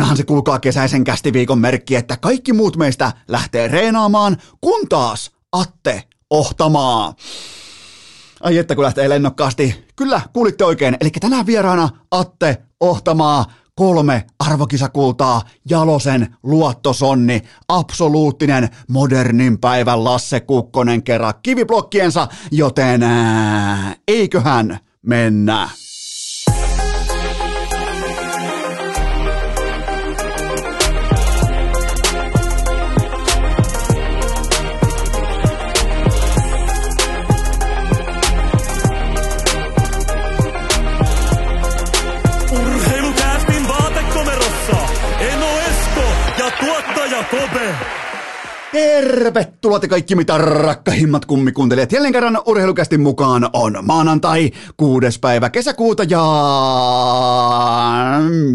onhan se kuulkaa kesäisen kästiviikon merkki, että kaikki muut meistä lähtee reenaamaan, kun taas Atte ohtamaa. Ai että kun lähtee lennokkaasti. Kyllä, kuulitte oikein. Eli tänään vieraana Atte Ohtamaa, kolme arvokisakultaa, Jalosen luottosonni, absoluuttinen modernin päivän Lasse Kukkonen kerran kiviblokkiensa, joten ää, eiköhän mennä. Tuottaja Kope. Tervetuloa te kaikki mitä rakkahimmat kummikuuntelijat. Jälleen kerran urheilukästin mukaan on maanantai, kuudes päivä kesäkuuta ja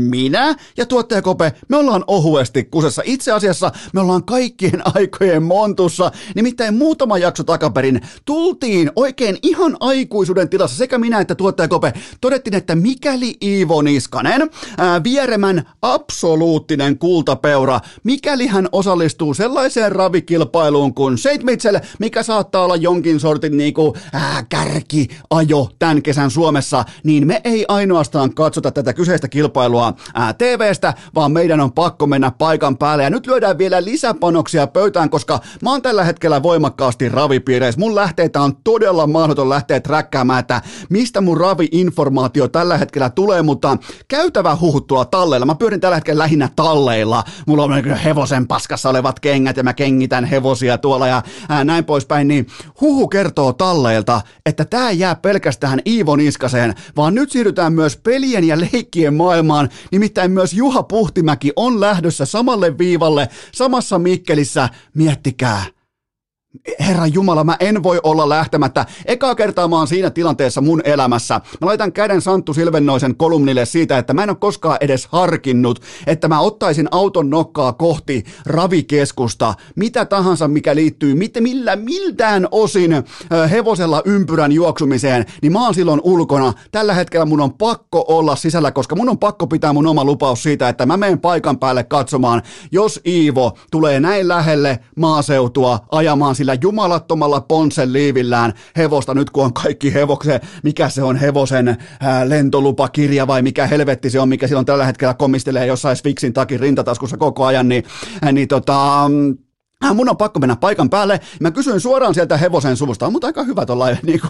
minä ja tuottaja Kope, me ollaan ohuesti kusessa. Itse asiassa me ollaan kaikkien aikojen montussa. Nimittäin muutama jakso takaperin tultiin oikein ihan aikuisuuden tilassa sekä minä että tuottaja Kope. Todettiin, että mikäli Iivo Niskanen, ää, vieremän absoluuttinen kultapeura, mikäli hän osallistuu sellaiseen ravikilpailuun kuin St. Mitchell, mikä saattaa olla jonkin sortin niinku, ää, kärkiajo tämän kesän Suomessa, niin me ei ainoastaan katsota tätä kyseistä kilpailua ää, TVstä, vaan meidän on pakko mennä paikan päälle. Ja nyt lyödään vielä lisäpanoksia pöytään, koska mä oon tällä hetkellä voimakkaasti ravipiireissä. Mun lähteitä on todella mahdoton lähteä träkkäämään, että mistä mun ravi-informaatio tällä hetkellä tulee, mutta käytävä huhut tuolla talleilla. Mä pyörin tällä hetkellä lähinnä talleilla. Mulla on hevosen paskassa olevat kengät ja mä kengitän hevosia tuolla ja ää, näin poispäin, niin huhu kertoo talleilta, että tämä jää pelkästään Iivo Niskaseen, vaan nyt siirrytään myös pelien ja leikkien maailmaan, nimittäin myös Juha Puhtimäki on lähdössä samalle viivalle, samassa Mikkelissä, miettikää, Herra Jumala, mä en voi olla lähtemättä. Ekaa kertaa mä oon siinä tilanteessa mun elämässä. Mä laitan käden Santtu Silvennoisen kolumnille siitä, että mä en ole koskaan edes harkinnut, että mä ottaisin auton nokkaa kohti ravikeskusta, mitä tahansa mikä liittyy, mit, millä, miltään osin hevosella ympyrän juoksumiseen, niin mä oon silloin ulkona. Tällä hetkellä mun on pakko olla sisällä, koska mun on pakko pitää mun oma lupaus siitä, että mä menen paikan päälle katsomaan, jos Iivo tulee näin lähelle maaseutua ajamaan sillä jumalattomalla ponsen liivillään hevosta nyt kun on kaikki hevoksen, mikä se on hevosen ää, lentolupakirja vai mikä helvetti se on, mikä silloin tällä hetkellä komistelee jossain Sfixin takin rintataskussa koko ajan, niin, niin tota, Äh, mun on pakko mennä paikan päälle. Mä kysyin suoraan sieltä hevosen suusta. On mutta aika hyvä tollainen niin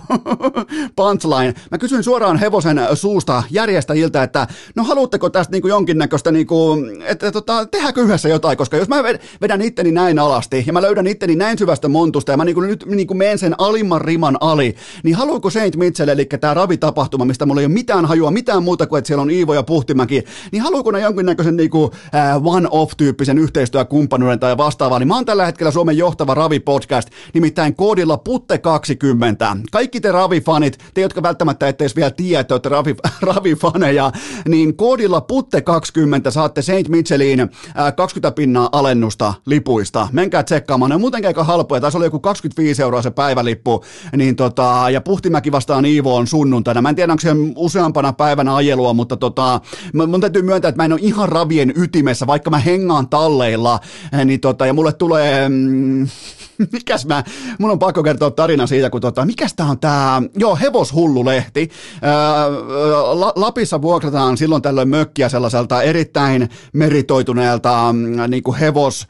punchline. Mä kysyin suoraan hevosen suusta järjestäjiltä, että no haluatteko tästä niin kuin jonkinnäköistä, niin kuin, että tota, tehdäänkö yhdessä jotain, koska jos mä vedän itteni näin alasti ja mä löydän itteni näin syvästä montusta ja mä niin kuin, nyt niin kuin menen sen alimman riman ali, niin haluuko Saint Mitchell, eli tämä ravitapahtuma, mistä mulla ei ole mitään hajua, mitään muuta kuin, että siellä on Iivo ja Puhtimäki, niin haluuko ne jonkinnäköisen niin kuin, uh, one-off-tyyppisen yhteistyökumppanuuden tai vastaavaa, niin mä oon tällä hetkellä Suomen johtava ravipodcast, nimittäin koodilla Putte20. Kaikki te ravifanit, te jotka välttämättä ette edes vielä tiedä, että olette ravi, ravifaneja, niin koodilla Putte20 saatte St. Mitchelliin äh, 20 pinnaa alennusta lipuista. Menkää tsekkaamaan, ne on muutenkin aika halpoja, taisi oli joku 25 euroa se päivälippu, niin tota, ja Puhtimäki vastaan Iivo on sunnuntaina. Mä en tiedä, onko se useampana päivänä ajelua, mutta tota, mun täytyy myöntää, että mä en ole ihan ravien ytimessä, vaikka mä hengaan talleilla, niin tota, ja mulle tulee mikäs mä, mun on pakko kertoa tarina siitä, kun tota, mikäs tää on tää, joo, Hevoshullulehti. Ää, La- Lapissa vuokrataan silloin tällöin mökkiä sellaiselta erittäin meritoituneelta mm, niin kuin hevos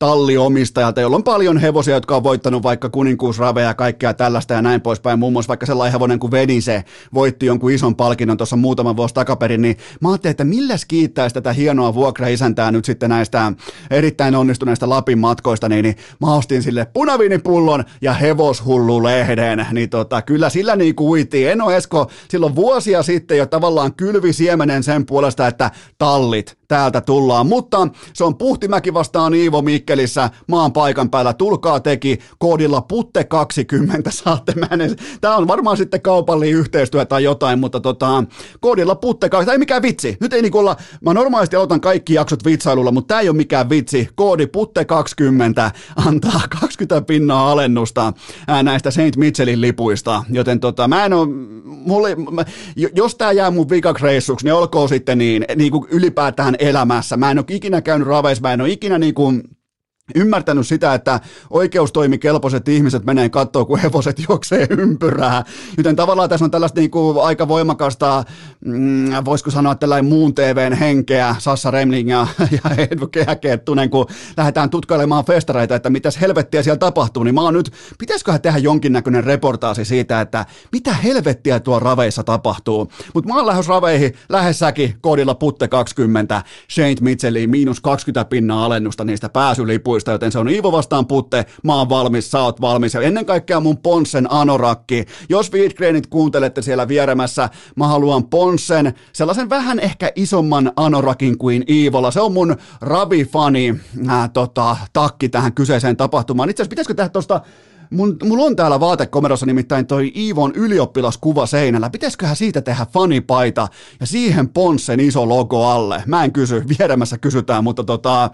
talliomistajalta, jolla on paljon hevosia, jotka on voittanut vaikka kuninkuusraveja ja kaikkea tällaista ja näin poispäin. Muun muassa vaikka sellainen hevonen kuin Venise voitti jonkun ison palkinnon tuossa muutaman vuosi takaperin, niin mä ajattelin, että milläs kiittäisi tätä hienoa vuokraisäntää nyt sitten näistä erittäin onnistuneista Lapin matkoista, niin, niin mä ostin sille punaviinipullon ja hevoshullu-lehden, niin tota, kyllä sillä niin kuitiin. Eno Esko silloin vuosia sitten jo tavallaan kylvi siemenen sen puolesta, että tallit, täältä tullaan, mutta se on Puhtimäki vastaan Iivo Mikkelin Mikkelissä maan paikan päällä. Tulkaa teki koodilla putte20 saatte mennä. Tämä on varmaan sitten kaupallinen yhteistyö tai jotain, mutta tota, koodilla putte20, tämä ei mikään vitsi. Nyt ei niinku olla, mä normaalisti aloitan kaikki jaksot vitsailulla, mutta tämä ei ole mikään vitsi. Koodi putte20 antaa 20 pinnaa alennusta näistä St. Mitchellin lipuista, joten tota, mä en ole, mulle, mä, jos tämä jää mun vikakreissuksi, niin olkoon sitten niin, niin kuin ylipäätään elämässä. Mä en ole ikinä käynyt raveissa, mä en ole ikinä niin kuin, ymmärtänyt sitä, että oikeustoimikelpoiset ihmiset menee katsoa, kun hevoset juoksee ympyrää. Joten tavallaan tässä on tällaista niin kuin aika voimakasta, mm, voisiko sanoa tällainen muun TVn henkeä, Sassa Remling ja, ja Edvu Kehäkettunen, kun lähdetään tutkailemaan festareita, että mitäs helvettiä siellä tapahtuu, niin mä oon nyt, pitäisiköhän tehdä jonkinnäköinen reportaasi siitä, että mitä helvettiä tuo raveissa tapahtuu. Mutta mä oon lähes raveihin, lähessäkin koodilla putte 20, Saint Mitchelliin miinus 20 pinnaa alennusta niistä pääsylipuista lipuista, joten se on Iivo vastaan putte, mä oon valmis, sä oot valmis. Ja ennen kaikkea mun Ponssen anorakki. Jos Wiedgrenit kuuntelette siellä vieremässä, mä haluan Ponssen, sellaisen vähän ehkä isomman anorakin kuin Iivolla. Se on mun ravi-fani äh, tota, takki tähän kyseiseen tapahtumaan. Itse asiassa pitäisikö tehdä tuosta Mun, mulla on täällä vaatekomerossa nimittäin toi Iivon ylioppilaskuva seinällä. Pitäisiköhän siitä tehdä fanipaita ja siihen Ponssen iso logo alle? Mä en kysy, vieremmässä kysytään, mutta tota,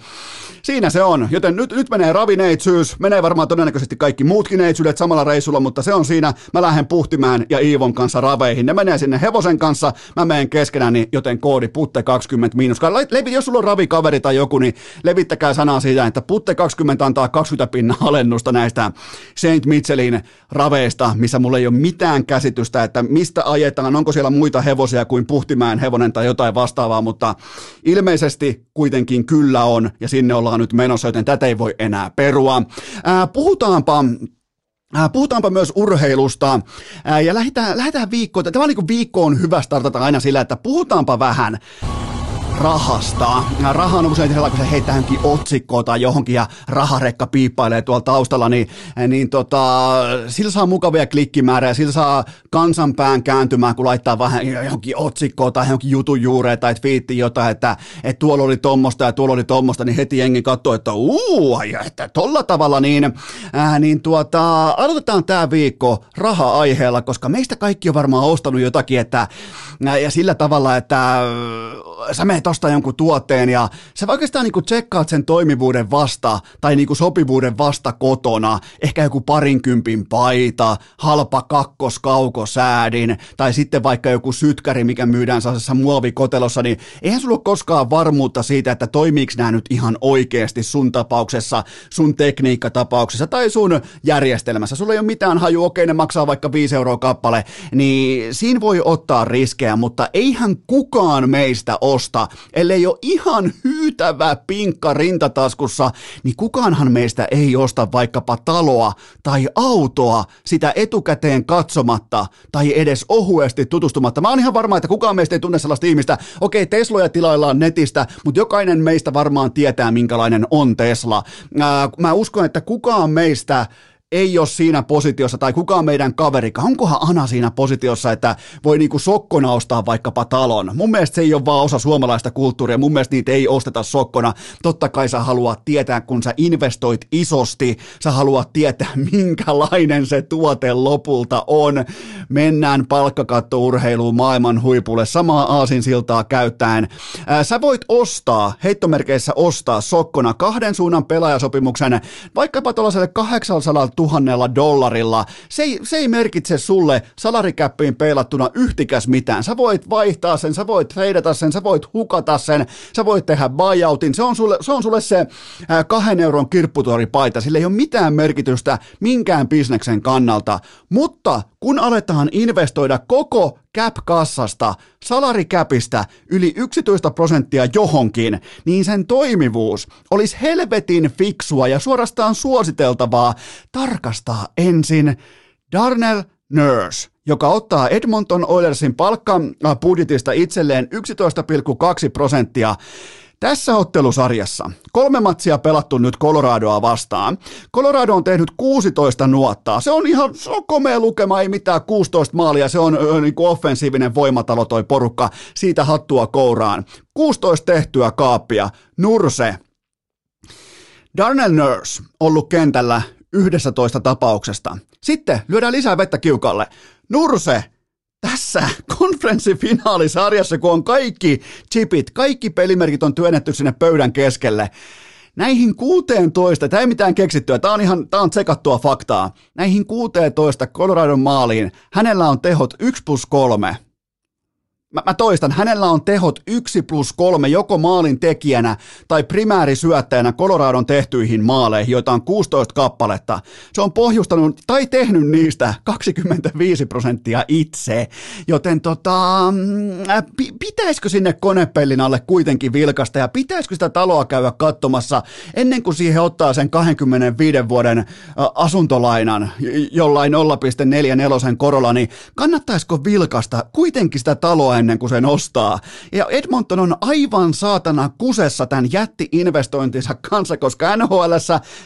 siinä se on. Joten nyt, nyt menee ravineitsyys, menee varmaan todennäköisesti kaikki muutkin neitsyydet samalla reissulla, mutta se on siinä. Mä lähden puhtimään ja Iivon kanssa raveihin. Ne menee sinne hevosen kanssa, mä menen keskenäni, joten koodi putte 20 miinus. Levi, jos sulla on ravikaveri tai joku, niin levittäkää sanaa siitä, että putte 20 antaa 20 pinnan alennusta näistä St. Mitchellin raveista, missä mulla ei ole mitään käsitystä, että mistä ajetaan, onko siellä muita hevosia kuin Puhtimään hevonen tai jotain vastaavaa, mutta ilmeisesti kuitenkin kyllä on, ja sinne ollaan nyt menossa, joten tätä ei voi enää perua. Ää, puhutaanpa Puhutaanpa myös urheilusta ja lähdetään, lähdetään viikkoon. Tämä niin viikko on hyvä startata aina sillä, että puhutaanpa vähän rahasta. Raha on usein sellainen, kun se heittää johonkin otsikkoon tai johonkin ja raharekka piippailee tuolla taustalla, niin, niin tota, sillä saa mukavia klikkimäärää, sillä saa kansanpään kääntymään, kun laittaa vähän johonkin otsikkoon tai johonkin jutun juureen tai twiittiin jotain, että, että tuolla oli tommosta ja tuolla oli tommosta, niin heti jengi katsoo, että uu, että tolla tavalla, niin, ää, niin tuota, aloitetaan tämä viikko raha-aiheella, koska meistä kaikki on varmaan ostanut jotakin, että, ja sillä tavalla, että sä menet tosta jonkun tuotteen ja sä oikeastaan niinku tsekkaat sen toimivuuden vasta tai niinku sopivuuden vasta kotona, ehkä joku parinkympin paita, halpa kakkoskaukosäädin tai sitten vaikka joku sytkäri, mikä myydään sellaisessa muovikotelossa, niin eihän sulla ole koskaan varmuutta siitä, että toimiiko nämä nyt ihan oikeasti sun tapauksessa, sun tekniikkatapauksessa tai sun järjestelmässä. Sulla ei ole mitään haju, okei ne maksaa vaikka 5 euroa kappale, niin siinä voi ottaa riskejä, mutta eihän kukaan meistä osta ellei ole ihan hyytävä pinkka rintataskussa, niin kukaanhan meistä ei osta vaikkapa taloa tai autoa sitä etukäteen katsomatta tai edes ohuesti tutustumatta. Mä oon ihan varma, että kukaan meistä ei tunne sellaista ihmistä. Okei, Tesloja tilaillaan netistä, mutta jokainen meistä varmaan tietää, minkälainen on Tesla. Mä uskon, että kukaan meistä ei ole siinä positiossa, tai kukaan meidän kaveri, onkohan Ana siinä positiossa, että voi niinku sokkona ostaa vaikkapa talon. Mun mielestä se ei ole vaan osa suomalaista kulttuuria, mun mielestä niitä ei osteta sokkona. Totta kai sä haluat tietää, kun sä investoit isosti, sä haluat tietää, minkälainen se tuote lopulta on. Mennään palkkakattourheiluun maailman huipulle, samaa aasinsiltaa käyttäen. Ää, sä voit ostaa, heittomerkeissä ostaa sokkona kahden suunnan pelaajasopimuksen, vaikkapa tuollaiselle 800 tuhannella dollarilla. Se ei, se ei merkitse sulle salarikäppiin peilattuna yhtikäs mitään. Sä voit vaihtaa sen, sä voit treidata sen, sä voit hukata sen, sä voit tehdä buyoutin. Se on sulle se, on sulle se ää, kahden euron kirpputoripaita. Sillä ei ole mitään merkitystä minkään bisneksen kannalta. Mutta kun aletaan investoida koko cap-kassasta, salarikäpistä yli 11 prosenttia johonkin, niin sen toimivuus olisi helvetin fiksua ja suorastaan suositeltavaa. Tarkastaa ensin Darnell Nurse, joka ottaa Edmonton Oilersin palkkabudjetista itselleen 11,2 prosenttia tässä ottelusarjassa kolme matsia pelattu nyt Coloradoa vastaan. Colorado on tehnyt 16 nuottaa. Se on ihan se on komea lukema, ei mitään 16 maalia. Se on niin kuin offensiivinen voimatalo toi porukka. Siitä hattua kouraan. 16 tehtyä kaappia. Nurse Darnell Nurse ollut kentällä 11 tapauksesta. Sitten lyödään lisää vettä kiukalle. Nurse tässä konferenssifinaalisarjassa, kun on kaikki chipit, kaikki pelimerkit on työnnetty sinne pöydän keskelle, näihin 16, tämä ei mitään keksittyä, tämä on ihan tämä on tsekattua faktaa, näihin 16 Coloradon maaliin hänellä on tehot 1 plus 3. Mä, mä toistan, hänellä on tehot 1 plus 3 joko maalin tekijänä tai primäärisyöttäjänä Coloradon tehtyihin maaleihin, joita on 16 kappaletta. Se on pohjustanut tai tehnyt niistä 25 prosenttia itse, joten tota, p- pitäisikö sinne konepellin alle kuitenkin vilkasta ja pitäisikö sitä taloa käydä katsomassa ennen kuin siihen ottaa sen 25 vuoden asuntolainan jollain 0,44 korolla, niin kannattaisiko vilkasta kuitenkin sitä taloa ennen kuin se nostaa. Ja Edmonton on aivan saatana kusessa tämän jätti-investointinsa kanssa, koska nhl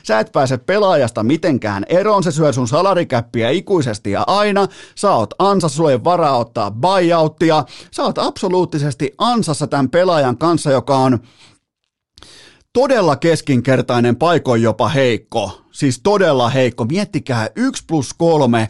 sä et pääse pelaajasta mitenkään eroon, se syö sun salarikäppiä ikuisesti ja aina, sä oot ansassa, sulle varaa ottaa buyouttia, sä oot absoluuttisesti ansassa tämän pelaajan kanssa, joka on todella keskinkertainen, paikoin jopa heikko. Siis todella heikko. Miettikää, 1 plus 3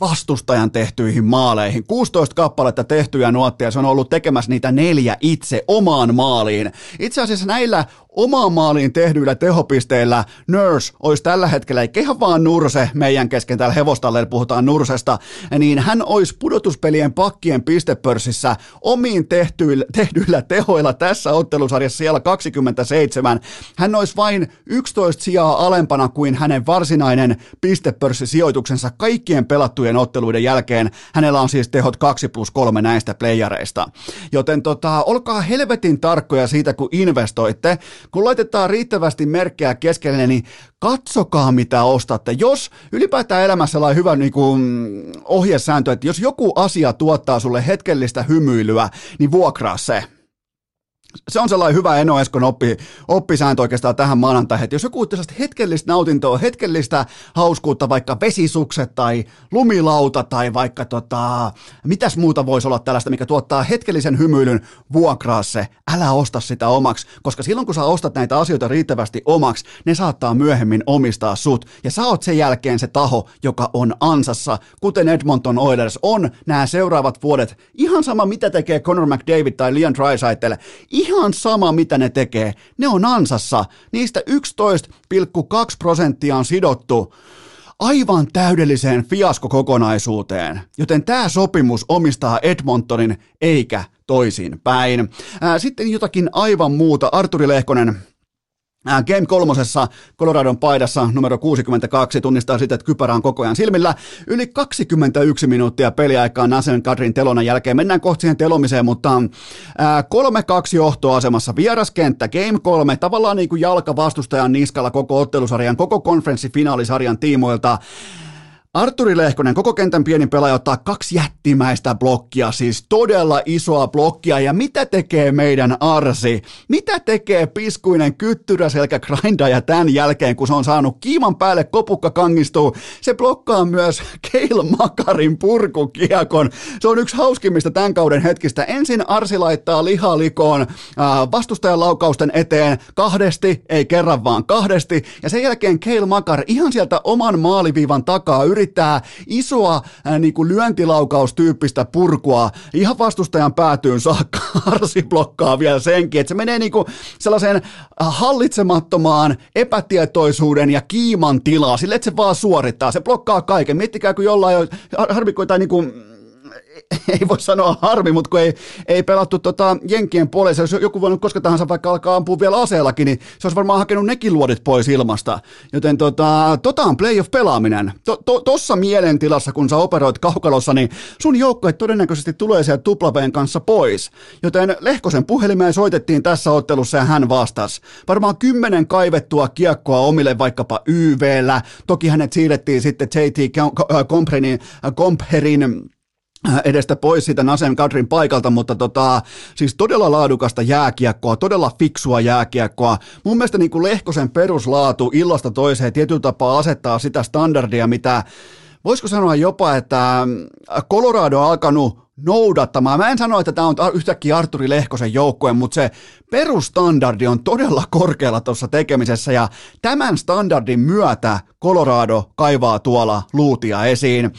vastustajan tehtyihin maaleihin. 16 kappaletta tehtyjä nuotteja, se on ollut tekemässä niitä neljä itse omaan maaliin. Itse asiassa näillä omaan maaliin tehdyillä tehopisteillä Nurse olisi tällä hetkellä, ei ihan vaan Nurse meidän kesken täällä hevostalle puhutaan Nursesta, niin hän olisi pudotuspelien pakkien pistepörssissä omiin tehtyillä, tehdyillä tehoilla tässä ottelusarjassa siellä 27. Hän olisi vain 11 sijaa alempana kuin hänen varsinainen pistepörssisijoituksensa kaikkien pelattujen otteluiden jälkeen. Hänellä on siis tehot 2 plus 3 näistä playareista. Joten tota, olkaa helvetin tarkkoja siitä, kun investoitte, kun laitetaan riittävästi merkkejä keskelle, niin katsokaa mitä ostatte. Jos ylipäätään elämässä on hyvä niin kuin, ohjesääntö, että jos joku asia tuottaa sulle hetkellistä hymyilyä, niin vuokraa se se on sellainen hyvä Eno Eskon oppi, oppisääntö oikeastaan tähän maanantaihin, että jos joku hetkellistä nautintoa, hetkellistä hauskuutta, vaikka vesisukset tai lumilauta tai vaikka tota, mitäs muuta voisi olla tällaista, mikä tuottaa hetkellisen hymyilyn, vuokraa se, älä osta sitä omaksi, koska silloin kun sä ostat näitä asioita riittävästi omaksi, ne saattaa myöhemmin omistaa sut, ja sä oot sen jälkeen se taho, joka on ansassa, kuten Edmonton Oilers on nämä seuraavat vuodet, ihan sama mitä tekee Conor McDavid tai Leon Draisaitl, ihan sama mitä ne tekee, ne on ansassa. Niistä 11,2 prosenttia on sidottu aivan täydelliseen fiaskokokonaisuuteen, joten tämä sopimus omistaa Edmontonin eikä toisin päin. Sitten jotakin aivan muuta. Arturi Lehkonen Game kolmosessa Coloradon paidassa numero 62 tunnistaa sitä, että kypärä on koko ajan silmillä. Yli 21 minuuttia peliaikaa Nasen Kadrin telonan jälkeen. Mennään kohti siihen telomiseen, mutta 3-2 johtoasemassa. Vieraskenttä, Game 3, tavallaan niin kuin jalka vastustajan niskalla koko ottelusarjan, koko konferenssifinaalisarjan tiimoilta. Arturi Lehkonen, koko kentän pienin pelaaja, ottaa kaksi jättimäistä blokkia, siis todella isoa blokkia. Ja mitä tekee meidän Arsi? Mitä tekee piskuinen kyttyrä selkä grindaja tämän jälkeen, kun se on saanut kiiman päälle, kopukka kangistuu? Se blokkaa myös Keil Makarin purkukiekon. Se on yksi hauskimmista tämän kauden hetkistä. Ensin Arsi laittaa lihalikoon vastustajan laukausten eteen kahdesti, ei kerran vaan kahdesti. Ja sen jälkeen Keil Makar ihan sieltä oman maaliviivan takaa yrittää yrittää isoa ää, niin kuin lyöntilaukaustyyppistä purkua ihan vastustajan päätyyn saakka. Arsi blokkaa vielä senkin, että se menee niin kuin sellaiseen hallitsemattomaan epätietoisuuden ja kiiman tilaa, sille että se vaan suorittaa, se blokkaa kaiken. Miettikää, kun jollain harmi, niin kuin ei voi sanoa harmi, mutta kun ei, ei pelattu tota Jenkien puolella, jos joku voinut koska tahansa vaikka alkaa ampua vielä aseellakin, niin se olisi varmaan hakenut nekin luodit pois ilmasta. Joten tota, tota on playoff-pelaaminen. To, to, tossa mielentilassa, kun sä operoit kaukalossa, niin sun joukkoet todennäköisesti tulee sieltä tuplaveen kanssa pois. Joten Lehkosen puhelimeen soitettiin tässä ottelussa ja hän vastasi. Varmaan kymmenen kaivettua kiekkoa omille vaikkapa YVllä. Toki hänet siirrettiin sitten JT Comperin Äh, edestä pois siitä Nasem Kadrin paikalta, mutta tota, siis todella laadukasta jääkiekkoa, todella fiksua jääkiekkoa. Mun mielestä niin kuin Lehkosen peruslaatu illasta toiseen tietyllä tapaa asettaa sitä standardia, mitä voisiko sanoa jopa, että Colorado on alkanut noudattamaan. Mä en sano, että tämä on yhtäkkiä Arturi Lehkosen joukkue, mutta se perustandardi on todella korkealla tuossa tekemisessä ja tämän standardin myötä Colorado kaivaa tuolla luutia esiin.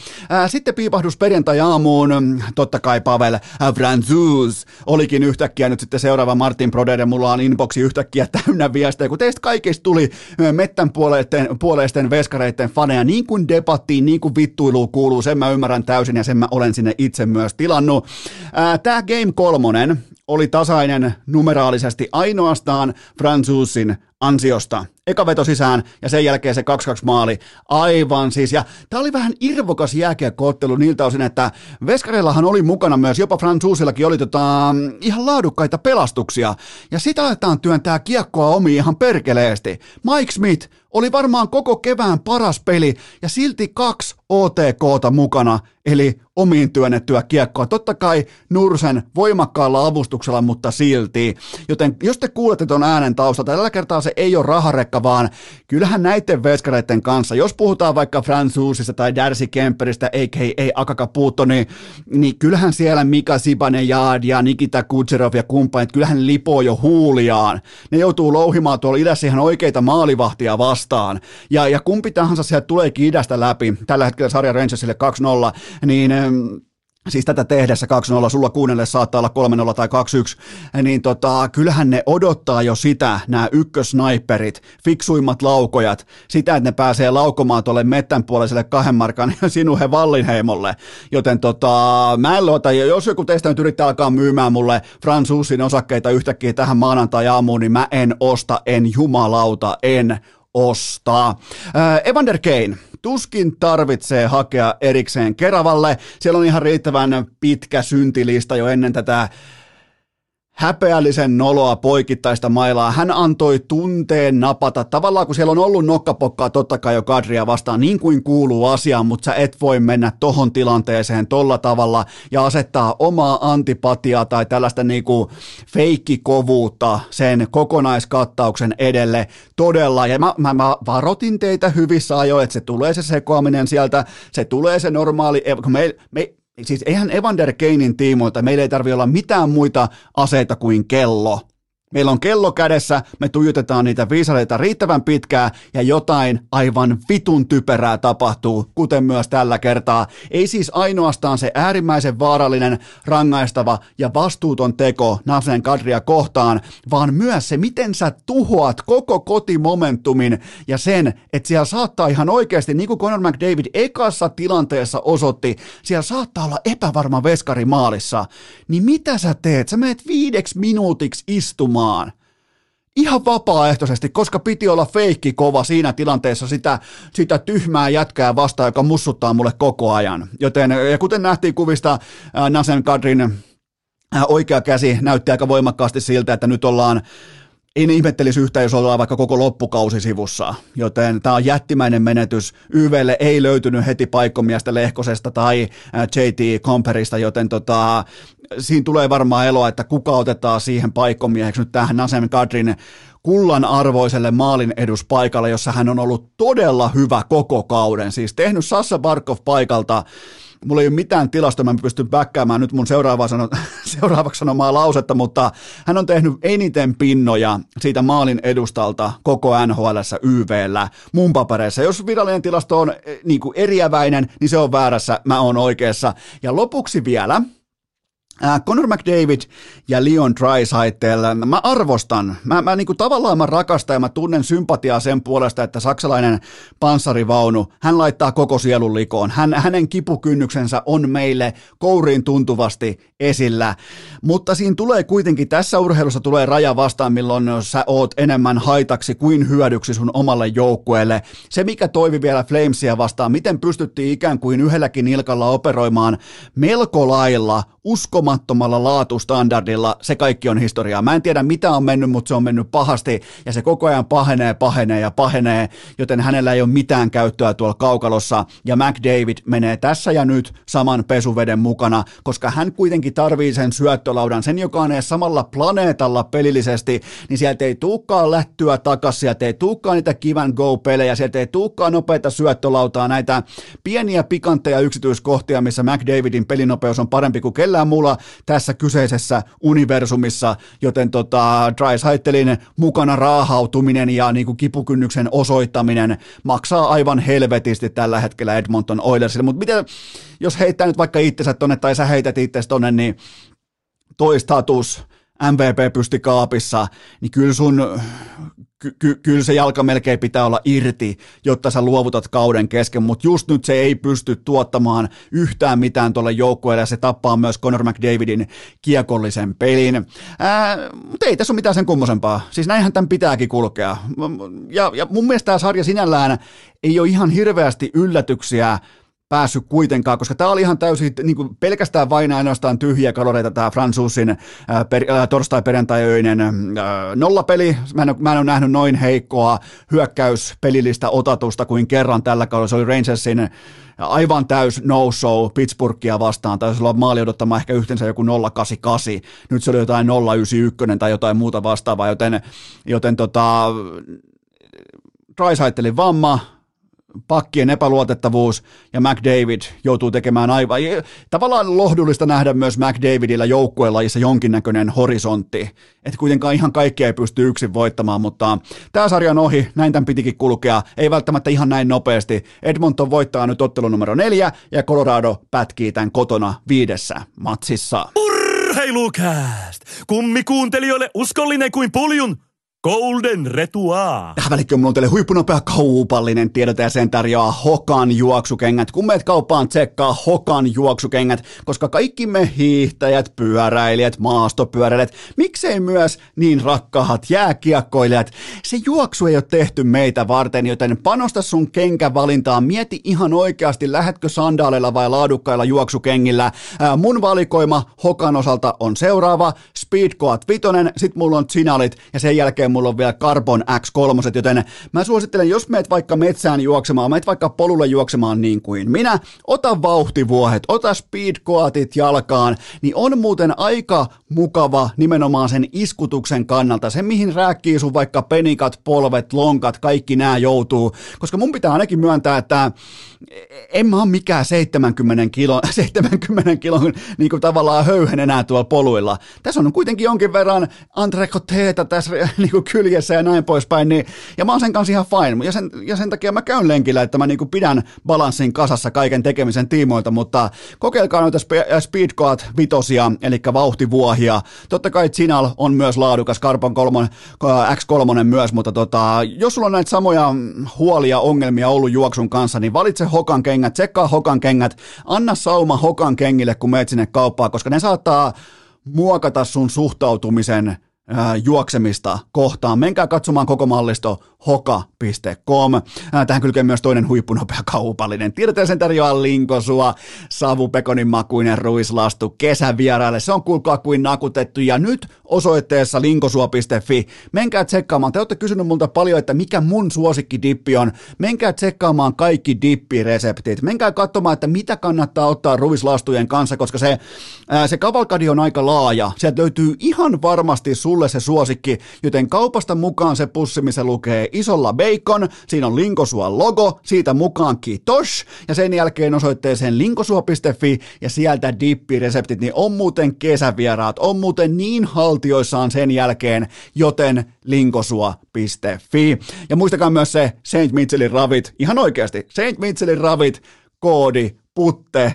Sitten piipahdus perjantai-aamuun, totta kai Pavel Franzuz olikin yhtäkkiä nyt sitten seuraava Martin Brodeur, mulla on inboxi yhtäkkiä täynnä viestejä, kun teistä kaikista tuli mettän puoleisten, puoleisten veskareiden faneja, niin kuin debattiin, niin kuin vittuiluun kuuluu, sen mä ymmärrän täysin ja sen mä olen sinne itse myös tilannut. Tämä Game kolmonen oli tasainen numeraalisesti ainoastaan Franzusin ansiosta. Eka veto sisään ja sen jälkeen se 2-2 maali. Aivan siis. Ja tämä oli vähän irvokas jääkiekkoottelu niiltä osin, että Veskareillahan oli mukana myös, jopa Franzusillakin oli tota, ihan laadukkaita pelastuksia. Ja sitä aletaan työntää kiekkoa omiin ihan perkeleesti. Mike Smith oli varmaan koko kevään paras peli ja silti kaksi OTKta mukana, eli omiin työnnettyä kiekkoa. Totta kai Nursen voimakkaalla avustuksella, mutta silti. Joten jos te kuulette tuon äänen taustalta, tällä kertaa se ei ole raharekka, vaan kyllähän näiden veskareiden kanssa, jos puhutaan vaikka Fransuusista tai Darcy Kemperistä, a.k.a. Akaka Puutto, niin, niin kyllähän siellä Mika Sibanen ja, ja Nikita Kutserov ja kumppanit, kyllähän lipoo jo huuliaan. Ne joutuu louhimaan tuolla idässä ihan oikeita maalivahtia vastaan. Ja, ja kumpi tahansa sieltä tuleekin idästä läpi, tällä hetkellä sarja Rangersille 2-0, niin siis tätä tehdessä 2-0, sulla kuunnelle saattaa olla 3-0 tai 2-1, niin tota, kyllähän ne odottaa jo sitä, nämä ykkösnaiperit, fiksuimmat laukojat, sitä, että ne pääsee laukomaan tuolle mettänpuoliselle kahden markan sinuhe Vallinheimolle. Joten tota, mä en luota, jos joku teistä nyt yrittää alkaa myymään mulle Fransuusin osakkeita yhtäkkiä tähän maanantai-aamuun, niin mä en osta, en jumalauta, en ostaa. Äh, Evander Kane, tuskin tarvitsee hakea erikseen Keravalle. Siellä on ihan riittävän pitkä syntilista jo ennen tätä häpeällisen noloa poikittaista mailaa. Hän antoi tunteen napata. Tavallaan kun siellä on ollut nokkapokkaa totta kai jo Kadria vastaan, niin kuin kuuluu asiaan, mutta sä et voi mennä tohon tilanteeseen tolla tavalla ja asettaa omaa antipatiaa tai tällaista niinku feikkikovuutta sen kokonaiskattauksen edelle todella. Ja mä, mä, mä varotin teitä hyvissä ajoin, että se tulee se sekoaminen sieltä, se tulee se normaali, kun me, me, siis eihän Evander Kanein tiimoilta, meillä ei tarvitse olla mitään muita aseita kuin kello. Meillä on kello kädessä, me tuijotetaan niitä viisareita riittävän pitkää ja jotain aivan vitun typerää tapahtuu, kuten myös tällä kertaa. Ei siis ainoastaan se äärimmäisen vaarallinen, rangaistava ja vastuuton teko Nasen Kadria kohtaan, vaan myös se, miten sä tuhoat koko kotimomentumin ja sen, että siellä saattaa ihan oikeasti, niin kuin Conor McDavid ekassa tilanteessa osoitti, siellä saattaa olla epävarma veskari maalissa. Niin mitä sä teet? Sä meet viideksi minuutiksi istumaan pelaamaan ihan vapaaehtoisesti, koska piti olla feikki kova siinä tilanteessa sitä, sitä tyhmää jätkää vastaan, joka mussuttaa mulle koko ajan. Joten, ja kuten nähtiin kuvista, Nasen Kadrin oikea käsi näytti aika voimakkaasti siltä, että nyt ollaan en ihmettelisi yhtään, jos ollaan vaikka koko loppukausi sivussa, joten tämä on jättimäinen menetys. YVlle ei löytynyt heti paikkomiestä Lehkosesta tai JT Komperista, joten tota, siinä tulee varmaan eloa, että kuka otetaan siihen paikkomieheksi nyt tähän Nasem Kadrin kullan arvoiselle maalin eduspaikalle, jossa hän on ollut todella hyvä koko kauden. Siis tehnyt Sassa Barkov paikalta mulla ei ole mitään tilasta, mä pystyn backkaamaan nyt mun seuraava sano, seuraavaksi sanomaa lausetta, mutta hän on tehnyt eniten pinnoja siitä maalin edustalta koko NHL YVllä mun papereissa. Jos virallinen tilasto on eh, niin kuin eriäväinen, niin se on väärässä, mä oon oikeassa. Ja lopuksi vielä, Conor McDavid ja Leon Draisaitl, mä arvostan, mä, mä niinku tavallaan mä rakastan ja mä tunnen sympatiaa sen puolesta, että saksalainen panssarivaunu, hän laittaa koko sielun likoon. Hän, hänen kipukynnyksensä on meille kouriin tuntuvasti esillä, mutta siinä tulee kuitenkin, tässä urheilussa tulee raja vastaan, milloin sä oot enemmän haitaksi kuin hyödyksi sun omalle joukkueelle. Se, mikä toivi vielä Flamesia vastaan, miten pystyttiin ikään kuin yhdelläkin nilkalla operoimaan melko lailla usko uskomattomalla laatustandardilla, se kaikki on historiaa. Mä en tiedä mitä on mennyt, mutta se on mennyt pahasti ja se koko ajan pahenee, pahenee ja pahenee, joten hänellä ei ole mitään käyttöä tuolla kaukalossa. Ja McDavid menee tässä ja nyt saman pesuveden mukana, koska hän kuitenkin tarvii sen syöttölaudan, sen joka on edes samalla planeetalla pelillisesti, niin sieltä ei tuukkaan lättyä takaisin, sieltä ei tuukkaan niitä kivan go-pelejä, sieltä ei tuukkaan nopeita syöttölautaa, näitä pieniä pikantteja yksityiskohtia, missä McDavidin pelinopeus on parempi kuin kellään muulla tässä kyseisessä universumissa, joten tota, Drysaitelin mukana raahautuminen ja niin kuin kipukynnyksen osoittaminen maksaa aivan helvetisti tällä hetkellä Edmonton Oilersille, mutta miten, jos heittää nyt vaikka itsensä tonne tai sä heität itsesi tonne, niin toi status MVP pysti kaapissa, niin kyllä sun, ky- ky- kyllä se jalka melkein pitää olla irti, jotta sä luovutat kauden kesken, mutta just nyt se ei pysty tuottamaan yhtään mitään tuolle joukkueelle ja se tappaa myös Conor McDavidin kiekollisen pelin. Ää, mutta ei tässä ole mitään sen kummosempaa. Siis näinhän tämän pitääkin kulkea. Ja, ja mun mielestä tämä sarja sinällään ei ole ihan hirveästi yllätyksiä päässyt kuitenkaan, koska tämä oli ihan täysin niin kuin pelkästään vain ainoastaan tyhjiä kaloreita tämä Fransuusin äh, äh, torstai-perjantai-öinen äh, nollapeli. Mä en, mä en ole nähnyt noin heikkoa hyökkäyspelillistä otatusta kuin kerran tällä kaudella. Se oli Rangersin aivan täys no-show Pittsburghia vastaan, taisi olla maali odottamaan ehkä yhteensä joku 088, nyt se oli jotain 091 tai jotain muuta vastaavaa, joten, joten tota, Drysaitelin vamma, pakkien epäluotettavuus ja McDavid joutuu tekemään aivan, tavallaan lohdullista nähdä myös McDavidillä joukkuelajissa jonkinnäköinen horisontti, että kuitenkaan ihan kaikkea ei pysty yksin voittamaan, mutta tämä sarja on ohi, näin tämän pitikin kulkea, ei välttämättä ihan näin nopeasti. Edmonton voittaa nyt ottelu numero neljä ja Colorado pätkii tämän kotona viidessä matsissa. Urheilukääst! Kummi kuuntelijoille uskollinen kuin puljun Golden Retua. Tähän välikköön mulla on teille huippunopea kaupallinen tiedot ja sen tarjoaa Hokan juoksukengät. Kun meet kauppaan, tsekkaa Hokan juoksukengät, koska kaikki me hiihtäjät, pyöräilijät, maastopyöräilijät, miksei myös niin rakkaat jääkiekkoilijat. Se juoksu ei ole tehty meitä varten, joten panosta sun kenkävalintaan. Mieti ihan oikeasti, lähetkö sandaaleilla vai laadukkailla juoksukengillä. Ää, mun valikoima Hokan osalta on seuraava. Speedcoat vitonen, sit mulla on Zinalit ja sen jälkeen mulla on vielä Carbon X3, joten mä suosittelen, jos meet vaikka metsään juoksemaan, meet vaikka polulle juoksemaan niin kuin minä, ota vauhtivuohet, ota speedcoatit jalkaan, niin on muuten aika mukava nimenomaan sen iskutuksen kannalta, se mihin rääkkii sun vaikka penikat, polvet, lonkat, kaikki nämä joutuu, koska mun pitää ainakin myöntää, että en mä ole mikään 70 kilon, 70 kilon niin kuin tavallaan höyhen enää tuolla poluilla. Tässä on kuitenkin jonkin verran antrekoteeta tässä niin kuin kyljessä ja näin poispäin, niin, ja mä oon sen kanssa ihan fine, ja sen, ja sen takia mä käyn lenkillä, että mä niin kuin pidän balanssin kasassa kaiken tekemisen tiimoilta, mutta kokeilkaa noita Speedcoat vitosia, eli vauhtivuohia. Totta kai Zinal on myös laadukas, Carbon 3, X3 myös, mutta tota, jos sulla on näitä samoja huolia, ongelmia ollut juoksun kanssa, niin valitse Hokan kengät, tsekkaa Hokan kengät, anna sauma Hokan kengille, kun meet sinne kauppaan, koska ne saattaa muokata sun suhtautumisen juoksemista kohtaan. Menkää katsomaan koko mallisto hoka.com. Tähän kylkee myös toinen huippunopea kaupallinen. Tiedetään sen tarjoaa linkosua, savupekonin makuinen ruislastu kesävieraille. Se on kuulkaa kuin nakutettu ja nyt osoitteessa linkosua.fi. Menkää tsekkaamaan. Te olette kysynyt multa paljon, että mikä mun suosikkidippi on. Menkää tsekkaamaan kaikki dippireseptit. Menkää katsomaan, että mitä kannattaa ottaa ruislastujen kanssa, koska se, se kavalkadi on aika laaja. Sieltä löytyy ihan varmasti sulle se suosikki, joten kaupasta mukaan se pussi, missä lukee isolla bacon, siinä on Linkosua logo, siitä mukaan kiitos, ja sen jälkeen osoitteeseen linkosua.fi, ja sieltä dippireseptit, niin on muuten kesävieraat, on muuten niin haltioissaan sen jälkeen, joten linkosua.fi. Ja muistakaa myös se St. Mitchellin ravit, ihan oikeasti, St. Mitchellin ravit, koodi, putte,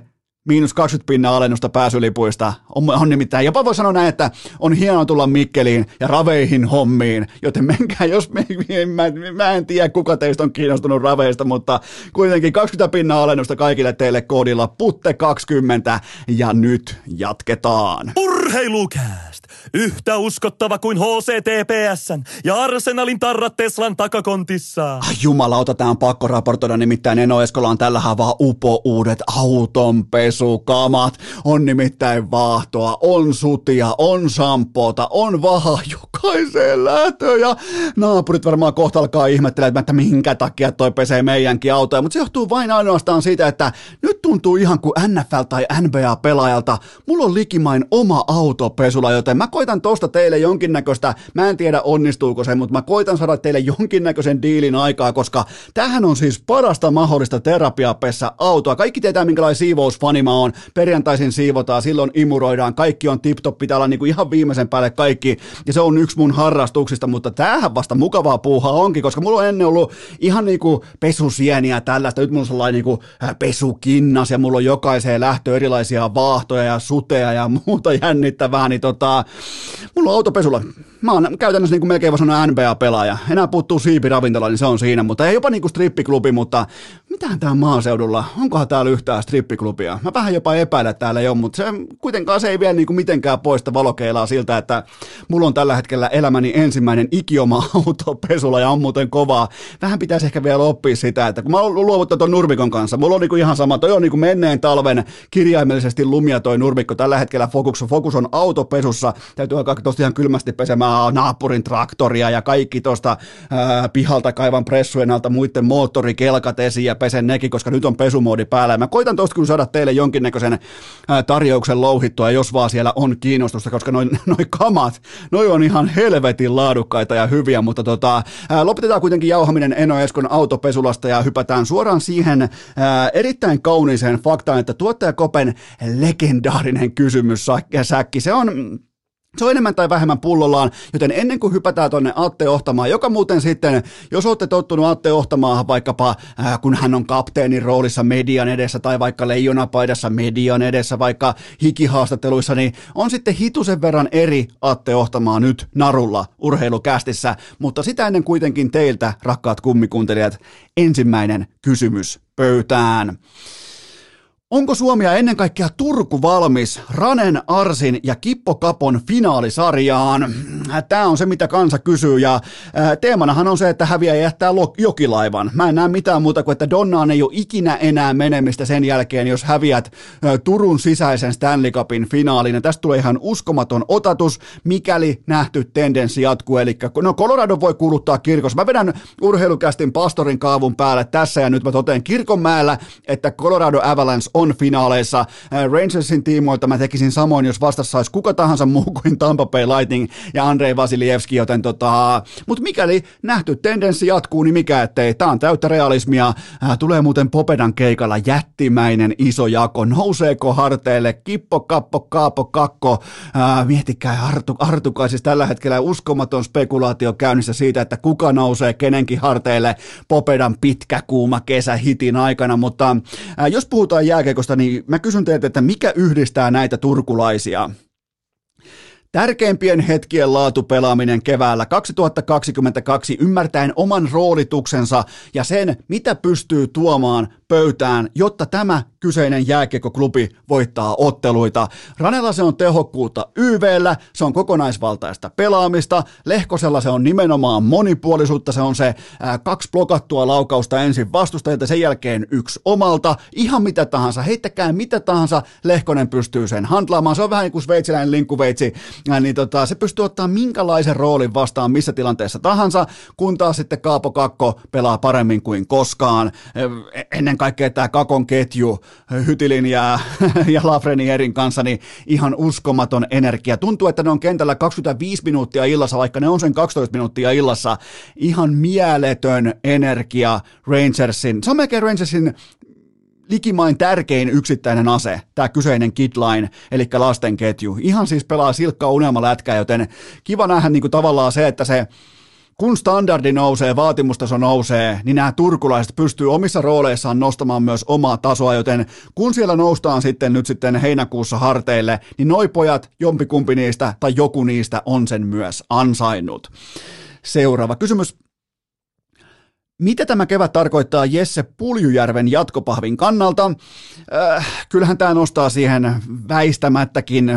miinus 20 pinnan alennusta pääsylipuista. On, on nimittäin, jopa voi sanoa näin, että on hienoa tulla Mikkeliin ja raveihin hommiin, joten menkää, jos me, mä, mä en tiedä kuka teistä on kiinnostunut raveista, mutta kuitenkin 20 pinnan alennusta kaikille teille koodilla putte20 ja nyt jatketaan. Urheilukääst! Yhtä uskottava kuin HCTPSn ja Arsenalin tarrat Teslan takakontissa. Ai jumalauta, tää on pakko raportoida, nimittäin Eno Eskola on tällä havaa upo uudet autonpesukamat. On nimittäin vaahtoa, on sutia, on sampoota, on vaha jokaiseen lähtöön ja naapurit varmaan kohta alkaa ihmettelemään, että minkä takia toi pesee meidänkin autoja, mutta se johtuu vain ainoastaan siitä, että nyt tuntuu ihan kuin NFL tai NBA-pelaajalta, mulla on likimain oma autopesula, joten mä koitan tosta teille jonkinnäköistä, mä en tiedä onnistuuko se, mutta mä koitan saada teille jonkinnäköisen diilin aikaa, koska tähän on siis parasta mahdollista terapiapessa autoa. Kaikki tietää, minkälainen siivousfani mä oon. Perjantaisin siivotaan, silloin imuroidaan, kaikki on tip-top, pitää olla niinku ihan viimeisen päälle kaikki, ja se on yksi mun harrastuksista, mutta tämähän vasta mukavaa puuhaa onkin, koska mulla on ennen ollut ihan niinku pesusieniä tällaista, nyt mulla on sellainen niinku pesukinnas, ja mulla on jokaiseen lähtö erilaisia vaahtoja ja suteja ja muuta jännittävää, niin tota, mulla on autopesulla. Mä oon käytännössä niin kuin melkein voi sanoa NBA-pelaaja. Enää puuttuu siipiravintola, niin se on siinä, mutta ei jopa niin kuin strippiklubi, mutta mitähän tää maaseudulla, onkohan täällä yhtään strippiklubia? Mä vähän jopa epäilen, että täällä ei ole, mutta se, kuitenkaan se ei vielä niin kuin mitenkään poista valokeilaa siltä, että mulla on tällä hetkellä elämäni ensimmäinen ikioma autopesula ja on muuten kovaa. Vähän pitäisi ehkä vielä oppia sitä, että kun mä oon luovuttanut ton nurmikon kanssa, mulla on niin kuin ihan sama, toi on niin kuin menneen talven kirjaimellisesti lumia toi nurmikko. Tällä hetkellä fokus, fokus on autopesussa, täytyy alkaa tosta ihan kylmästi pesemään naapurin traktoria ja kaikki tuosta pihalta kaivan pressujen alta muiden moottorikelkat esiin ja pesen nekin, koska nyt on pesumoodi päällä. Ja mä koitan tosta kyllä saada teille jonkinnäköisen tarjouksen louhittua, jos vaan siellä on kiinnostusta, koska noin noi kamat, noi on ihan helvetin laadukkaita ja hyviä, mutta tota, lopetetaan kuitenkin jauhaminen Eno Eskon autopesulasta ja hypätään suoraan siihen ää, erittäin kauniiseen faktaan, että tuottaja Kopen legendaarinen kysymys, Säkki, se on se on enemmän tai vähemmän pullollaan, joten ennen kuin hypätään tonne Atte Ohtamaan, joka muuten sitten, jos olette tottunut Atte Ohtamaan vaikkapa, äh, kun hän on kapteenin roolissa median edessä tai vaikka leijonapaidassa median edessä, vaikka hikihaastatteluissa, niin on sitten hitusen verran eri Atte Ohtamaa nyt narulla urheilukästissä, mutta sitä ennen kuitenkin teiltä, rakkaat kummikuuntelijat, ensimmäinen kysymys pöytään. Onko Suomi ja ennen kaikkea Turku valmis Ranen, Arsin ja Kippo Kapon finaalisarjaan? Tämä on se, mitä kansa kysyy ja teemanahan on se, että häviää jättää jokilaivan. Mä en näe mitään muuta kuin, että Donnaan ei ole ikinä enää menemistä sen jälkeen, jos häviät Turun sisäisen Stanley Cupin finaalin. Ja tästä tulee ihan uskomaton otatus, mikäli nähty tendenssi jatkuu. Eli no Colorado voi kuuluttaa kirkossa. Mä vedän urheilukästin pastorin kaavun päälle tässä ja nyt mä toteen Kirkonmäellä, että Colorado Avalanche on finaaleissa. Äh, Rangersin tiimoilta mä tekisin samoin, jos vastassa olisi kuka tahansa muu kuin Tampa Bay Lightning ja Andrei Vasilievski, joten tota, mutta mikäli nähty tendenssi jatkuu, niin mikä ettei. Tämä on täyttä realismia. Äh, tulee muuten Popedan keikalla jättimäinen iso jako. Nouseeko harteille? Kippo, kappo, kaapo, kakko. Äh, miettikää Artu, Artukaisissa tällä hetkellä uskomaton spekulaatio käynnissä siitä, että kuka nousee kenenkin harteille Popedan pitkä kuuma kesä hitin aikana, mutta jos puhutaan jääkä jääkiekosta, niin mä kysyn teiltä, että mikä yhdistää näitä turkulaisia? Tärkeimpien hetkien laatupelaaminen keväällä 2022 ymmärtäen oman roolituksensa ja sen, mitä pystyy tuomaan pöytään, jotta tämä kyseinen jääkiekkoklubi voittaa otteluita. Ranella se on tehokkuutta YVllä, se on kokonaisvaltaista pelaamista, Lehkosella se on nimenomaan monipuolisuutta, se on se ää, kaksi blokattua laukausta ensin vastustajilta, sen jälkeen yksi omalta, ihan mitä tahansa, heittäkää mitä tahansa, Lehkonen pystyy sen handlaamaan, se on vähän niin kuin sveitsiläinen linkkuveitsi, niin tota, se pystyy ottaa minkälaisen roolin vastaan missä tilanteessa tahansa, kun taas sitten Kaapo Kakko pelaa paremmin kuin koskaan, ennen kaikkea tämä Kakon ketju, Hytilin ja, ja Lafrenierin kanssa, niin ihan uskomaton energia. Tuntuu, että ne on kentällä 25 minuuttia illassa, vaikka ne on sen 12 minuuttia illassa. Ihan mieletön energia Rangersin. Se on melkein Rangersin likimain tärkein yksittäinen ase, tämä kyseinen kidline, eli lasten ketju. Ihan siis pelaa silkkaa unelmalätkää, joten kiva nähdä niin kuin tavallaan se, että se kun standardi nousee, vaatimustaso nousee, niin nämä turkulaiset pystyy omissa rooleissaan nostamaan myös omaa tasoa, joten kun siellä noustaan sitten nyt sitten heinäkuussa harteille, niin noi pojat, jompikumpi niistä tai joku niistä on sen myös ansainnut. Seuraava kysymys. Mitä tämä kevät tarkoittaa Jesse Puljujärven jatkopahvin kannalta? Äh, kyllähän tämä nostaa siihen väistämättäkin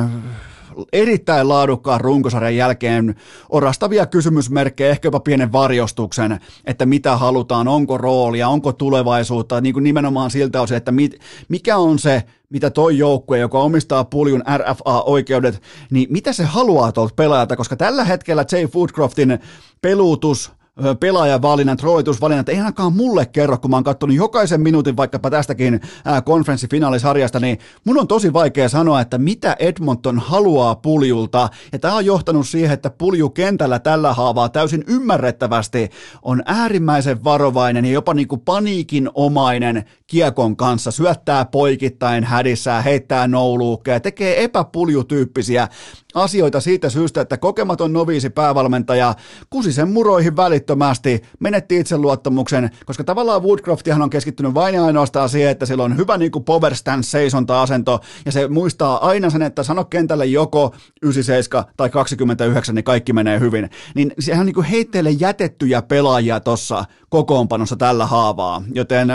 erittäin laadukkaan runkosarjan jälkeen orastavia kysymysmerkkejä, ehkä jopa pienen varjostuksen, että mitä halutaan, onko roolia, onko tulevaisuutta, niin kuin nimenomaan siltä osin, että mit, mikä on se, mitä toi joukkue, joka omistaa puljun RFA-oikeudet, niin mitä se haluaa tuolta pelaajalta, koska tällä hetkellä Jay Foodcroftin peluutus, pelaajavalinnat, roolitusvalinnat, ei ainakaan mulle kerro, kun mä oon katsonut jokaisen minuutin vaikkapa tästäkin konferenssifinaalisarjasta, niin mun on tosi vaikea sanoa, että mitä Edmonton haluaa puljulta, ja tämä on johtanut siihen, että pulju kentällä tällä haavaa täysin ymmärrettävästi. On äärimmäisen varovainen ja jopa niin kuin paniikinomainen kiekon kanssa, syöttää poikittain hädissään, heittää nouluukkeja, tekee epäpuljutyyppisiä asioita siitä syystä, että kokematon noviisi päävalmentaja kusi sen muroihin välittömästi, menetti itseluottamuksen, koska tavallaan Woodcroftihan on keskittynyt vain ja ainoastaan siihen, että sillä on hyvä niin kuin power stance seisonta-asento, ja se muistaa aina sen, että sano kentälle joko 97 tai 29, niin kaikki menee hyvin. Niin sehän on niin kuin heitteille jätettyjä pelaajia tuossa kokoonpanossa tällä haavaa, joten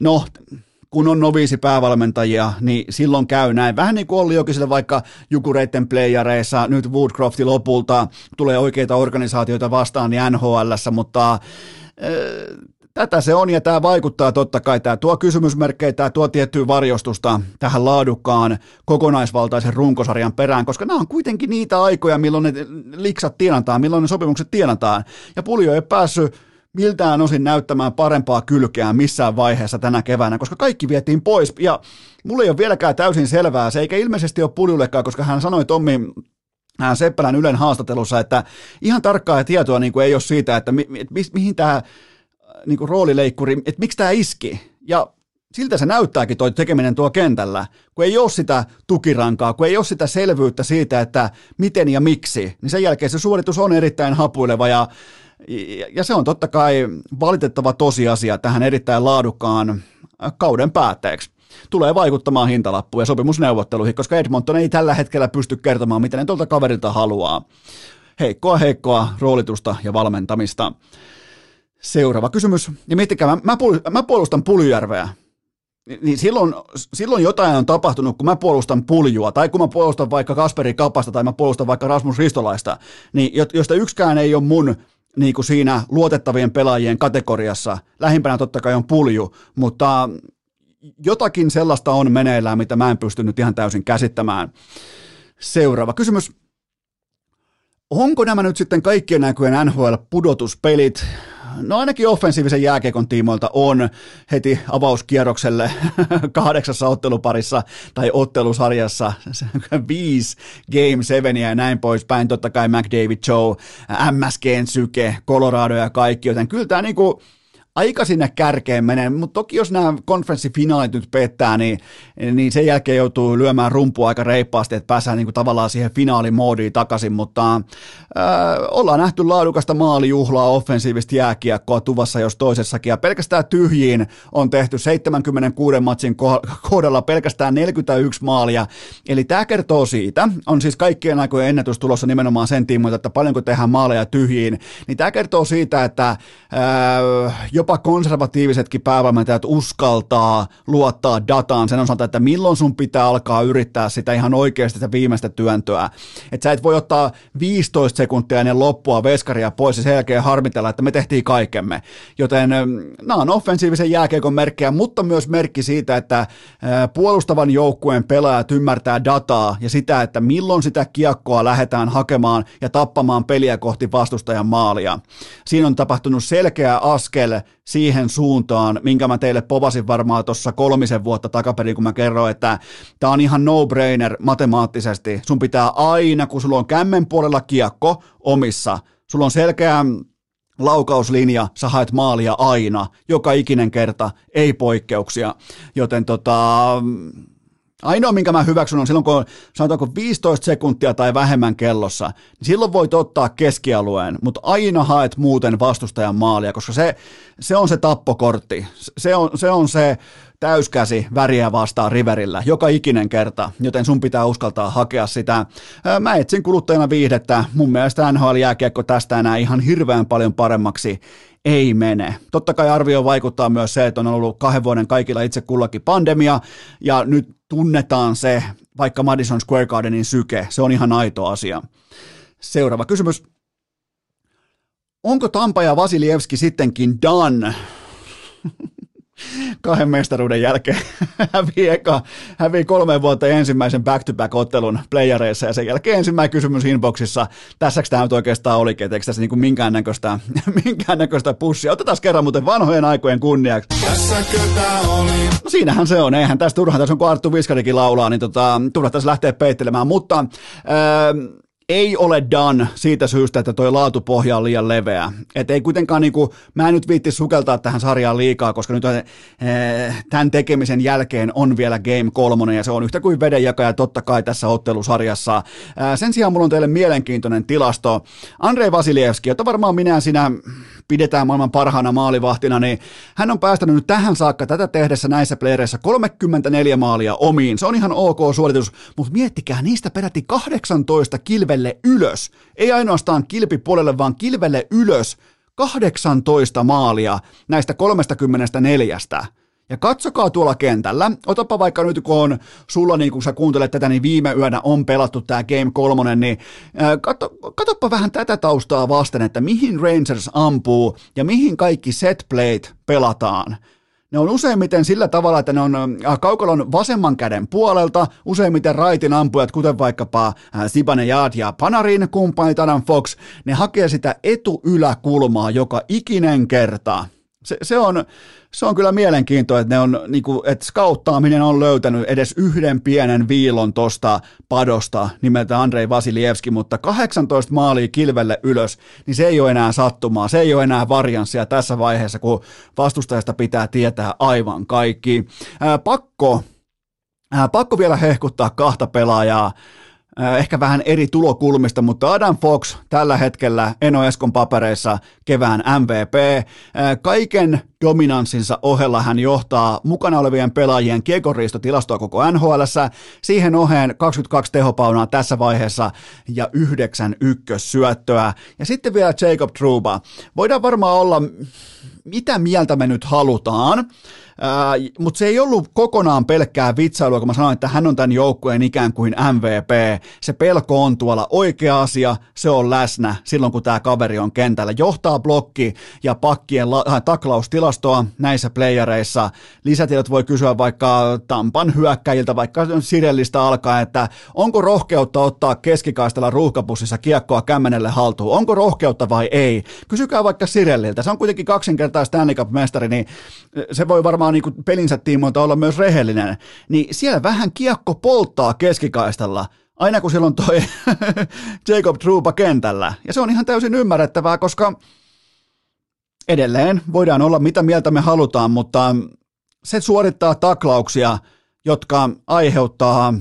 no kun on noviisi päävalmentajia, niin silloin käy näin. Vähän niin kuin Olli Jokiselle vaikka Jukureitten playareissa, nyt Woodcrofti lopulta tulee oikeita organisaatioita vastaan niin NHLssä, mutta äh, tätä se on ja tämä vaikuttaa totta kai. Tämä tuo kysymysmerkkejä, tämä tuo tiettyä varjostusta tähän laadukkaan kokonaisvaltaisen runkosarjan perään, koska nämä on kuitenkin niitä aikoja, milloin ne liksat tienataan, milloin ne sopimukset tienataan. Ja Puljo ei päässyt miltään osin näyttämään parempaa kylkeä missään vaiheessa tänä keväänä, koska kaikki vietiin pois. Ja mulle ei ole vieläkään täysin selvää se, eikä ilmeisesti ole Puljullekaan, koska hän sanoi Tommi Seppälän Ylen haastattelussa, että ihan tarkkaa tietoa niin kuin ei ole siitä, että mi, mi, mihin tämä niin kuin roolileikkuri, että miksi tämä iski. Ja siltä se näyttääkin toi tekeminen tuo kentällä, kun ei ole sitä tukirankaa, kun ei ole sitä selvyyttä siitä, että miten ja miksi, niin sen jälkeen se suoritus on erittäin hapuileva ja ja se on totta kai valitettava tosiasia tähän erittäin laadukkaan kauden päätteeksi. Tulee vaikuttamaan hintalappuun ja sopimusneuvotteluihin, koska Edmonton ei tällä hetkellä pysty kertomaan, mitä ne tuolta kaverilta haluaa. Heikkoa, heikkoa roolitusta ja valmentamista. Seuraava kysymys. Ja miettikää, mä, mä puolustan Puljärveä niin silloin, silloin jotain on tapahtunut, kun mä puolustan puljua, tai kun mä puolustan vaikka Kasperi Kapasta, tai mä puolustan vaikka Rasmus Ristolaista, niin josta yksikään ei ole mun niin kuin siinä luotettavien pelaajien kategoriassa. Lähimpänä totta kai on pulju, mutta jotakin sellaista on meneillään, mitä mä en pystynyt ihan täysin käsittämään. Seuraava kysymys. Onko nämä nyt sitten kaikkien näköjen NHL-pudotuspelit? No ainakin offensiivisen jääkiekon tiimoilta on heti avauskierrokselle kahdeksassa otteluparissa tai ottelusarjassa viisi Game 7 ja näin poispäin. Totta kai McDavid Joe, MSGn syke, Colorado ja kaikki, joten kyllä tämä niinku, aika sinne kärkeen menee, mutta toki jos nämä konferenssifinaalit nyt pettää, niin, niin sen jälkeen joutuu lyömään rumpua aika reippaasti, että pääsään niin kuin tavallaan siihen finaalimoodiin takaisin, mutta äh, ollaan nähty laadukasta maalijuhlaa, offensiivista jääkiekkoa tuvassa jos toisessakin, ja pelkästään tyhjiin on tehty 76 matsin kohdalla pelkästään 41 maalia, eli tämä kertoo siitä, on siis kaikkien aikojen ennätys tulossa nimenomaan sen tiimoilta, että paljonko tehdään maaleja tyhjiin, niin tämä kertoo siitä, että äh, jopa jopa konservatiivisetkin päävalmentajat uskaltaa luottaa dataan sen osalta, että milloin sun pitää alkaa yrittää sitä ihan oikeasti sitä viimeistä työntöä. Että sä et voi ottaa 15 sekuntia ennen loppua veskaria pois ja sen jälkeen harmitella, että me tehtiin kaikemme. Joten nämä on offensiivisen jääkeikon merkkejä, mutta myös merkki siitä, että puolustavan joukkueen pelaajat ymmärtää dataa ja sitä, että milloin sitä kiekkoa lähdetään hakemaan ja tappamaan peliä kohti vastustajan maalia. Siinä on tapahtunut selkeä askel siihen suuntaan, minkä mä teille povasin varmaan tuossa kolmisen vuotta takaperin, kun mä kerroin, että tämä on ihan no-brainer matemaattisesti. Sun pitää aina, kun sulla on kämmen puolella kiekko omissa, sulla on selkeä laukauslinja, sä haet maalia aina, joka ikinen kerta, ei poikkeuksia. Joten tota, Ainoa, minkä mä hyväksyn, on silloin, kun sanotaanko 15 sekuntia tai vähemmän kellossa, niin silloin voit ottaa keskialueen, mutta aina haet muuten vastustajan maalia, koska se, se on se tappokortti. Se on se, on se täyskäsi väriä vastaan riverillä joka ikinen kerta, joten sun pitää uskaltaa hakea sitä. Mä etsin kuluttajana viihdettä. Mun mielestä NHL-jääkiekko tästä enää ihan hirveän paljon paremmaksi ei mene. Totta kai arvio vaikuttaa myös se, että on ollut kahden vuoden kaikilla itse kullakin pandemia, ja nyt tunnetaan se, vaikka Madison Square Gardenin syke, se on ihan aito asia. Seuraava kysymys. Onko Tampa ja Vasilievski sittenkin done? kahden mestaruuden jälkeen hävii, eka, hävii kolme vuotta ensimmäisen back-to-back-ottelun playareissa ja sen jälkeen ensimmäinen kysymys inboxissa, tässäks tämä nyt oikeastaan olikin, että eikö tässä niinku minkäännäköistä, minkäännäköistä pussia. Otetaan kerran muuten vanhojen aikojen kunniaksi. Tässäkö tää oli? No siinähän se on, eihän tästä turhaan, tässä on kun Arttu Viskarikin laulaa, niin tota, turha tässä lähtee peittelemään, mutta... Öö, ei ole done siitä syystä, että toi laatupohja on liian leveä. Et ei kuitenkaan, niinku, mä en nyt viitti sukeltaa tähän sarjaan liikaa, koska nyt eh, tämän tekemisen jälkeen on vielä Game 3 ja se on yhtä kuin vedenjakaja totta kai tässä ottelusarjassa. Ää, sen sijaan mulla on teille mielenkiintoinen tilasto. Andrei Vasilievski, jota varmaan minä sinä pidetään maailman parhaana maalivahtina, niin hän on päästänyt nyt tähän saakka tätä tehdessä näissä playereissa 34 maalia omiin. Se on ihan ok suoritus, mutta miettikää, niistä peräti 18 kilvelle ylös. Ei ainoastaan kilpipuolelle, vaan kilvelle ylös. 18 maalia näistä 34. Ja katsokaa tuolla kentällä, otapa vaikka nyt kun on sulla, niin kun sä kuuntelet tätä, niin viime yönä on pelattu tämä Game 3, niin katso, katsoppa vähän tätä taustaa vasten, että mihin Rangers ampuu ja mihin kaikki set playt pelataan. Ne on useimmiten sillä tavalla, että ne on kaukalon vasemman käden puolelta, useimmiten raitin ampujat, kuten vaikkapa Sibane Jaad ja Panarin kumppanit Adam Fox, ne hakee sitä etuyläkulmaa joka ikinen kerta. Se, se on, se on kyllä mielenkiintoa, että, ne on, niin kuin, että skauttaaminen on löytänyt edes yhden pienen viilon tuosta padosta nimeltä Andrei Vasilievski, mutta 18 maalia kilvelle ylös, niin se ei ole enää sattumaa, se ei ole enää varianssia tässä vaiheessa, kun vastustajasta pitää tietää aivan kaikki. Ää, pakko, ää, pakko vielä hehkuttaa kahta pelaajaa, ehkä vähän eri tulokulmista, mutta Adam Fox tällä hetkellä Eno Eskon papereissa kevään MVP. Kaiken dominanssinsa ohella hän johtaa mukana olevien pelaajien kiekoriistotilastoa koko NHL. Siihen oheen 22 tehopaunaa tässä vaiheessa ja 9 ykkössyöttöä. Ja sitten vielä Jacob Truba. Voidaan varmaan olla, mitä mieltä me nyt halutaan, mutta se ei ollut kokonaan pelkkää vitsailua, kun mä sanoin, että hän on tämän joukkueen ikään kuin MVP. Se pelko on tuolla oikea asia, se on läsnä silloin, kun tämä kaveri on kentällä. Johtaa blokki ja pakkien la- äh, taklaustilastoa näissä playereissa. Lisätiedot voi kysyä vaikka Tampan hyökkäjiltä, vaikka Sirellistä alkaa, että onko rohkeutta ottaa keskikaistella ruuhkapussissa kiekkoa kämmenelle haltuun? Onko rohkeutta vai ei? Kysykää vaikka Sirelliltä. Se on kuitenkin kaksinkertainen Stanley Cup-mestari, niin se voi varmaan niin kuin pelinsä tiimoilta olla myös rehellinen. Niin siellä vähän kiekko polttaa keskikaistalla aina kun silloin toi Jacob Trupa kentällä. Ja se on ihan täysin ymmärrettävää, koska edelleen voidaan olla mitä mieltä me halutaan, mutta se suorittaa taklauksia, jotka aiheuttaa,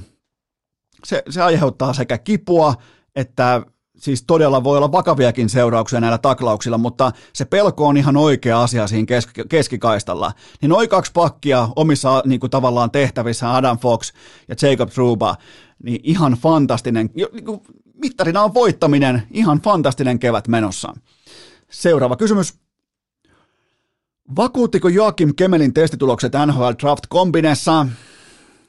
se, se aiheuttaa sekä kipua että siis todella voi olla vakaviakin seurauksia näillä taklauksilla, mutta se pelko on ihan oikea asia siinä kesk- keskikaistalla. Niin noin kaksi pakkia omissa niin kuin tavallaan tehtävissä, Adam Fox ja Jacob Truba, niin ihan fantastinen, niin mittarina on voittaminen, ihan fantastinen kevät menossa. Seuraava kysymys. Vakuuttiko Joakim Kemelin testitulokset NHL Draft Kombinessa?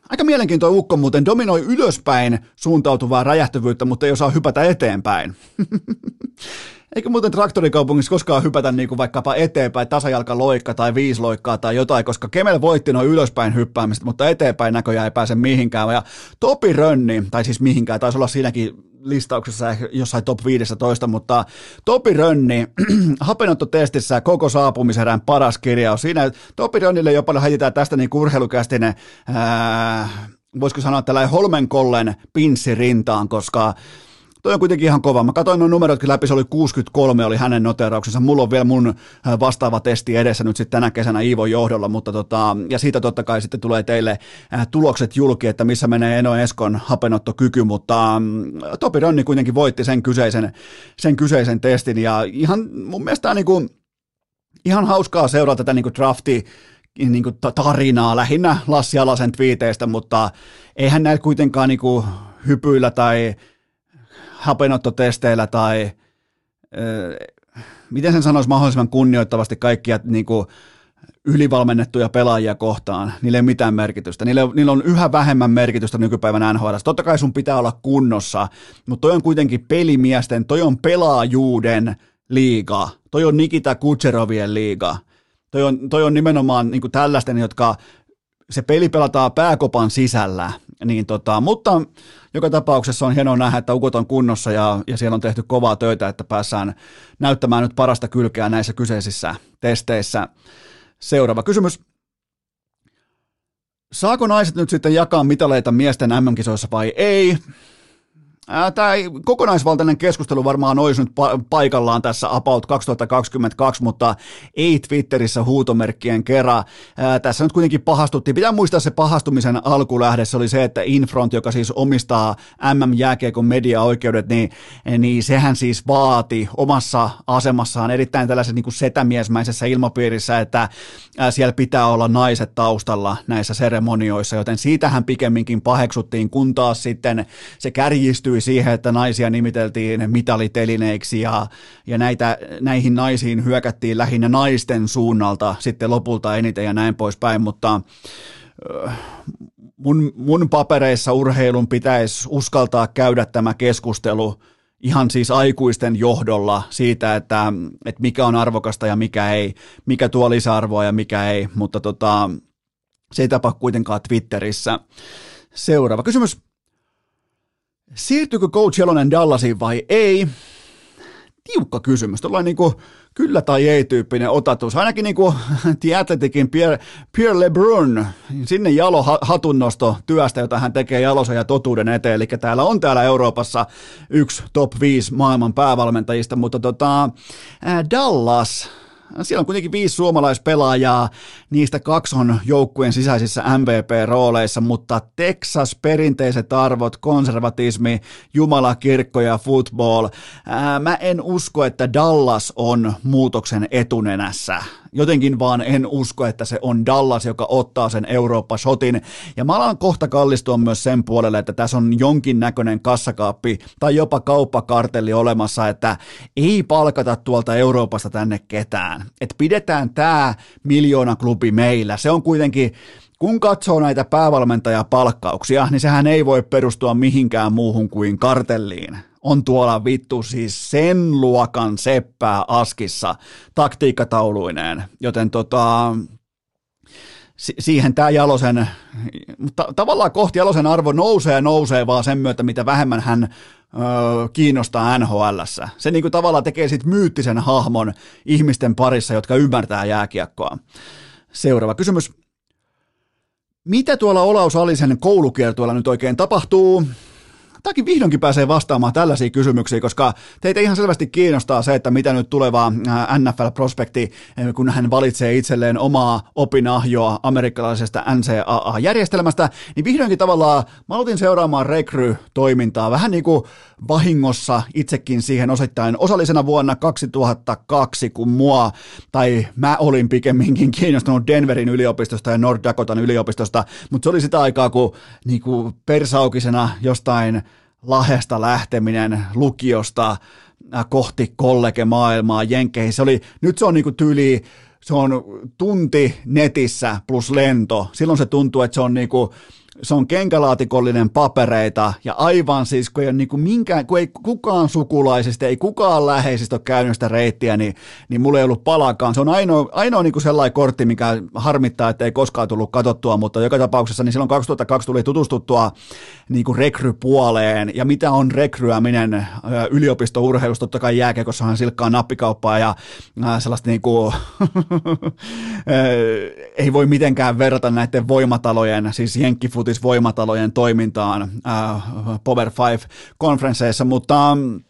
Aika mielenkiintoinen ukko muuten dominoi ylöspäin suuntautuvaa räjähtävyyttä, mutta ei osaa hypätä eteenpäin. Eikö muuten traktorikaupungissa koskaan hypätä niin kuin vaikkapa eteenpäin tasajalkaloikka tai viisloikkaa tai jotain, koska Kemel voitti noin ylöspäin hyppäämistä, mutta eteenpäin näköjään ei pääse mihinkään. Ja Topi Rönni, tai siis mihinkään, taisi olla siinäkin listauksessa jossain top 15, mutta Topi Rönni, hapenottotestissä koko saapumisen paras kirjaus. Siinä Topi Rönnille jo paljon heitetään tästä niin urheilukästinen, voisiko sanoa tällainen Holmenkollen pinssi rintaan, koska Toi on kuitenkin ihan kova. Mä katsoin nuo numerotkin läpi, se oli 63, oli hänen noterauksensa. Mulla on vielä mun äh, vastaava testi edessä nyt sitten tänä kesänä Iivon johdolla, mutta tota, ja siitä totta kai sitten tulee teille äh, tulokset julki, että missä menee Eno Eskon hapenottokyky, mutta ähm, Topi Rönni kuitenkin voitti sen kyseisen, sen kyseisen testin ja ihan mun mielestä niin kuin, ihan hauskaa seurata tätä niin drafti niin kuin tarinaa lähinnä Lassi Alasen twiiteistä, mutta eihän näitä kuitenkaan niin kuin hypyillä tai hapenottotesteillä tai miten sen sanoisi mahdollisimman kunnioittavasti kaikkia niin kuin, ylivalmennettuja pelaajia kohtaan, niillä ei mitään merkitystä. Niillä, niillä on yhä vähemmän merkitystä nykypäivän NHL. Totta kai sun pitää olla kunnossa, mutta toi on kuitenkin pelimiesten, toi on pelaajuuden liiga. Toi on Nikita Kutserovien liiga. Toi on, toi on nimenomaan niin tällaisten, jotka se peli pelataan pääkopan sisällä, niin tota, mutta joka tapauksessa on hienoa nähdä, että ukot on kunnossa ja, ja siellä on tehty kovaa töitä, että päässään näyttämään nyt parasta kylkeä näissä kyseisissä testeissä. Seuraava kysymys. Saako naiset nyt sitten jakaa mitaleita miesten MM-kisoissa vai ei? Tämä kokonaisvaltainen keskustelu varmaan olisi nyt paikallaan tässä About 2022, mutta ei Twitterissä huutomerkkien kerran. Tässä nyt kuitenkin pahastuttiin. Pitää muistaa se pahastumisen alkulähde. Se oli se, että Infront, joka siis omistaa MM-jääkiekon mediaoikeudet, niin, niin sehän siis vaati omassa asemassaan erittäin tällaisessa niin kuin setämiesmäisessä ilmapiirissä, että siellä pitää olla naiset taustalla näissä seremonioissa, joten siitähän pikemminkin paheksuttiin, kun taas sitten se kärjistyi päätyi siihen, että naisia nimiteltiin mitalitelineiksi ja, ja näitä, näihin naisiin hyökättiin lähinnä naisten suunnalta sitten lopulta eniten ja näin poispäin, mutta mun, mun papereissa urheilun pitäisi uskaltaa käydä tämä keskustelu ihan siis aikuisten johdolla siitä, että, että mikä on arvokasta ja mikä ei, mikä tuo lisäarvoa ja mikä ei, mutta tota, se ei tapa kuitenkaan Twitterissä. Seuraava kysymys. Siirtyykö Coach Jelonen Dallasiin vai ei? Tiukka kysymys. Tuollainen niin kuin kyllä tai ei tyyppinen otatus. Ainakin niin kuin The Athleticin Pierre, Pierre LeBrun, sinne jalo hatunnosto työstä, jota hän tekee jalosen ja totuuden eteen. Eli täällä on täällä Euroopassa yksi top 5 maailman päävalmentajista, mutta tota, Dallas, siellä on kuitenkin viisi suomalaispelaajaa, niistä kaksi on joukkueen sisäisissä MVP-rooleissa, mutta Texas perinteiset arvot, konservatismi, jumalakirkko ja football. Ää, mä en usko, että Dallas on muutoksen etunenässä jotenkin vaan en usko, että se on Dallas, joka ottaa sen Eurooppa-shotin. Ja mä alan kohta kallistua myös sen puolelle, että tässä on jonkin näköinen kassakaappi tai jopa kauppakartelli olemassa, että ei palkata tuolta Euroopasta tänne ketään. Että pidetään tämä miljoona klubi meillä. Se on kuitenkin kun katsoo näitä päävalmentajapalkkauksia, niin sehän ei voi perustua mihinkään muuhun kuin kartelliin on tuolla vittu siis sen luokan seppää askissa taktiikkatauluineen, joten tota, siihen tämä Jalosen, mutta tavallaan kohti Jalosen arvo nousee ja nousee vaan sen myötä, mitä vähemmän hän kiinnostaa nhl Se niinku tavallaan tekee sit myyttisen hahmon ihmisten parissa, jotka ymmärtää jääkiekkoa. Seuraava kysymys. Mitä tuolla Olaus Alisen koulukiertueella nyt oikein tapahtuu? Tämäkin vihdoinkin pääsee vastaamaan tällaisiin kysymyksiin, koska teitä ihan selvästi kiinnostaa se, että mitä nyt tuleva NFL-prospekti, kun hän valitsee itselleen omaa opinahjoa amerikkalaisesta NCAA-järjestelmästä, niin vihdoinkin tavallaan mä aloitin seuraamaan rekry-toimintaa vähän niin kuin vahingossa itsekin siihen osittain. Osallisena vuonna 2002, kun mua, tai mä olin pikemminkin kiinnostunut Denverin yliopistosta ja North Dakotan yliopistosta, mutta se oli sitä aikaa, kun niin kuin persaukisena jostain Lahesta lähteminen lukiosta äh, kohti kollegemaailmaa Jenkkeihin. Se oli, nyt se on niinku tyyli, se on tunti netissä plus lento. Silloin se tuntuu, että se on niinku, se on kenkälaatikollinen papereita ja aivan siis, kun ei, niin kuin minkään, kun ei kukaan sukulaisista, ei kukaan läheisistä ole käynyt sitä reittiä, niin, niin mulla ei ollut palakaan. Se on ainoa, ainoa niin kuin sellainen kortti, mikä harmittaa, että ei koskaan tullut katsottua, mutta joka tapauksessa niin silloin 2002 tuli tutustuttua niin kuin rekrypuoleen ja mitä on rekryäminen yliopistourheilusta, totta kai jääkekossahan silkkaa nappikauppaa ja sellaista niin kuin, ei voi mitenkään verrata näiden voimatalojen, siis jenkkifut voimatalojen toimintaan äh, Power 5-konferensseissa, mutta mm,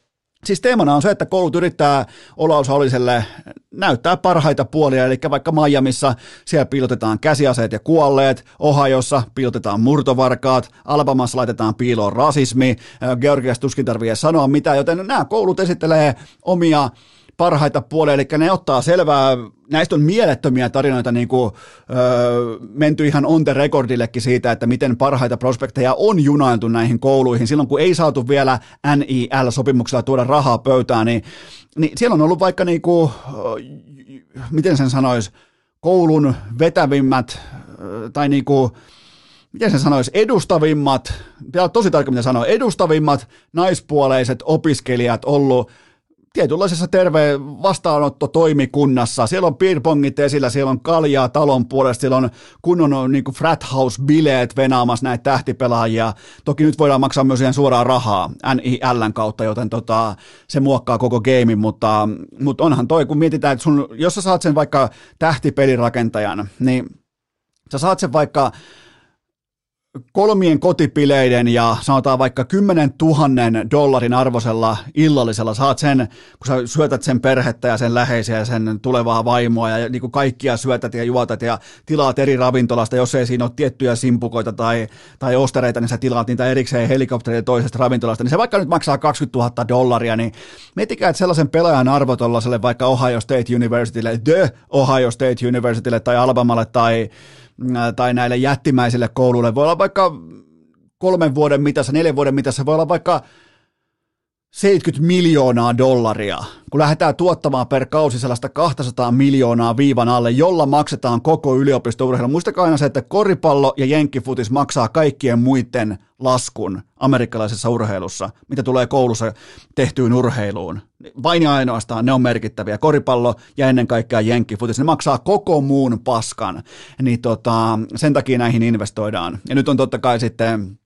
Siis teemana on se, että koulut yrittää Olaus Hauliselle näyttää parhaita puolia, eli vaikka Miamiissa siellä piilotetaan käsiaseet ja kuolleet, Ohiossa piilotetaan murtovarkaat, Alabamassa laitetaan piiloon rasismi, äh, Georgias tuskin tarvitsee sanoa mitä, joten nämä koulut esittelee omia parhaita puolia, eli ne ottaa selvää, näistä on mielettömiä tarinoita niin kuin, öö, menty ihan on the recordillekin siitä, että miten parhaita prospekteja on junailtu näihin kouluihin. Silloin kun ei saatu vielä NIL-sopimuksella tuoda rahaa pöytään, niin, niin siellä on ollut vaikka niin kuin, miten sen sanoisi, koulun vetävimmät tai niin kuin, miten se sanoisi, edustavimmat, pitää tosi tarkkaan mitä sanoa, edustavimmat naispuoleiset opiskelijat ollut tietynlaisessa terve vastaanottotoimikunnassa. Siellä on beerpongit esillä, siellä on kaljaa talon puolesta, siellä on kunnon niin kuin frat house-bileet venaamassa näitä tähtipelaajia. Toki nyt voidaan maksaa myös ihan suoraan rahaa NILn kautta, joten tota, se muokkaa koko game, mutta, mutta onhan toi, kun mietitään, että sun, jos sä saat sen vaikka tähtipelirakentajan, niin sä saat sen vaikka kolmien kotipileiden ja sanotaan vaikka 10 000 dollarin arvosella illallisella. Saat sen, kun sä syötät sen perhettä ja sen läheisiä ja sen tulevaa vaimoa ja niin kuin kaikkia syötät ja juotat ja tilaat eri ravintolasta, jos ei siinä ole tiettyjä simpukoita tai, tai ostereita, niin sä tilaat niitä erikseen helikopterin toisesta ravintolasta, niin se vaikka nyt maksaa 20 000 dollaria, niin miettikää, että sellaisen pelaajan arvo vaikka Ohio State Universitylle, The Ohio State Universitylle tai Alabamalle tai tai näille jättimäisille kouluille. Voi olla vaikka kolmen vuoden mitassa, neljän vuoden mitassa, voi olla vaikka 70 miljoonaa dollaria, kun lähdetään tuottamaan per kausi sellaista 200 miljoonaa viivan alle, jolla maksetaan koko yliopistourheilu. Muistakaa aina se, että koripallo ja jenkkifutis maksaa kaikkien muiden laskun amerikkalaisessa urheilussa, mitä tulee koulussa tehtyyn urheiluun. Vain ja ainoastaan ne on merkittäviä. Koripallo ja ennen kaikkea jenkkifutis, ne maksaa koko muun paskan. Niin tota, sen takia näihin investoidaan. Ja nyt on totta kai sitten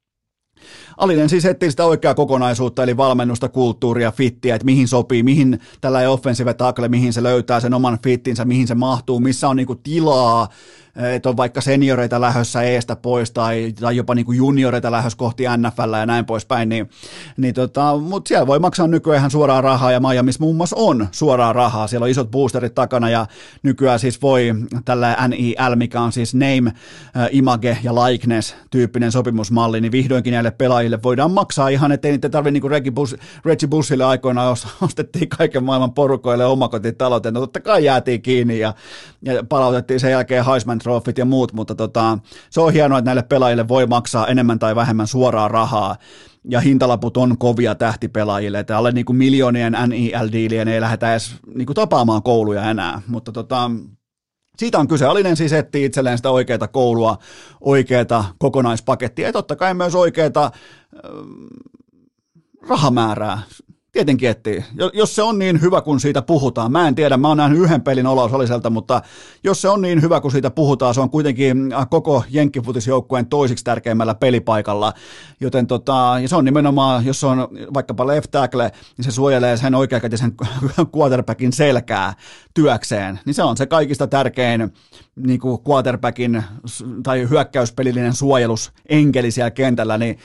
Alinen siis etsii sitä oikeaa kokonaisuutta, eli valmennusta, kulttuuria, fittiä, että mihin sopii, mihin tällä offensive tackle, mihin se löytää sen oman fittinsä, mihin se mahtuu, missä on niinku tilaa että on vaikka senioreita lähössä eestä pois tai, tai jopa niin kuin junioreita lähössä kohti NFL ja näin poispäin, niin, niin tota, mutta siellä voi maksaa nykyään suoraan rahaa ja Miami's muun muassa on suoraa rahaa, siellä on isot boosterit takana ja nykyään siis voi tällä NIL, mikä on siis name, image ja likeness tyyppinen sopimusmalli, niin vihdoinkin näille pelaajille voidaan maksaa ihan, ettei niitä tarvitse niin kuin Reggie, Bus, Reggie Bussille aikoinaan ostettiin kaiken maailman porukoille omakotitalot, no totta kai jäätiin kiinni ja, ja palautettiin sen jälkeen Heisman trofit ja muut, mutta tota, se on hienoa, että näille pelaajille voi maksaa enemmän tai vähemmän suoraa rahaa, ja hintalaput on kovia tähtipelaajille, että alle niin kuin miljoonien NIL-diilien ei lähdetä edes niin kuin tapaamaan kouluja enää, mutta tota, siitä on kyse. Alinen siis itselleen sitä oikeaa koulua, oikeaa kokonaispakettia ja totta kai myös oikeaa äh, rahamäärää. Tietenkin etsii. Jos se on niin hyvä, kun siitä puhutaan, mä en tiedä, mä oon nähnyt yhden pelin Olaus mutta jos se on niin hyvä, kun siitä puhutaan, se on kuitenkin äh, koko jenkkifutisjoukkueen toisiksi tärkeimmällä pelipaikalla, joten tota, ja se on nimenomaan, jos se on vaikkapa left tackle, niin se suojelee sen oikeakätisen quarterbackin selkää työkseen, niin se on se kaikista tärkein niin kuin quarterbackin tai hyökkäyspelillinen suojelus enkeli siellä kentällä, niin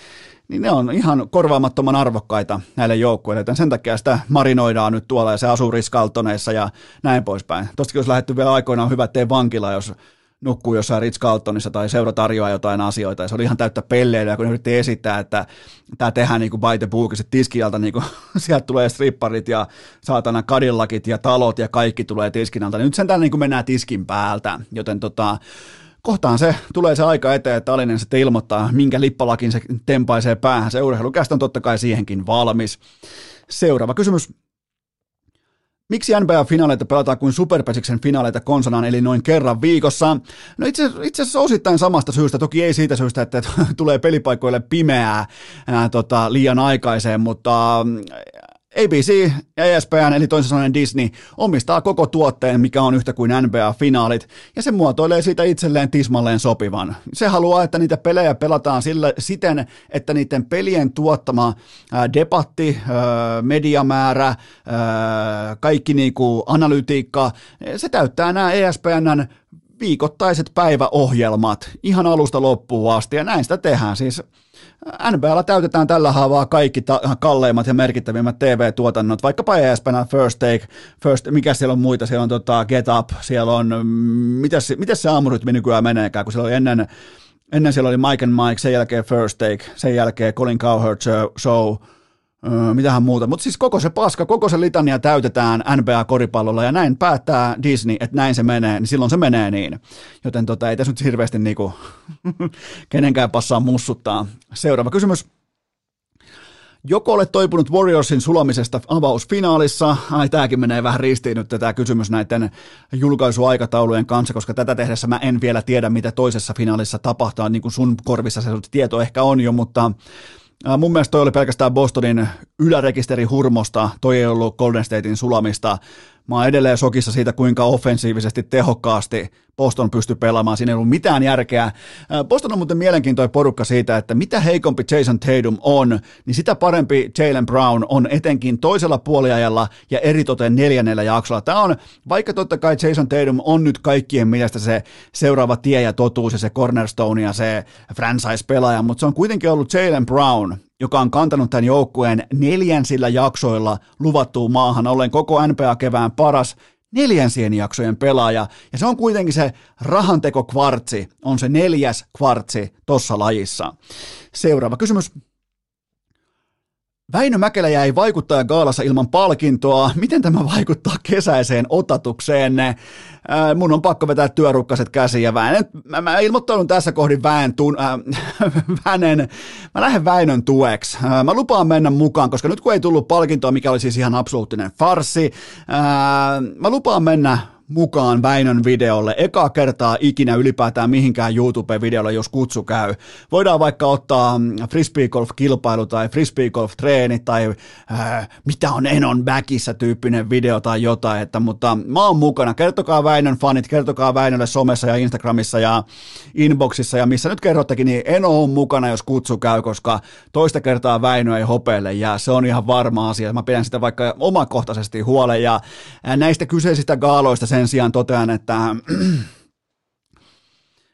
niin ne on ihan korvaamattoman arvokkaita näille joukkueille, joten sen takia sitä marinoidaan nyt tuolla ja se asuu riskaltoneissa ja näin poispäin. Tostakin olisi lähdetty vielä aikoinaan hyvä tee vankila, jos nukkuu jossain Ritz Carltonissa tai seura tarjoaa jotain asioita, ja se oli ihan täyttä pelleilyä, kun ne yritti esittää, että tämä tehdään niin kuin by the book, tiskialta niin kuin, sieltä tulee stripparit ja saatana kadillakit ja talot ja kaikki tulee tiskin alta. Nyt sen niin kuin mennään tiskin päältä, joten tota, kohtaan se tulee se aika eteen, että Alinen sitten ilmoittaa, minkä lippalakin se tempaisee päähän. Se urheilukästä on totta kai siihenkin valmis. Seuraava kysymys. Miksi NBA-finaaleita pelataan kuin Superpesiksen finaaleita konsanaan, eli noin kerran viikossa? No itse, itse asiassa osittain samasta syystä, toki ei siitä syystä, että tulee pelipaikoille pimeää ää, tota, liian aikaiseen, mutta ABC ja ESPN, eli toisin sanoen Disney, omistaa koko tuotteen, mikä on yhtä kuin NBA-finaalit, ja se muotoilee siitä itselleen tismalleen sopivan. Se haluaa, että niitä pelejä pelataan sillä, siten, että niiden pelien tuottama ää, debatti, ää, mediamäärä, ää, kaikki niinku analytiikka, se täyttää nämä ESPNn viikoittaiset päiväohjelmat ihan alusta loppuun asti, ja näin sitä tehdään. Siis NBL täytetään tällä haavaa kaikki ta- kalleimmat ja merkittävimmät TV-tuotannot, vaikkapa ESPN First Take, first, mikä siellä on muita, siellä on tota Get Up, siellä on, mm, mitäs se aamurytmi nykyään meneekään, kun siellä oli ennen, ennen siellä oli Mike and Mike, sen jälkeen First Take, sen jälkeen Colin Cowherd Show, Öö, mitähän muuta. Mutta siis koko se paska, koko se litania täytetään NBA-koripallolla ja näin päättää Disney, että näin se menee, niin silloin se menee niin. Joten tota, ei tässä nyt hirveästi niinku kenenkään passaa mussuttaa. Seuraava kysymys. Joko olet toipunut Warriorsin sulamisesta avausfinaalissa? Ai, tämäkin menee vähän ristiin nyt tämä kysymys näiden julkaisuaikataulujen kanssa, koska tätä tehdessä mä en vielä tiedä, mitä toisessa finaalissa tapahtuu, niin kuin sun korvissa se tieto ehkä on jo, mutta Mun mielestä toi oli pelkästään Bostonin ylärekisteri hurmosta, toi ei ollut Golden Statein sulamista. Mä oon edelleen sokissa siitä, kuinka offensiivisesti tehokkaasti Boston pystyy pelaamaan. Siinä ei ollut mitään järkeä. Boston on muuten mielenkiintoinen porukka siitä, että mitä heikompi Jason Tatum on, niin sitä parempi Jalen Brown on etenkin toisella puoliajalla ja eritoten neljännellä jaksolla. Tämä on, vaikka totta kai Jason Tatum on nyt kaikkien mielestä se seuraava tie ja totuus ja se cornerstone ja se franchise-pelaaja, mutta se on kuitenkin ollut Jalen Brown, joka on kantanut tämän joukkueen neljänsillä jaksoilla luvattuun maahan, ollen koko NBA-kevään paras neljänsien jaksojen pelaaja, ja se on kuitenkin se rahanteko kvartsi, on se neljäs kvartsi tuossa lajissa. Seuraava kysymys. Väinö Mäkelä jäi vaikuttaja gaalassa ilman palkintoa. Miten tämä vaikuttaa kesäiseen otatukseen? mun on pakko vetää työrukkaset käsiin ja Väinön, mä, mä ilmoittaudun tässä kohdin Väen tun, äh, Vänen, mä lähden Väinön tueksi. Äh, mä lupaan mennä mukaan, koska nyt kun ei tullut palkintoa, mikä oli siis ihan absoluuttinen farsi, äh, mä lupaan mennä mukaan Väinön videolle. Eka kertaa ikinä ylipäätään mihinkään YouTube-videolle, jos kutsu käy. Voidaan vaikka ottaa mm, frisbeegolf-kilpailu tai frisbeegolf-treeni tai äh, mitä on Enon backissa tyyppinen video tai jotain, että, mutta mä oon mukana. Kertokaa Väinön fanit, kertokaa Väinölle somessa ja Instagramissa ja inboxissa ja missä nyt kerrottekin, niin Eno on mukana, jos kutsu käy, koska toista kertaa Väinö ei hopeelle ja se on ihan varma asia. Mä pidän sitä vaikka omakohtaisesti huolen ja äh, näistä kyseisistä gaaloista sen sen sijaan totean, että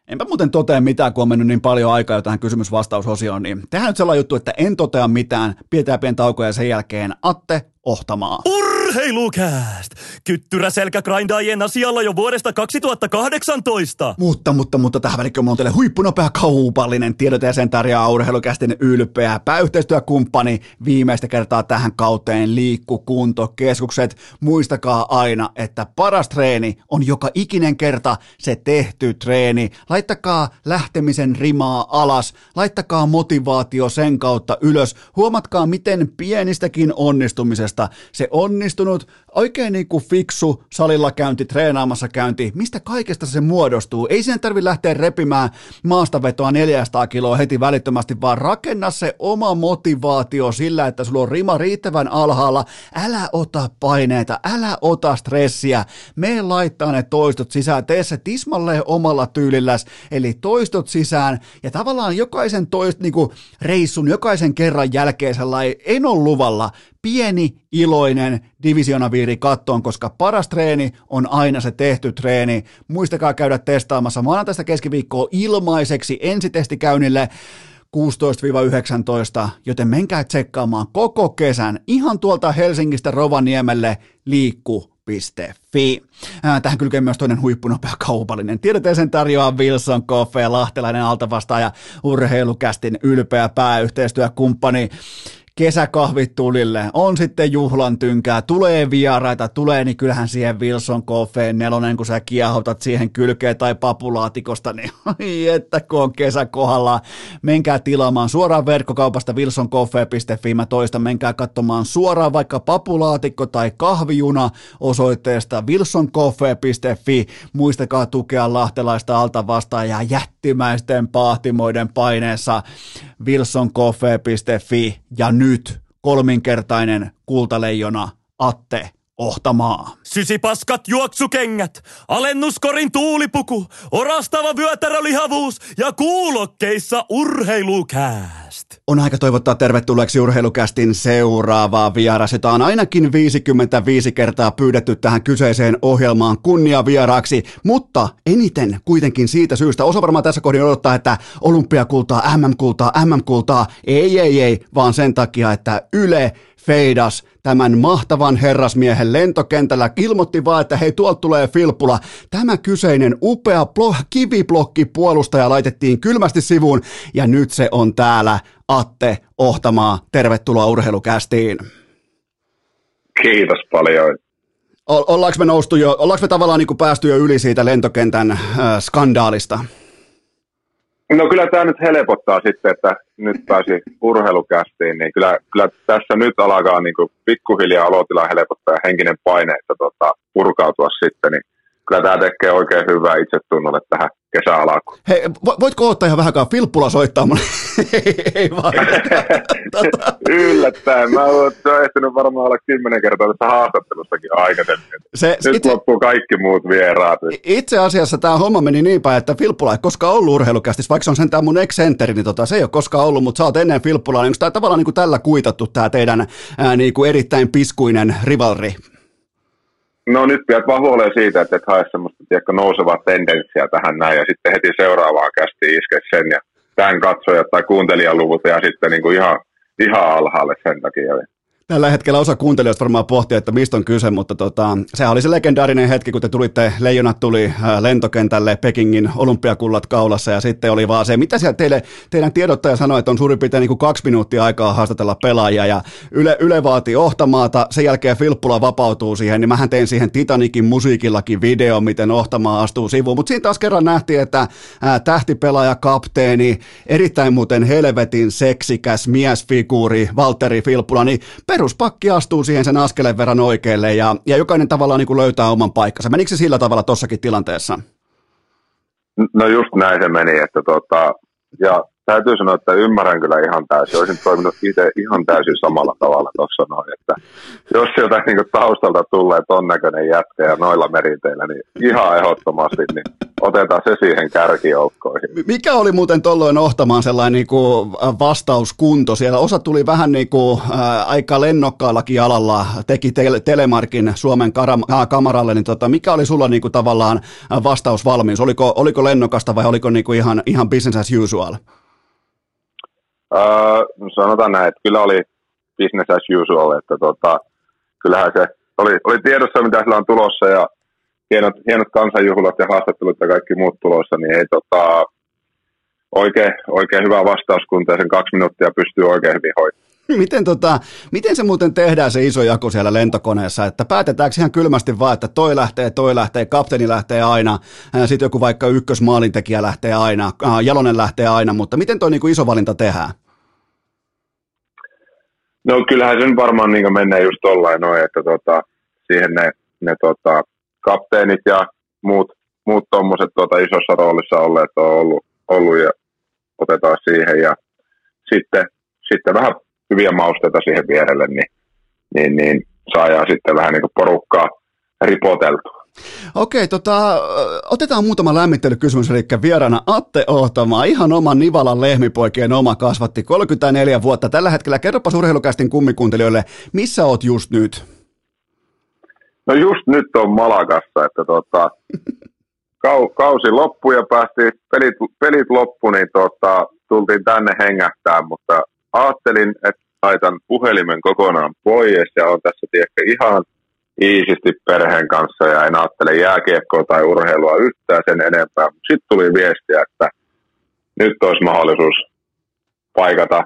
Enpä muuten totea mitään, kun on mennyt niin paljon aikaa jo tähän kysymys-vastausosioon, niin tehdään nyt sellainen juttu, että en totea mitään, pidetään pieni tauko ja sen jälkeen Atte Ohtamaa. Urheilukääst! Kyttyrä selkägrindaajien asialla jo vuodesta 2018. Mutta, mutta, mutta tähän välikköön on teille huippunopea kaupallinen tiedote ja sen tarjoaa urheilukästin ylpeä pääyhteistyökumppani viimeistä kertaa tähän kauteen liikkukuntokeskukset. Muistakaa aina, että paras treeni on joka ikinen kerta se tehty treeni. Laittakaa lähtemisen rimaa alas, laittakaa motivaatio sen kautta ylös. Huomatkaa, miten pienistäkin onnistumisesta. Se onnistunut, oikein niin kuin fiksu salilla käynti, treenaamassa käynti, mistä kaikesta se muodostuu. Ei sen tarvi lähteä repimään maastavetoa 400 kiloa heti välittömästi, vaan rakenna se oma motivaatio sillä, että sulla on rima riittävän alhaalla. Älä ota paineita, älä ota stressiä. Me laittaa ne toistot sisään, tee se tismalleen omalla tyylilläs, eli toistot sisään, ja tavallaan jokaisen toist, niin kuin reissun, jokaisen kerran jälkeen sellainen enon luvalla pieni, iloinen divisionaviiri kattoon, koska paras treeni on aina se tehty treeni. Muistakaa käydä testaamassa maanantaista keskiviikkoa ilmaiseksi ensitestikäynnille 16-19, joten menkää tsekkaamaan koko kesän ihan tuolta Helsingistä Rovaniemelle liikku Fi. Tähän kylkee myös toinen huippunopea kaupallinen. Tiedoteeseen tarjoaa Wilson Coffee, lahtelainen altavastaaja, urheilukästin ylpeä pääyhteistyökumppani kesäkahvit tulille, on sitten juhlan tynkää, tulee vieraita, tulee, niin kyllähän siihen Wilson Coffeen nelonen, kun sä kiehautat siihen kylkeen tai papulaatikosta, niin että kun on kesä kohdalla, menkää tilaamaan suoraan verkkokaupasta wilsoncoffee.fi, mä toista, menkää katsomaan suoraan vaikka papulaatikko tai kahvijuna osoitteesta wilsoncoffee.fi, muistakaa tukea lahtelaista alta vastaajaa jättimäisten pahtimoiden paineessa wilsoncoffee.fi ja nyt kolminkertainen kultaleijona Atte Ohtamaa. Sysipaskat juoksukengät, alennuskorin tuulipuku, orastava vyötärölihavuus ja kuulokkeissa urheilukääst. On aika toivottaa tervetulleeksi urheilukästin seuraavaa vieras, jota on ainakin 55 kertaa pyydetty tähän kyseiseen ohjelmaan kunniavieraaksi, mutta eniten kuitenkin siitä syystä, osa varmaan tässä kohdin odottaa, että olympiakultaa, MM-kultaa, MM-kultaa, ei, ei, ei, vaan sen takia, että Yle feidas tämän mahtavan herrasmiehen lentokentällä. Ilmoitti vaan, että hei, tuolta tulee Filppula. Tämä kyseinen upea blo- kiviblokki puolustaja laitettiin kylmästi sivuun ja nyt se on täällä. Atte Ohtamaa, tervetuloa urheilukästiin. Kiitos paljon. O- ollaanko me noustu jo, ollaanko me tavallaan niin päästy jo yli siitä lentokentän äh, skandaalista? No kyllä tämä nyt helpottaa sitten, että nyt pääsi urheilukästiin, niin kyllä, kyllä tässä nyt alkaa niin kuin pikkuhiljaa olotila helpottaa ja henkinen paine, että tota, purkautua sitten, niin kyllä tämä tekee oikein hyvää itsetunnolle tähän kesäalakuun. Hei, voitko ottaa ihan vähän Filppula soittaa mulle? ei, vaan. Yllättäen. Mä oon ehtinyt varmaan olla kymmenen kertaa tässä haastattelussakin aikaisemmin. Se, Nyt itse, loppuu kaikki muut vieraat. Itse asiassa tämä homma meni niin päin, että Filppula ei koskaan ollut urheilukästis, vaikka se on sentään mun ex niin tota, se ei ole koskaan ollut, mutta sä oot ennen Filppulaa. Niin onko tämä tavallaan niin kuin tällä kuitattu tämä teidän ää, niin kuin erittäin piskuinen rivalri? No nyt pidät vaan huoleen siitä, että et hae semmoista tiedätkö, nousevaa tendenssiä tähän näin ja sitten heti seuraavaan kästi iske sen ja tämän katsojat tai kuuntelijaluvut ja sitten niin kuin ihan, ihan alhaalle sen takia. Tällä hetkellä osa kuuntelijoista varmaan pohtii, että mistä on kyse, mutta tota, sehän oli se legendaarinen hetki, kun te tulitte, leijonat tuli äh, lentokentälle Pekingin olympiakullat kaulassa ja sitten oli vaan se, mitä siellä teille, teidän tiedottaja sanoi, että on suurin piirtein niin kuin kaksi minuuttia aikaa haastatella pelaajia ja Yle, Yle vaati Ohtamaata, sen jälkeen Filppula vapautuu siihen, niin mähän tein siihen Titanikin musiikillakin video, miten Ohtamaa astuu sivuun, mutta siinä taas kerran nähtiin, että ää, äh, tähtipelaaja, kapteeni, erittäin muuten helvetin seksikäs miesfiguuri Valtteri Filppula, niin peruspakki astuu siihen sen askeleen verran oikealle ja, ja jokainen tavallaan niin kuin löytää oman paikkansa. Menikö se sillä tavalla tossakin tilanteessa? No just näin se meni, että tota, ja täytyy sanoa, että ymmärrän kyllä ihan täysin. Olisin toiminut itse ihan täysin samalla tavalla tuossa noin, että jos sieltä niin taustalta tulee ton näköinen jätkä ja noilla meriteillä, niin ihan ehdottomasti niin otetaan se siihen kärkijoukkoihin. Mikä oli muuten tolloin ohtamaan sellainen niin kuin vastauskunto? Siellä osa tuli vähän niin kuin, ää, aika lennokkaallakin alalla, teki te- telemarkin Suomen karam- kamaralle, niin tota, mikä oli sulla niin kuin tavallaan vastausvalmius? Oliko, oliko lennokasta vai oliko niin kuin ihan, ihan business as usual? Öö, sanotaan näin, että kyllä oli business as usual, että tota, kyllähän se oli, oli tiedossa, mitä sillä on tulossa ja hienot, hienot kansanjuhlat ja haastattelut ja kaikki muut tulossa, niin ei tota, oikein, oikein hyvä vastauskunta ja sen kaksi minuuttia pystyy oikein hyvin hoitamaan. Miten, tota, miten se muuten tehdään se iso jako siellä lentokoneessa, että päätetäänkö ihan kylmästi vaan, että toi lähtee, toi lähtee, kapteeni lähtee aina, sitten joku vaikka ykkösmaalintekijä lähtee aina, Jalonen lähtee aina, mutta miten toi niin iso valinta tehdään? No kyllähän se nyt varmaan niin menee just tollain noin, että tota, siihen ne, ne tota, kapteenit ja muut, muut tuommoiset tota, isossa roolissa olleet on ollut, ollut ja otetaan siihen ja sitten, sitten vähän hyviä mausteita siihen vierelle, niin, niin, niin saadaan sitten vähän niin porukkaa ripoteltua. Okei, tota, otetaan muutama lämmittelykysymys, eli vieraana Atte Ohtama, ihan oman Nivalan lehmipoikien oma kasvatti, 34 vuotta tällä hetkellä. Kerropa urheilukästin kummikuuntelijoille, missä oot just nyt? No just nyt on Malakassa, että tota, kau, kausi loppui ja päästiin, pelit, pelit loppu, niin tota, tultiin tänne hengähtää, mutta ajattelin, että laitan puhelimen kokonaan pois ja on tässä tiedäkö, ihan iisisti perheen kanssa ja en ajattele jääkiekkoa tai urheilua yhtään sen enempää. Sitten tuli viestiä, että nyt olisi mahdollisuus paikata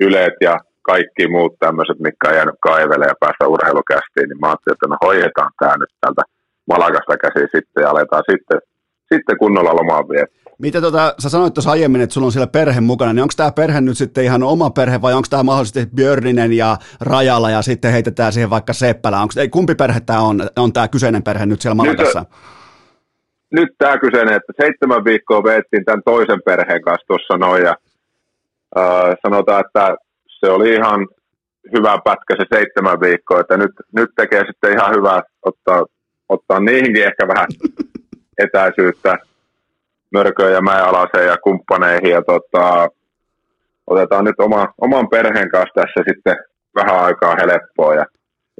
yleet ja kaikki muut tämmöiset, mitkä on jäänyt kaivele ja päästä urheilukästiin, niin mä ajattelin, että me hoidetaan tämä nyt täältä Malakasta käsi sitten ja aletaan sitten, sitten kunnolla lomaan viettää. Mitä tota, sä sanoit tuossa aiemmin, että sulla on siellä perhe mukana, niin onko tämä perhe nyt sitten ihan oma perhe vai onko tämä mahdollisesti Björninen ja Rajala ja sitten heitetään siihen vaikka Seppälä? Onko, ei, kumpi perhe tämä on, on tämä kyseinen perhe nyt siellä Malakassa? Nyt, nyt tämä kyseinen, että seitsemän viikkoa veettiin tämän toisen perheen kanssa tuossa noin ja äh, sanotaan, että se oli ihan hyvä pätkä se seitsemän viikkoa, että nyt, nyt tekee sitten ihan hyvä ottaa, ottaa niihinkin ehkä vähän etäisyyttä Mörköön ja Mäenalaiseen ja kumppaneihin. Ja tota, otetaan nyt oma, oman perheen kanssa tässä sitten vähän aikaa helppoa ja,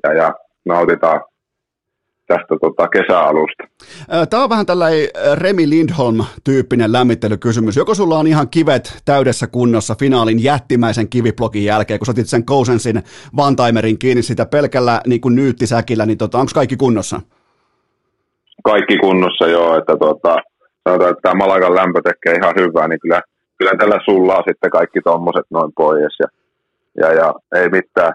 ja, ja nautitaan, tästä tota, kesäalusta. Tämä on vähän tällainen Remi Lindholm-tyyppinen lämmittelykysymys. Joko sulla on ihan kivet täydessä kunnossa finaalin jättimäisen kiviblogin jälkeen, kun sä otit sen Kousensin Vantaimerin kiinni sitä pelkällä niin kuin nyyttisäkillä, niin tota, onko kaikki kunnossa? Kaikki kunnossa joo, että tota, sanotaan, että tämä Malagan lämpö tekee ihan hyvää, niin kyllä, kyllä tällä sullaa sitten kaikki tuommoiset noin pois ja, ja, ja, ei mitään.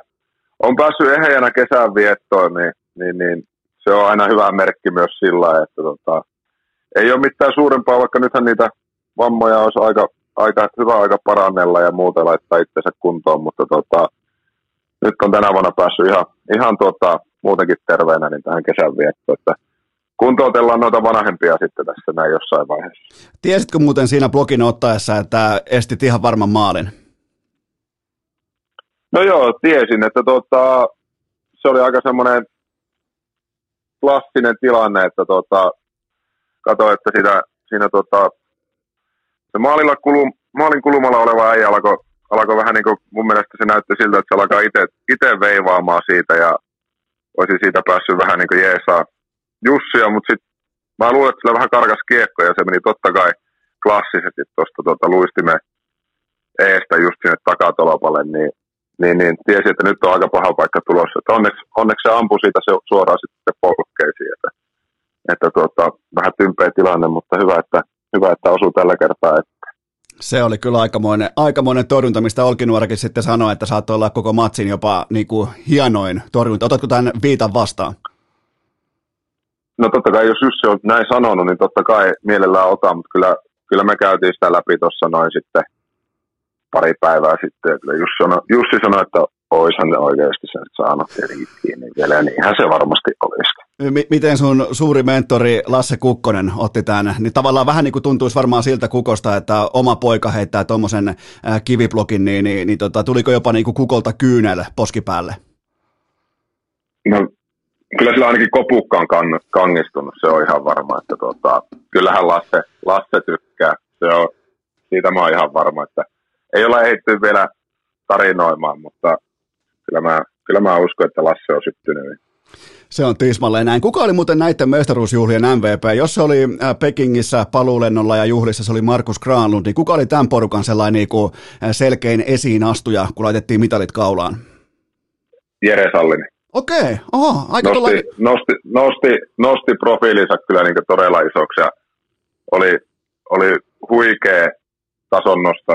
On päässyt ehjänä kesän viettoon, niin, niin, niin se on aina hyvä merkki myös sillä, että tota, ei ole mitään suurempaa, vaikka nythän niitä vammoja olisi aika, aika hyvä aika parannella ja muuta laittaa itsensä kuntoon, mutta tota, nyt on tänä vuonna päässyt ihan, ihan tota, muutenkin terveenä niin tähän kesän viettoon, että kuntoutellaan noita vanhempia sitten tässä näin jossain vaiheessa. Tiesitkö muuten siinä blogin ottaessa, että estit ihan varman maalin? No joo, tiesin, että tota, se oli aika semmoinen klassinen tilanne, että tota, katsoin, että siinä, siinä tota, se maalilla kulu, maalin kulmalla oleva äijä alkoi alko vähän niin kuin, mun mielestä se näytti siltä, että se alkaa itse veivaamaan siitä ja olisi siitä päässyt vähän niin kuin jeesaa Jussia, mutta sitten mä luulen, että sillä vähän karkas kiekko ja se meni totta kai klassisesti tuosta tota, luistimen eestä just sinne takatolopalle, niin niin, niin tiesi, että nyt on aika paha paikka tulossa. Että onneksi, onneksi se ampui siitä se, suoraan sitten polkkeisiin, että, että tuota, vähän tympeä tilanne, mutta hyvä, että, hyvä, että osuu tällä kertaa. Että. Se oli kyllä aikamoinen, aikamoinen torjunta, mistä Olkinuorakin sitten sanoi, että saattoi olla koko matsin jopa niin kuin hienoin torjunta. Otatko tämän viitan vastaan? No totta kai, jos Jussi on näin sanonut, niin totta kai mielellään otan, mutta kyllä, kyllä me käytiin sitä läpi tuossa noin sitten pari päivää sitten. Ja kyllä Jussi, sanoi, Jussi sanoi, että oishan ne oikeasti sen saanut kiinni vielä, niin ihan se varmasti olisi. M- miten sun suuri mentori Lasse Kukkonen otti tämän? Niin tavallaan vähän niin kuin tuntuisi varmaan siltä Kukosta, että oma poika heittää tuommoisen kiviblogin, niin, niin, niin tota, tuliko jopa niin kuin Kukolta kyynel poskipäälle? No kyllä sillä ainakin kopukka on kann, kangistunut, se on ihan varma, että tota, kyllähän Lasse, Lasse tykkää, se on, siitä mä oon ihan varma, että ei ole ehditty vielä tarinoimaan, mutta kyllä mä, kyllä mä uskon, että Lasse on syttynyt. Se on tismalleen näin. Kuka oli muuten näiden mestaruusjuhlien MVP? Jos se oli äh, Pekingissä paluulennolla ja juhlissa se oli Markus Granlund, niin kuka oli tämän porukan sellainen niin kuin äh, selkein esiinastuja, kun laitettiin mitalit kaulaan? Jere Sallinen. Okei, oho, aika nosti, tuolla... nosti, nosti, nosti profiilinsa kyllä niin todella isoksi ja oli, oli huikea tason nosto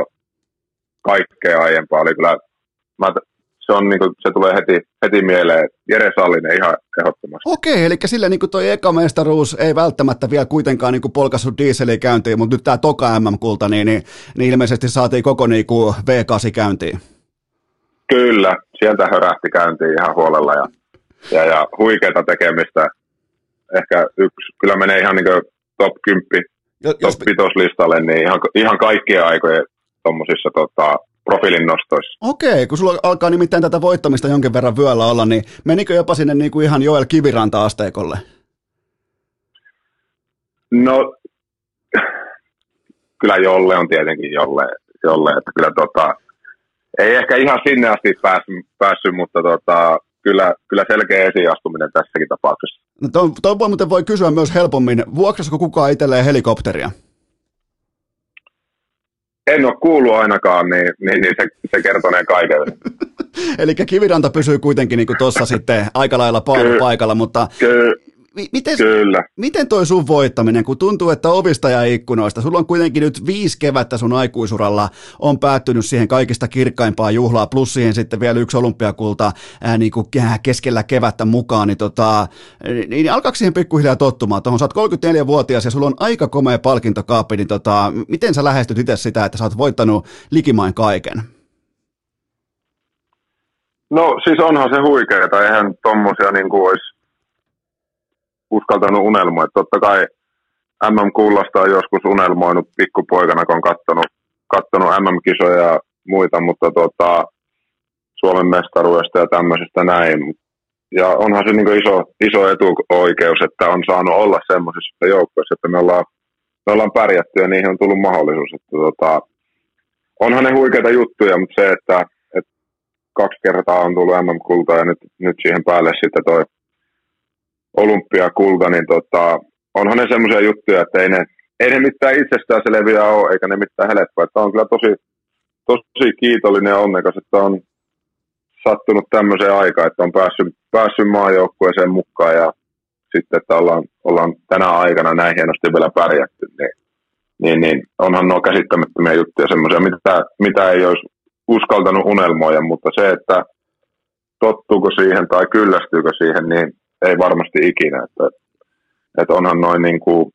kaikkea aiempaa. Oli kyllä, mä, se, on, niin kuin, se tulee heti, heti mieleen. Jere Sallinen ihan ehdottomasti. Okei, eli sillä niin kuin toi eka mestaruus ei välttämättä vielä kuitenkaan niin polkassut dieseliä käyntiin, mutta nyt tämä toka MM-kulta, niin, niin, niin, ilmeisesti saatiin koko niin kuin V8 käyntiin. Kyllä, sieltä hörähti käyntiin ihan huolella ja, ja, ja huikeata tekemistä. Ehkä yksi, kyllä menee ihan niin top 10, jos, top 5 listalle, niin ihan, ihan kaikkien aikojen tuommoisissa tota, profiilin nostoissa. Okei, kun sulla alkaa nimittäin tätä voittamista jonkin verran vyöllä olla, niin menikö jopa sinne niin kuin ihan Joel Kiviranta-asteikolle? No, kyllä Jolle on tietenkin Jolle, jolle että kyllä tota, ei ehkä ihan sinne asti päässyt, päässyt mutta tota, kyllä, kyllä selkeä esiastuminen tässäkin tapauksessa. No toi voi, muuten voi kysyä myös helpommin, vuokrasiko kukaan itselleen helikopteria? en ole kuullut ainakaan, niin, niin, niin se, se kertonee kaiken. Eli Kiviranta pysyy kuitenkin niin tuossa sitten aika lailla paikalla, mutta Ky- Miten, Kyllä. miten toi sun voittaminen, kun tuntuu, että ovista ja ikkunoista, sulla on kuitenkin nyt viisi kevättä sun aikuisuralla, on päättynyt siihen kaikista kirkkaimpaan juhlaa, plus siihen sitten vielä yksi olympiakulta ää, niin kuin keskellä kevättä mukaan, niin, tota, niin, niin alkaako siihen pikkuhiljaa tottumaan? Tuohon sä oot 34-vuotias ja sulla on aika komea palkintokaappi, niin tota, miten sä lähestyt itse sitä, että sä oot voittanut likimain kaiken? No siis onhan se huikeeta, eihän tommosia niin kuin olisi uskaltanut unelmoida. Totta kai MM-kullasta on joskus unelmoinut pikkupoikana, kun on kattonut, kattonut MM-kisoja ja muita, mutta tota, Suomen mestaruudesta ja tämmöisestä näin. Ja onhan se niin iso, iso etuoikeus, että on saanut olla semmoisessa joukkoissa, että me ollaan, me ollaan pärjätty ja niihin on tullut mahdollisuus. Että tota, onhan ne huikeita juttuja, mutta se, että, että kaksi kertaa on tullut MM-kulta ja nyt, nyt siihen päälle sitten toi olympiakulta, niin tota, onhan ne semmoisia juttuja, että ei ne, ei ne mitään itsestään selviä ole, eikä ne mitään helppoa. Että on kyllä tosi, tosi kiitollinen ja onnekas, että on sattunut tämmöiseen aikaan, että on päässyt, päässyt maajoukkueeseen mukaan ja sitten, että ollaan, ollaan tänä aikana näin hienosti vielä pärjätty, niin, niin, niin onhan nuo käsittämättömiä juttuja semmoisia, mitä, mitä ei olisi uskaltanut unelmoida, mutta se, että tottuuko siihen tai kyllästyykö siihen, niin ei varmasti ikinä. Että, että onhan noin niin kuin,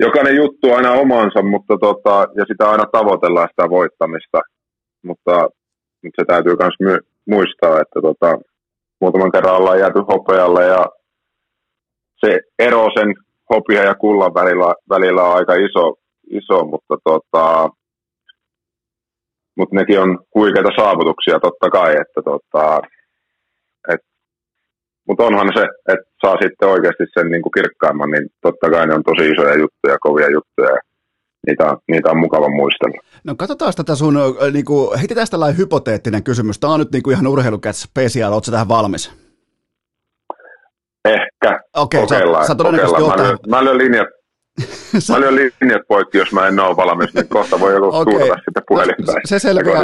jokainen juttu aina omansa, mutta tota, ja sitä aina tavoitellaan sitä voittamista, mutta, mutta se täytyy myös my- muistaa, että tota, muutaman kerran ollaan jääty hopealle ja se ero sen hopia ja kullan välillä, välillä on aika iso, iso mutta, tota, mutta nekin on huikeita saavutuksia totta kai, että tota, mutta onhan se, että saa sitten oikeasti sen niin kuin kirkkaimman, niin totta kai ne on tosi isoja juttuja, kovia juttuja, niitä, niitä on mukava muistella. No katsotaan tätä sun, niin kuin, heitetään tällainen hypoteettinen kysymys. Tämä on nyt niin kuin ihan urheilukäts special, ootko tähän valmis? Ehkä. Okei, okay, kokeillaan. Sä, sä todennäköisesti mä, lyön, mä lyön linjat Mä lyön linjat poikki, jos mä en ole valmis, niin kohta voi joku okay. tuurata sitten puhelinta. No, se selviää.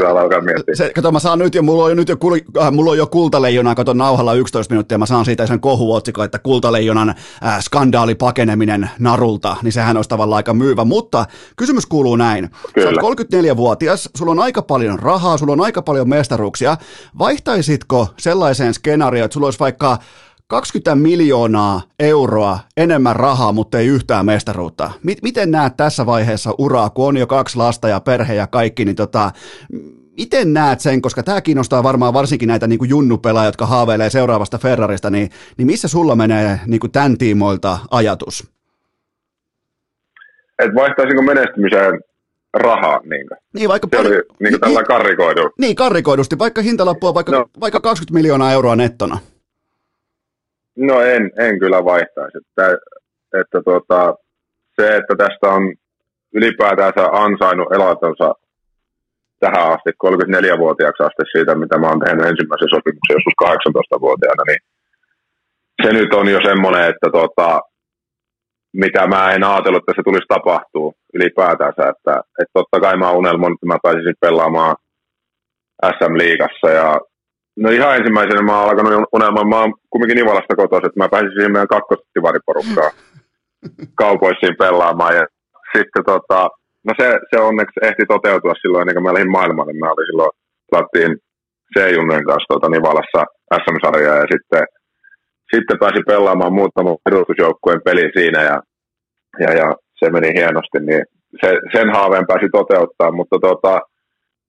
Se, kato, mä saan nyt jo, mulla on jo, nyt jo, kul, äh, mulla on jo kultaleijona, kato nauhalla 11 minuuttia, mä saan siitä sen kohuotsikon, että kultaleijonan äh, skandaali pakeneminen narulta, niin sehän olisi tavallaan aika myyvä. Mutta kysymys kuuluu näin. Kyllä. Sä oot 34-vuotias, sulla on aika paljon rahaa, sulla on aika paljon mestaruuksia. Vaihtaisitko sellaiseen skenaarioon, että sulla olisi vaikka 20 miljoonaa euroa enemmän rahaa, mutta ei yhtään mestaruutta. Miten näet tässä vaiheessa uraa, kun on jo kaksi lasta ja perhe ja kaikki, niin tota, miten näet sen, koska tämä kiinnostaa varmaan varsinkin näitä niin junnupelaajia, jotka haaveilee seuraavasta Ferrarista, niin, niin missä sulla menee niin kuin tämän tiimoilta ajatus? Et vaihtaisinko menestymiseen rahaa? Niin, niin vaikka se pari, oli niin kuin tällä karrikoidu. Niin, karrikoidusti, vaikka hintalappu on vaikka, no. vaikka 20 miljoonaa euroa nettona. No en, en kyllä vaihtaisi. Että, että tuota, se, että tästä on ylipäätänsä ansainnut elatonsa tähän asti, 34-vuotiaaksi asti siitä, mitä mä oon tehnyt ensimmäisen sopimuksen joskus 18-vuotiaana, niin se nyt on jo semmoinen, että tuota, mitä mä en ajatellut, että se tulisi tapahtuu ylipäätänsä. Että, että totta kai mä unelmoin, että mä pääsisin pelaamaan SM-liigassa ja No ihan ensimmäisenä mä oon alkanut unelmaan, mä oon kumminkin Nivalasta kotoisin, että mä pääsisin siihen meidän kakkostivariporukkaan kaupoissiin pelaamaan. Ja sitten tota, no se, se onneksi ehti toteutua silloin ennen kuin mä lähdin maailmalle. Mä olin silloin, pelattiin C-junnojen kanssa tuota Nivalassa SM-sarjaa ja sitten, sitten pääsin pelaamaan muutaman edustusjoukkueen peli siinä ja, ja, ja, se meni hienosti, niin se, sen haaveen pääsi toteuttaa, mutta tota,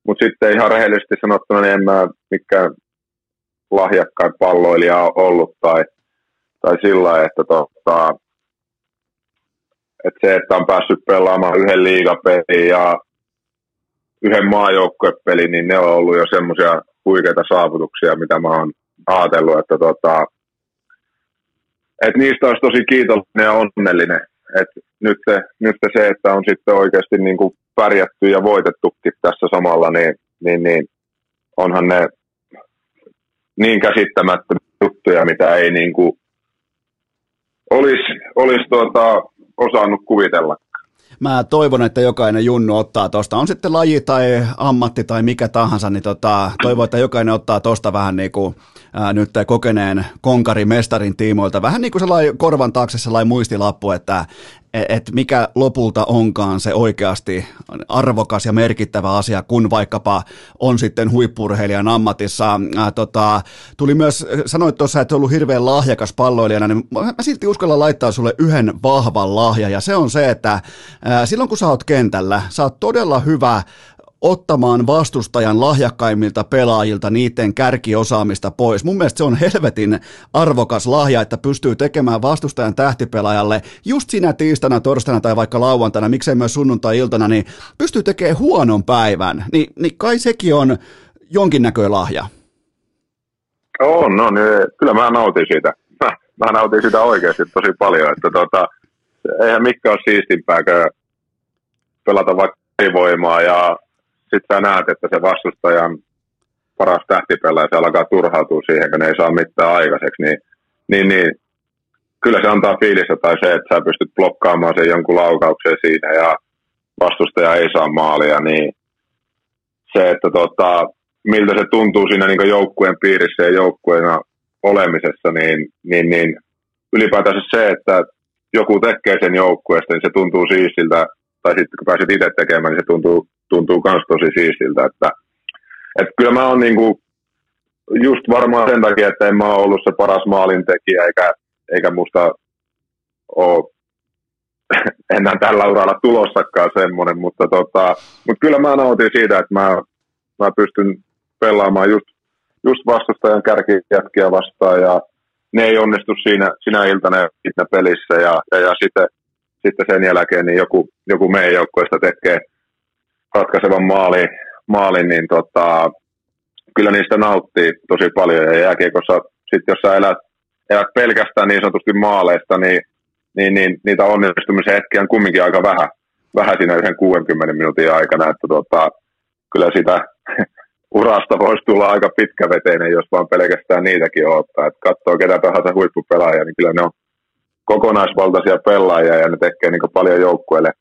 mutta sitten ihan rehellisesti sanottuna, niin en mä mikään lahjakkain palloilija on ollut tai, tai sillä että, tota, että se, että on päässyt pelaamaan yhden liigapelin ja yhden maajoukkuepelin, niin ne on ollut jo semmoisia huikeita saavutuksia, mitä mä oon ajatellut, että tota, et niistä olisi tosi kiitollinen ja onnellinen. Et nyt, se, nyt se, että on sitten oikeasti niin kuin pärjätty ja voitettukin tässä samalla, niin, niin, niin onhan ne niin käsittämättömiä juttuja, mitä ei niin kuin olisi, olisi tuota, osannut kuvitella. Mä toivon, että jokainen junnu ottaa tuosta, on sitten laji tai ammatti tai mikä tahansa, niin tota, toivon, että jokainen ottaa tuosta vähän niin kuin ää, nyt kokeneen konkarimestarin tiimoilta, vähän niin kuin sellainen korvan taakse sellainen muistilappu, että että mikä lopulta onkaan se oikeasti arvokas ja merkittävä asia, kun vaikkapa on sitten huippurheilijan ammatissa. Ää, tota, tuli myös, sanoit tuossa, että ollut hirveän lahjakas palloilijana, niin mä silti uskalla laittaa sulle yhden vahvan lahja, ja se on se, että ää, silloin kun sä oot kentällä, sä oot todella hyvä ottamaan vastustajan lahjakkaimmilta pelaajilta niiden kärkiosaamista pois. Mun mielestä se on helvetin arvokas lahja, että pystyy tekemään vastustajan tähtipelaajalle just sinä tiistaina, torstaina tai vaikka lauantaina, miksei myös sunnuntai-iltana, niin pystyy tekemään huonon päivän. Ni, niin kai sekin on jonkinnäköinen lahja. On, no niin, kyllä mä nautin siitä. Mä, mä nautin sitä oikeasti tosi paljon, että tota, eihän mikä ole siistimpää, pelata vaikka voimaa ja sitten sä näet, että se vastustajan paras tähtipelaaja, se alkaa turhautua siihen, kun ne ei saa mitään aikaiseksi, niin niin, niin kyllä se antaa fiilistä tai se, että sä pystyt blokkaamaan sen jonkun laukauksen siinä ja vastustaja ei saa maalia, niin se, että tota, miltä se tuntuu siinä niin joukkueen piirissä ja joukkueena olemisessa, niin, niin, niin ylipäätänsä se, että joku tekee sen joukkueesta, niin se tuntuu siistiltä, tai sitten kun pääset itse tekemään, niin se tuntuu, tuntuu myös tosi siistiltä, että, että kyllä mä oon niinku, just varmaan sen takia, että en mä ole ollut se paras maalintekijä, eikä, eikä musta ole enää tällä uralla tulossakaan semmoinen, mutta, tota, mutta kyllä mä nautin siitä, että mä, mä pystyn pelaamaan just, just vastustajan kärkijätkiä vastaan ja ne ei onnistu siinä, sinä iltana siinä pelissä ja, ja, ja sitten, sitten, sen jälkeen niin joku, joku meidän joukkueesta tekee ratkaisevan maalin, maalin niin tota, kyllä niistä nauttii tosi paljon ja jääkiekossa sitten jos sä elät, elät pelkästään niin sanotusti maaleista, niin, niin, niin niitä onnistumisen hetkiä on kumminkin aika vähän, vähän siinä yhden 60 minuutin aikana, että tota, kyllä sitä urasta voisi tulla aika pitkäveteinen, jos vaan pelkästään niitäkin ottaa. Että katsoo ketä tahansa huippupelaajia, niin kyllä ne on kokonaisvaltaisia pelaajia ja ne tekee niin paljon joukkueelle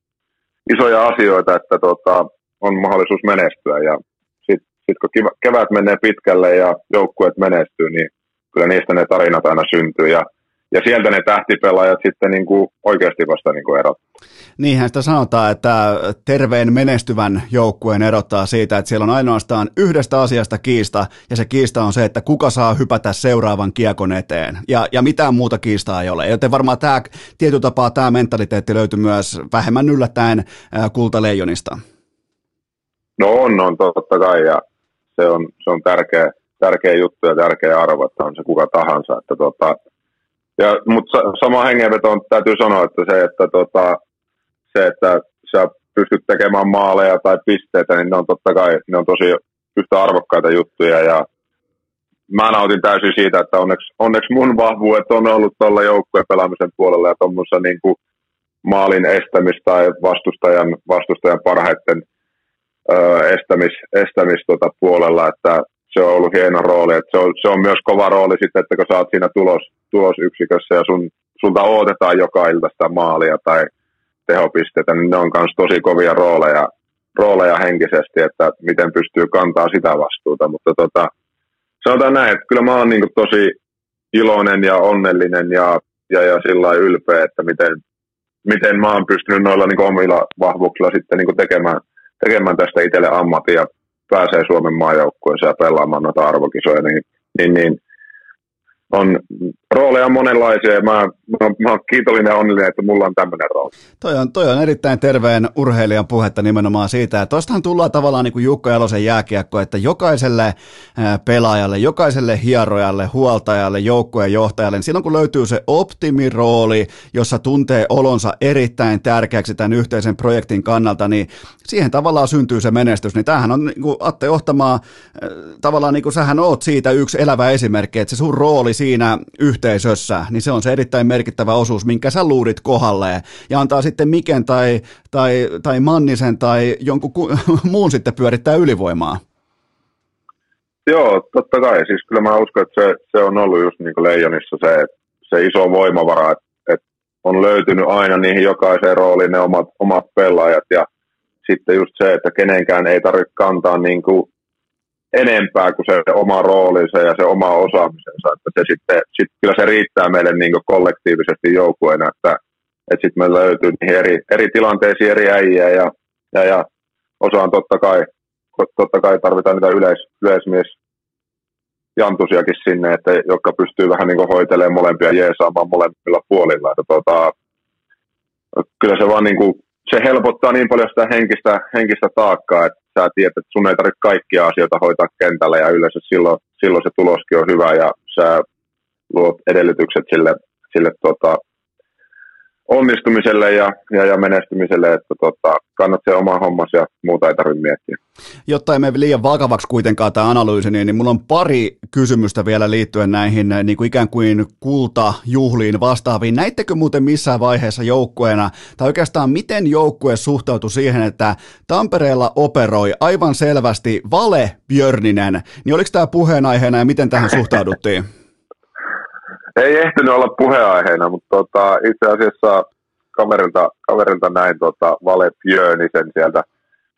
isoja asioita, että tota, on mahdollisuus menestyä. Ja sitten sit kun kevät menee pitkälle ja joukkueet menestyy, niin kyllä niistä ne tarinat aina syntyy. Ja ja sieltä ne tähtipelaajat sitten niin kuin oikeasti vasta niin kuin erot. Niinhän sitä sanotaan, että terveen menestyvän joukkueen erottaa siitä, että siellä on ainoastaan yhdestä asiasta kiista, ja se kiista on se, että kuka saa hypätä seuraavan kiekon eteen, ja, ja mitään muuta kiistaa ei ole. Joten varmaan tämä tietyllä tapaa tämä mentaliteetti löytyy myös vähemmän yllättäen kultaleijonista. No on, on totta kai, ja se on, se on tärkeä, tärkeä juttu ja tärkeä arvo, että on se kuka tahansa. Että tota, ja, mutta sama hengenveto täytyy sanoa, että se, että, tota, se, että sä pystyt tekemään maaleja tai pisteitä, niin ne on totta kai ne on tosi yhtä arvokkaita juttuja ja mä nautin täysin siitä, että onneksi, onneksi mun vahvuudet on ollut tuolla joukkueen pelaamisen puolella ja tuommoisessa niin maalin estämistä tai vastustajan, vastustajan parhaiten ö, estämis, estämis tota puolella, että se on ollut hieno rooli. Että se, on, se on myös kova rooli sitten, että kun sä oot siinä tulos, tulosyksikössä ja sun, sulta odotetaan joka ilta sitä maalia tai tehopisteitä, niin ne on myös tosi kovia rooleja, rooleja henkisesti, että miten pystyy kantaa sitä vastuuta. Mutta tota, sanotaan näin, että kyllä mä oon niin tosi iloinen ja onnellinen ja, ja, ja sillä ylpeä, että miten, miten mä oon pystynyt noilla niin omilla vahvuuksilla sitten niin tekemään, tekemään tästä itselle ammatin ja pääsee Suomen maajoukkueeseen ja pelaamaan noita arvokisoja, niin, niin, niin on rooleja monenlaisia ja mä, mä, mä oon kiitollinen ja onnellinen, että mulla on tämmöinen rooli. Toi on, toi on erittäin terveen urheilijan puhetta nimenomaan siitä, että tostahan tullaan tavallaan niin kuin Jukka Jalosen jääkiekko, että jokaiselle pelaajalle, jokaiselle hierojalle, huoltajalle, joukkueen johtajalle, niin silloin kun löytyy se optimirooli, jossa tuntee olonsa erittäin tärkeäksi tämän yhteisen projektin kannalta, niin siihen tavallaan syntyy se menestys. Niin tämähän on niin kuin Atte Ohtamaa, tavallaan niin kuin sähän oot siitä yksi elävä esimerkki, että se sun rooli siinä yhteisössä, niin se on se erittäin merkittävä osuus, minkä sä luurit kohdalleen ja antaa sitten Miken tai, tai, tai Mannisen tai jonkun ku, muun sitten pyörittää ylivoimaa. Joo, totta kai. Siis kyllä mä uskon, että se, se on ollut just niin kuin Leijonissa se, se iso voimavara, että, että on löytynyt aina niihin jokaiseen rooliin ne omat, omat pelaajat ja sitten just se, että kenenkään ei tarvitse kantaa niin kuin enempää kuin se oma roolinsa ja se oma osaamisensa. Että se sitten, sit kyllä se riittää meille niin kollektiivisesti joukkueena, että, että sitten meillä löytyy niihin eri, eri tilanteisiin eri äijä ja, ja, ja osaan totta kai, totta kai tarvitaan niitä yleis, yleismies jantusiakin sinne, että, jotka pystyy vähän niin hoitelemaan molempia jeesaamaan molemmilla puolilla. Että, tota, kyllä se vaan niin kuin, se helpottaa niin paljon sitä henkistä, henkistä taakkaa, että sä tiedät, että sun ei tarvitse kaikkia asioita hoitaa kentällä ja yleensä silloin, silloin se tuloskin on hyvä ja sä luot edellytykset sille, sille tota, onnistumiselle ja, ja, ja menestymiselle, että tota, kannat se oma hommas ja muuta ei tarvitse miettiä. Jotta ei mene liian vakavaksi kuitenkaan tämä analyysi, niin, niin mulla on pari kysymystä vielä liittyen näihin niin kuin ikään kuin kultajuhliin vastaaviin. Näittekö muuten missään vaiheessa joukkueena, tai oikeastaan miten joukkue suhtautui siihen, että Tampereella operoi aivan selvästi Vale Björninen, niin oliko tämä puheenaiheena ja miten tähän suhtauduttiin? Ei ehtinyt olla puheenaiheena, mutta tota, itse asiassa kaverilta, kaverilta näin tota, Vale Pjönisen sieltä,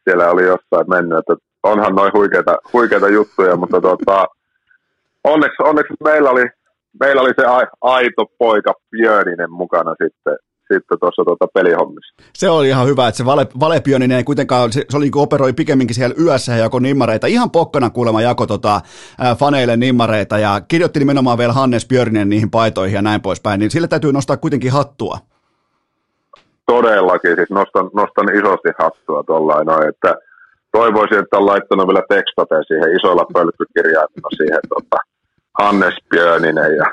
siellä oli jossain mennyt, että onhan noin huikeita, huikeita juttuja, mutta tota, onneksi, onneksi meillä oli, meillä oli se aito poika Björninen mukana sitten, sitten tuossa tuota pelihommissa. Se oli ihan hyvä, että se vale, Valepioninen ei kuitenkaan, se, se oli niin operoi pikemminkin siellä yössä ja jako nimmareita. Ihan pokkana kuulemma jako tota, ää, faneille nimmareita ja kirjoitti nimenomaan vielä Hannes Björninen niihin paitoihin ja näin poispäin, niin sille täytyy nostaa kuitenkin hattua. Todellakin, siis nostan, nostan isosti hattua tuollain, että toivoisin, että on laittanut vielä tekstateen siihen isoilla pölkkykirjaimilla siihen tota, Hannes Björninen ja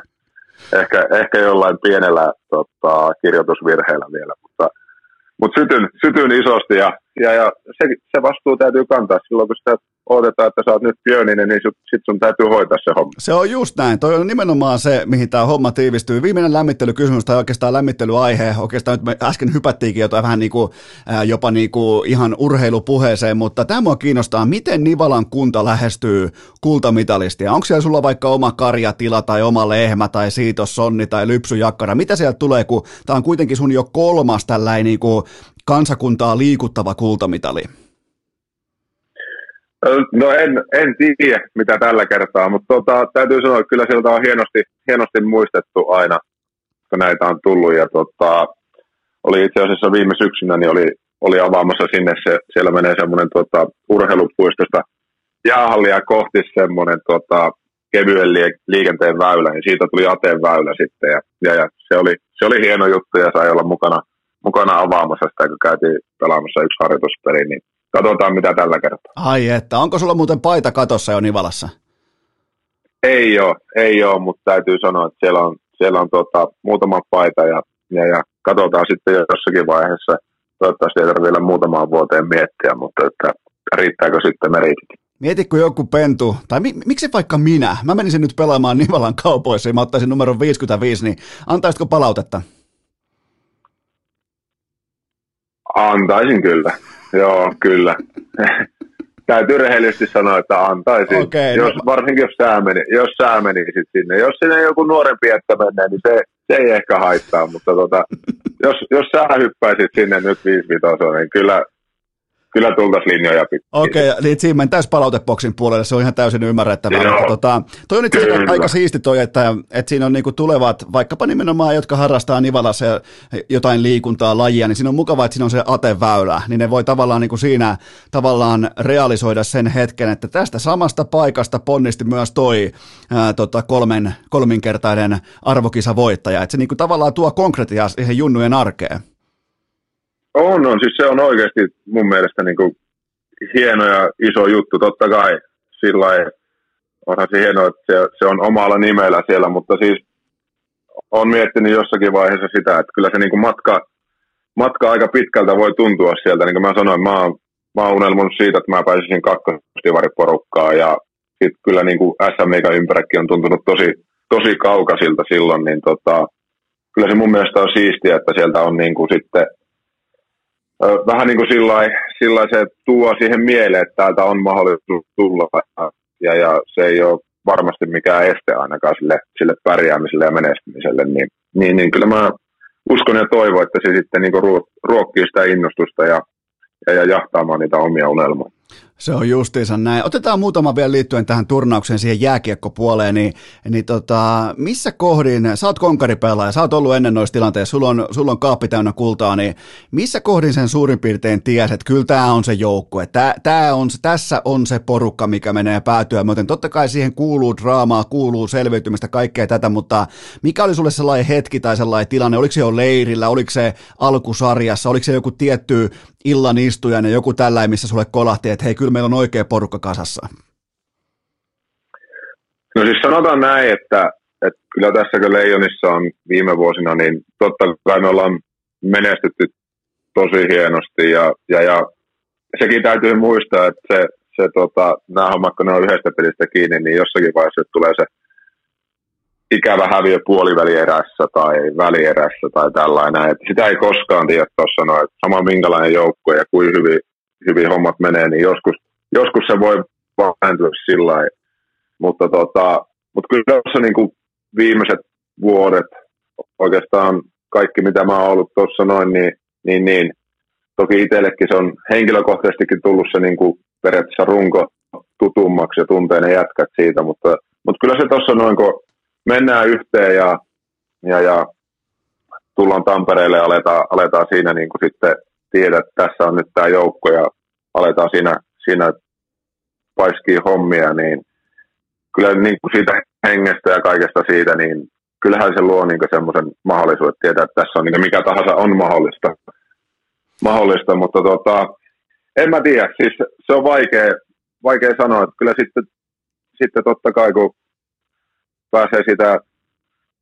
ehkä, ehkä jollain pienellä tota, kirjoitusvirheellä vielä, mutta, mutta sytyn, sytyn isosti ja, ja, ja se, se vastuu täytyy kantaa silloin, kun sitä odotetaan, että sä oot nyt Björninen, niin sit sun täytyy hoitaa se homma. Se on just näin. Toi on nimenomaan se, mihin tämä homma tiivistyy. Viimeinen lämmittelykysymys tai oikeastaan lämmittelyaihe. Oikeastaan nyt me äsken hypättiinkin jotain vähän niin kuin, jopa niin kuin ihan urheilupuheeseen, mutta tämä mua kiinnostaa, miten Nivalan kunta lähestyy kultamitalistia. Onko siellä sulla vaikka oma karjatila tai oma lehmä tai siitossonni tai lypsyjakkara? Mitä sieltä tulee, kun tämä on kuitenkin sun jo kolmas tällainen niin kuin kansakuntaa liikuttava kultamitali? No en, en tiedä, mitä tällä kertaa, mutta tota, täytyy sanoa, että kyllä sieltä on hienosti, hienosti muistettu aina, kun näitä on tullut. Ja tota, oli itse asiassa viime syksynä, niin oli, oli avaamassa sinne, se, siellä menee semmoinen tota, urheilupuistosta jäähallia kohti semmoinen tota, kevyen liikenteen väylä, niin siitä tuli Ateen väylä sitten. Ja, ja, ja se, oli, se oli hieno juttu ja sai olla mukana, mukana avaamassa sitä, kun käytiin pelaamassa yksi harjoituspeli, niin Katsotaan mitä tällä kertaa. Ai että, onko sulla muuten paita katossa jo Nivalassa? Ei ole, ei ole, mutta täytyy sanoa, että siellä on, siellä on tota, muutama paita ja, ja, ja katsotaan sitten jossakin vaiheessa. Toivottavasti ei tarvitse vielä muutamaan vuoteen miettiä, mutta että riittääkö sitten meritit. Mietitkö joku pentu, tai mi, miksi vaikka minä, mä menisin nyt pelaamaan Nivalan kaupoissa ja mä ottaisin numero 55, niin antaisitko palautetta? Antaisin kyllä. Joo, kyllä. Täytyy rehellisesti sanoa, että antaisin. Okay, jos, no. Varsinkin jos sää, meni, jos sää menisit sinne. Jos sinne joku nuorempi jättä menee, niin se, se ei ehkä haittaa, mutta tota, jos, jos sä hyppäisit sinne nyt 5 niin kyllä, kyllä tultaisiin linjoja pitkin. Okei, okay, niin siinä mentäisiin palauteboksin puolelle, se on ihan täysin ymmärrettävää. Joo, mutta tota, toi on itse asiassa aika siisti toi, että, että siinä on niinku tulevat, vaikkapa nimenomaan, jotka harrastaa Nivalassa jotain liikuntaa, lajia, niin siinä on mukavaa, että siinä on se ateväylä, niin ne voi tavallaan niinku siinä tavallaan realisoida sen hetken, että tästä samasta paikasta ponnisti myös toi ää, tota, kolmen, kolminkertainen arvokisavoittaja, että se niinku tavallaan tuo konkretiaa siihen junnujen arkeen. On, on. Siis se on oikeasti mun mielestä niin kuin hieno ja iso juttu. Totta kai sillä onhan se hienoa, että se, se, on omalla nimellä siellä, mutta siis on miettinyt jossakin vaiheessa sitä, että kyllä se niin kuin matka, matka aika pitkältä voi tuntua sieltä. Niin kuin mä sanoin, mä oon, mä oon unelmoinut siitä, että mä pääsisin kakkostivariporukkaan ja sitten kyllä niin kuin SM ympärikin on tuntunut tosi, tosi kaukaisilta silloin, niin tota, kyllä se mun mielestä on siistiä, että sieltä on niin kuin sitten vähän niin kuin sillä se tuo siihen mieleen, että täältä on mahdollisuus tulla ja, ja se ei ole varmasti mikään este ainakaan sille, sille pärjäämiselle ja menestymiselle, niin, niin, niin kyllä mä uskon ja toivon, että se sitten niin ruokkii sitä innostusta ja, ja, ja jahtaamaan niitä omia unelmoja. Se on justiinsa näin. Otetaan muutama vielä liittyen tähän turnaukseen siihen jääkiekkopuoleen, niin, niin tota, missä kohdin, sä oot konkaripelaaja, sä oot ollut ennen noissa tilanteissa, sulla on, sulla on kaappi täynnä kultaa, niin missä kohdin sen suurin piirtein ties, että kyllä tämä on se joukkue, tää, tää on, tässä on se porukka, mikä menee päätyä myöten. Totta kai siihen kuuluu draamaa, kuuluu selviytymistä, kaikkea tätä, mutta mikä oli sulle sellainen hetki tai sellainen tilanne, oliko se jo leirillä, oliko se alkusarjassa, oliko se joku tietty illan istujan ja joku tällainen, missä sulle kolahti, että hei, kyllä meillä on oikea porukka kasassa? No siis sanotaan näin, että, että kyllä tässä kun Leijonissa on viime vuosina, niin totta kai me ollaan menestytty tosi hienosti ja, ja, ja sekin täytyy muistaa, että se, se tota, nämä hommat, kun ne on yhdestä pelistä kiinni, niin jossakin vaiheessa tulee se ikävä häviö puolivälierässä tai välierässä tai tällainen. Että sitä ei koskaan tiedä tuossa sanoa, että sama minkälainen joukkue ja kuin hyvin, hyvin hommat menee, niin joskus, joskus se voi vähentyä sillä Mutta, tota, mutta kyllä tuossa niin viimeiset vuodet, oikeastaan kaikki mitä mä oon ollut tuossa noin, niin, niin, niin toki itsellekin se on henkilökohtaisestikin tullut se niin periaatteessa runko tutummaksi ja tuntee ne jätkät siitä, mutta, mutta kyllä se tuossa noin, kun mennään yhteen ja, ja, ja tullaan Tampereelle ja aletaan, aletaan siinä niin kuin sitten tiedä, että tässä on nyt tämä joukko ja aletaan siinä, siinä paiskii hommia, niin kyllä niin kuin siitä hengestä ja kaikesta siitä, niin kyllähän se luo niin semmoisen mahdollisuuden, tietää, että tässä on niin mikä tahansa on mahdollista, mahdollista mutta tota, en mä tiedä, siis se on vaikea, vaikea sanoa, että kyllä sitten, sitten totta kai kun pääsee sitä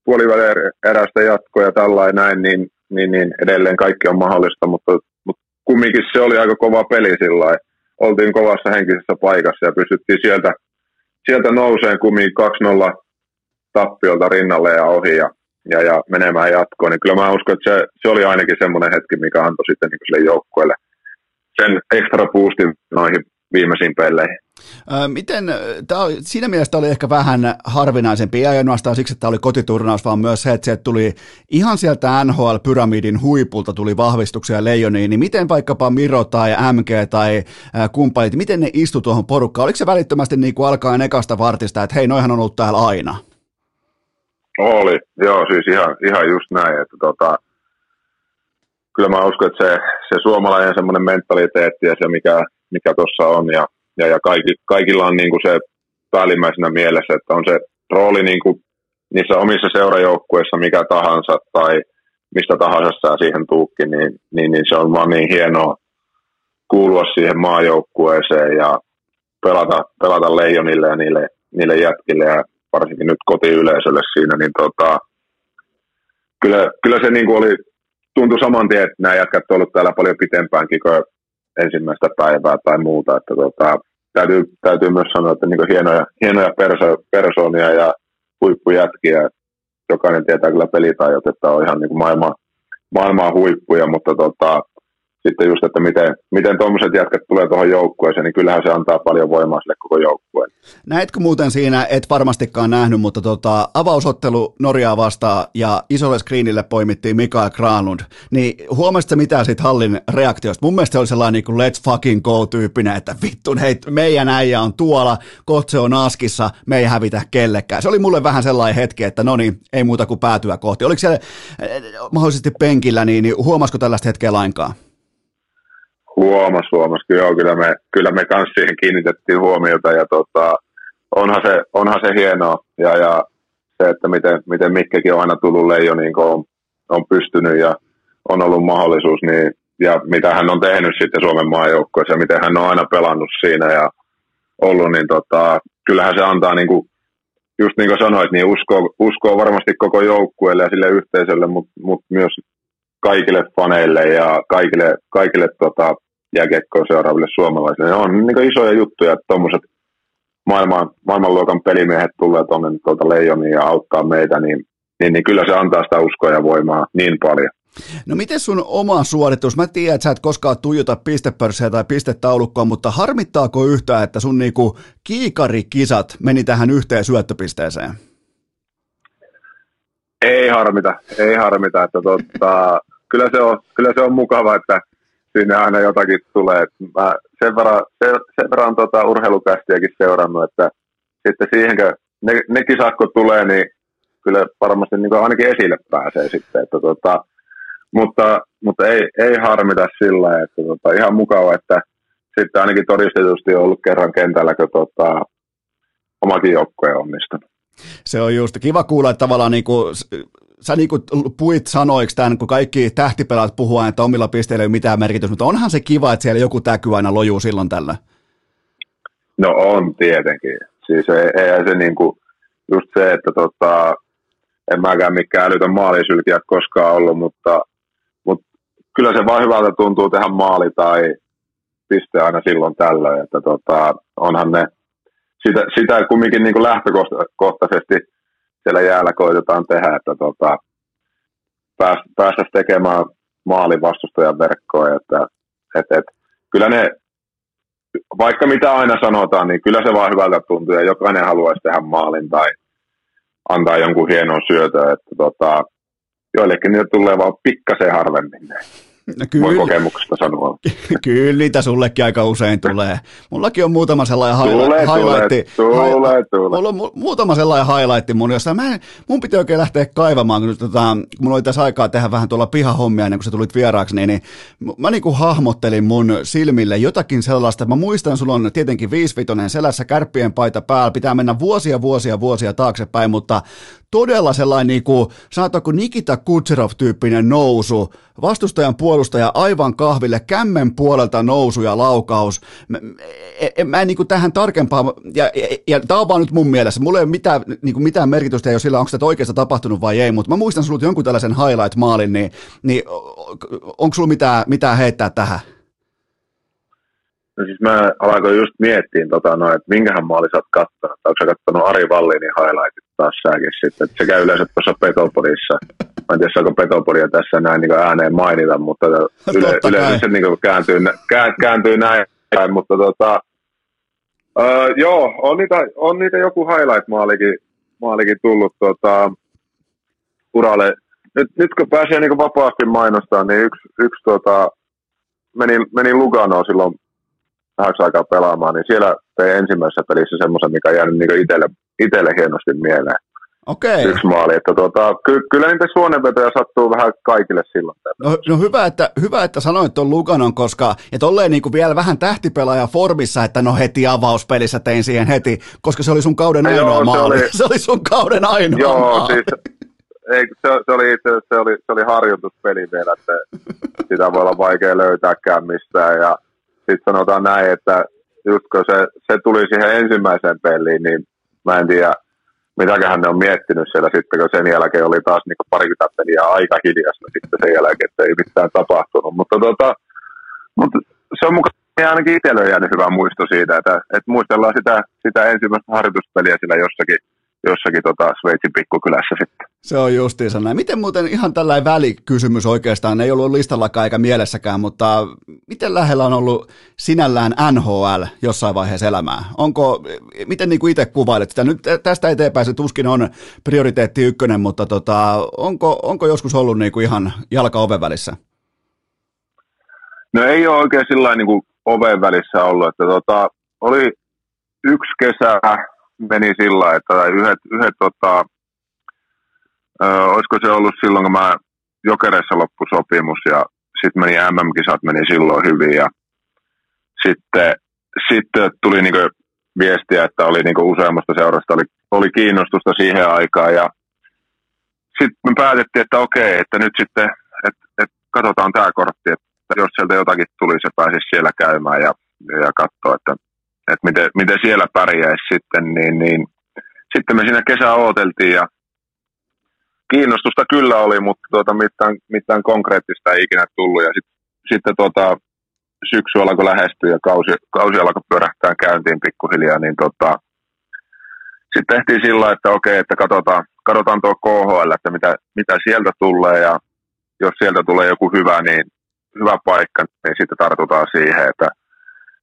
puolivälin erästä jatkoja tällainen näin, niin, niin, niin, edelleen kaikki on mahdollista, mutta, mutta kumminkin se oli aika kova peli sillä Oltiin kovassa henkisessä paikassa ja pystyttiin sieltä, sieltä nouseen kumminkin 2-0 tappiolta rinnalle ja ohi ja, ja, ja menemään jatkoon, niin kyllä mä uskon, että se, se oli ainakin semmoinen hetki, mikä antoi sitten niin sille joukkueelle sen extra boostin noihin viimeisiin pelleihin. Miten, tämä siinä mielessä oli ehkä vähän harvinaisempi, ei ainoastaan siksi, että tämä oli kotiturnaus, vaan myös se, että tuli ihan sieltä NHL-pyramidin huipulta tuli vahvistuksia leijoniin, niin miten vaikkapa Miro tai MG tai kumppanit, miten ne istu tuohon porukkaan? Oliko se välittömästi niin kuin alkaen ekasta vartista, että hei, noihan on ollut täällä aina? Oli, joo, siis ihan, ihan just näin, että tota, kyllä mä uskon, että se, se suomalainen semmoinen mentaliteetti ja se, mikä, mikä tuossa on, ja, ja, ja kaikki, kaikilla on niin kuin se päällimmäisenä mielessä, että on se rooli niin kuin niissä omissa seurajoukkueissa mikä tahansa tai mistä tahansa saa siihen tuukki, niin, niin, niin se on vaan niin hienoa kuulua siihen maajoukkueeseen ja pelata, pelata leijonille ja niille, niille jätkille ja varsinkin nyt kotiyleisölle siinä, niin tota, kyllä, kyllä se niin kuin oli, tuntui saman tien, että nämä jätkät ovat olleet täällä paljon pitempäänkin kuin ensimmäistä päivää tai muuta, että tota, täytyy, täytyy myös sanoa, että niin hienoja, hienoja perso, persoonia ja huippujätkiä, jokainen tietää kyllä pelitajot, että on ihan niin maailman, maailman huippuja, mutta tota, sitten just, että miten, miten tuommoiset jätkät tulee tuohon joukkueeseen, niin kyllähän se antaa paljon voimaa sille koko joukkueen. Näetkö muuten siinä, et varmastikaan nähnyt, mutta tota, avausottelu Norjaa vastaan ja isolle screenille poimittiin Mikael Granlund, niin huomasitko mitä siitä hallin reaktiosta? Mun mielestä se oli sellainen niin kuin let's fucking go-tyyppinen, että vittu, hei, meidän äijä on tuolla, kotse on askissa, me ei hävitä kellekään. Se oli mulle vähän sellainen hetki, että no niin, ei muuta kuin päätyä kohti. Oliko siellä eh, mahdollisesti penkillä, niin, niin huomasiko tällaista hetkeä lainkaan? Huomas, huomas. Kyllä, kyllä me, kyllä me kans siihen kiinnitettiin huomiota ja tota, onhan, se, onhan se hienoa. Ja, ja se, että miten, miten Mikkekin on aina tullut leijo, niin on, on pystynyt ja on ollut mahdollisuus, niin, ja mitä hän on tehnyt sitten Suomen maajoukkoissa ja miten hän on aina pelannut siinä ja ollut, niin tota, kyllähän se antaa niin kuin, just niin kuin sanoit, niin uskoo, uskoo varmasti koko joukkueelle ja sille yhteisölle, mutta mut myös kaikille faneille ja kaikille, kaikille tota, jääkiekkoa seuraaville suomalaisille. Ne on niin isoja juttuja, että tuommoiset maailman, maailmanluokan pelimiehet tulee tuonne tuolta Leijoniin ja auttaa meitä, niin, niin, niin kyllä se antaa sitä uskoa ja voimaa niin paljon. No miten sun oma suoritus? Mä tiedän, että sä et koskaan tuijota pistepörssejä tai pistetaulukkoa, mutta harmittaako yhtään, että sun niinku kiikarikisat meni tähän yhteen syöttöpisteeseen? Ei harmita, ei harmita. Että totta, kyllä, se on, kyllä se on mukava, että sinne aina jotakin tulee. Mä sen verran, sen, sen verran tota urheilukästiäkin seurannut, että sitten siihen, ne, ne kisakko tulee, niin kyllä varmasti niin ainakin esille pääsee sitten. Että tota, mutta, mutta ei, ei harmita sillä, että tota, ihan mukava, että sitten ainakin todistetusti on ollut kerran kentällä, kun tota, omakin joukkue onnistunut. Se on just kiva kuulla, että tavallaan niin kuin sä niin kuin puit sanoiksi tämän, kun kaikki tähtipelaat puhuu että omilla pisteillä ei ole mitään merkitystä, mutta onhan se kiva, että siellä joku täky aina lojuu silloin tällä. No on tietenkin. Siis ei, ei se niin kuin, just se, että tota, en mäkään mikään älytön maalisylkiä koskaan ollut, mutta, mutta kyllä se vaan hyvältä tuntuu tehdä maali tai piste aina silloin tällöin, että tota, onhan ne, sitä, sitä kumminkin niin kuin lähtökohtaisesti siellä jäällä koitetaan tehdä, että tota, pääs, päästäisiin tekemään maalin vastustajan verkkoa. Että, et, et, kyllä ne, vaikka mitä aina sanotaan, niin kyllä se vaan hyvältä tuntuu ja jokainen haluaisi tehdä maalin tai, antaa jonkun hienon syötön, että tota, joillekin niitä tulee vaan pikkasen harvemmin. No kyllä, Voin kokemuksesta sanoa. kyllä niitä sullekin aika usein tulee. Mullakin on muutama sellainen tulee, highlight. Tulee, tulee, tulee. Mulla on muutama sellainen highlight mun, jossa mä en, mun piti oikein lähteä kaivamaan, kun, tota, kun mulla oli tässä aikaa tehdä vähän tuolla pihahommia ennen kuin sä tulit vieraaksi, niin, niin mä niinku hahmottelin mun silmille jotakin sellaista. Mä muistan, sulla on tietenkin viisvitonen selässä, kärppien paita päällä, pitää mennä vuosia, vuosia, vuosia taaksepäin, mutta todella sellainen, niin kuin, sanotaanko Nikita Kutserov-tyyppinen nousu, vastustajan puolustaja aivan kahville, kämmen puolelta nousu ja laukaus. Mä, mä, mä en niin kuin tähän tarkempaa, ja, ja, ja tämä on vaan nyt mun mielessä, mulla ei ole mitään, niin kuin mitään merkitystä ei ole sillä, onko tämä oikeasti tapahtunut vai ei, mutta mä muistan sulla jonkun tällaisen highlight-maalin, niin, niin onko sulla mitään, mitään heittää tähän? No siis mä alkoin just miettiä, tota, no, että minkähän maali sä oot kattonut. Onko sä kattonut Ari Vallinin highlightit taas säkin sitten. Että se käy yleensä tuossa Petopodissa. Mä en tiedä, saako Petopodia tässä näin niin ääneen mainita, mutta yle, yleensä se niin kääntyy, kääntyy näin. Mutta tota, uh, joo, on niitä, on niitä joku highlight-maalikin maalikin tullut tota, uralle. Nyt, nyt kun pääsee niin vapaasti mainostamaan, niin yksi, yksi tota, meni, meni Luganoon silloin vähäksi aikaa pelaamaan, niin siellä tein ensimmäisessä pelissä semmoisen, mikä on jäänyt niin itselle, itselle hienosti mieleen. Okei. Yksi maali. Että tuota, ky, kyllä niitä suonenvetoja sattuu vähän kaikille silloin. No, no hyvä, että, hyvä, että sanoit tuon Luganon, koska ja tolleen niin kuin vielä vähän tähtipelaaja formissa, että no heti avauspelissä tein siihen heti, koska se oli sun kauden ainoa Joo, maali. Se oli, se oli sun kauden ainoa Joo, maali. Siis, ei, se, se, oli se oli, se oli harjoituspeli vielä, että sitä voi olla vaikea löytääkään mistään. Ja sitten sanotaan näin, että just kun se, se tuli siihen ensimmäiseen peliin, niin mä en tiedä, mitäköhän ne on miettinyt siellä sitten, kun sen jälkeen oli taas niin parikymmentä peliä aika hiljasta sitten sen jälkeen, että ei mitään tapahtunut. Mutta, tota, mutta se on mukaan ainakin itselle jäänyt hyvä muisto siitä, että, että muistellaan sitä, sitä ensimmäistä harjoituspeliä siellä jossakin jossakin tota Sveitsin pikkukylässä sitten. Se on justiinsa näin. Miten muuten ihan tällainen välikysymys oikeastaan, ei ollut listallakaan eikä mielessäkään, mutta miten lähellä on ollut sinällään NHL jossain vaiheessa elämää? Onko, miten niin kuin itse kuvailet sitä? Nyt tästä eteenpäin se tuskin on prioriteetti ykkönen, mutta tota, onko, onko joskus ollut niin kuin ihan jalka oven välissä? No ei ole oikein sillä niin kuin oven välissä ollut, että tota, oli yksi kesä, meni sillä että yhdet, yhdet tota, ö, olisiko se ollut silloin, kun mä Jokereissa loppu sopimus ja sitten meni MM-kisat, meni silloin hyvin ja sitten, sitten tuli niinku viestiä, että oli niinku useammasta seurasta oli, oli kiinnostusta siihen aikaan ja sitten me päätettiin, että okei, että nyt sitten, että, että katsotaan tämä kortti, että jos sieltä jotakin tuli, se pääsisi siellä käymään ja, ja katsoa, että että miten, miten siellä pärjäisi sitten, niin, niin sitten me siinä kesää ooteltiin ja kiinnostusta kyllä oli, mutta tuota, mitään, mitään konkreettista ei ikinä tullut ja sit, sitten tuota, syksy alkoi lähestyä ja kausi, kausi alkoi pyörähtää käyntiin pikkuhiljaa, niin tota, sitten tehtiin sillä, että okei, että katsotaan, katsotaan tuo KHL, että mitä, mitä sieltä tulee ja jos sieltä tulee joku hyvä, niin hyvä paikka, niin sitten tartutaan siihen, että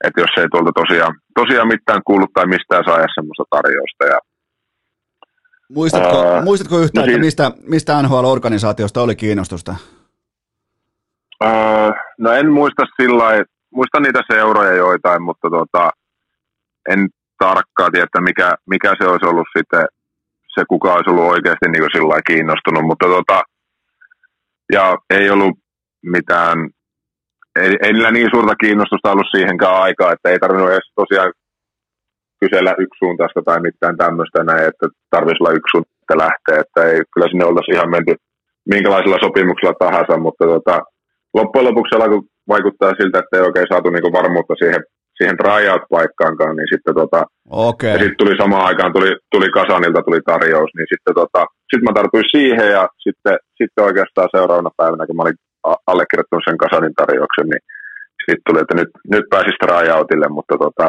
että jos ei tuolta tosiaan, tosiaan mitään kuullut tai mistään saa semmoista tarjousta. Ja, muistatko, ää, muistatko yhtään, no, että mistä, mistä NHL-organisaatiosta oli kiinnostusta? Ää, no en muista sillä muistan niitä seuroja joitain, mutta tota, en tarkkaan tiedä, että mikä, mikä se olisi ollut sitten, se kuka olisi ollut oikeasti niin sillä kiinnostunut, mutta tota, ja ei ollut mitään ei, ei niillä niin suurta kiinnostusta ollut siihenkään aikaa, että ei tarvinnut edes tosiaan kysellä yksisuuntaista tai mitään tämmöistä näin, että tarvitsisi olla yksi suunta lähteä, että ei, kyllä sinne oltaisiin ihan menty minkälaisilla sopimuksilla tahansa, mutta tota, loppujen lopuksi alkoi vaikuttaa siltä, että ei oikein saatu niinku varmuutta siihen, siihen tryout-paikkaankaan, niin sitten tota, okay. ja sitten tuli samaan aikaan, tuli, tuli Kasanilta tuli tarjous, niin sitten tota, sit mä tartuin siihen ja sitten, sitten oikeastaan seuraavana päivänä, kun mä olin allekirjoittanut sen Kasanin tarjouksen, niin sitten tuli, että nyt, nyt pääsisi tryoutille, mutta tota,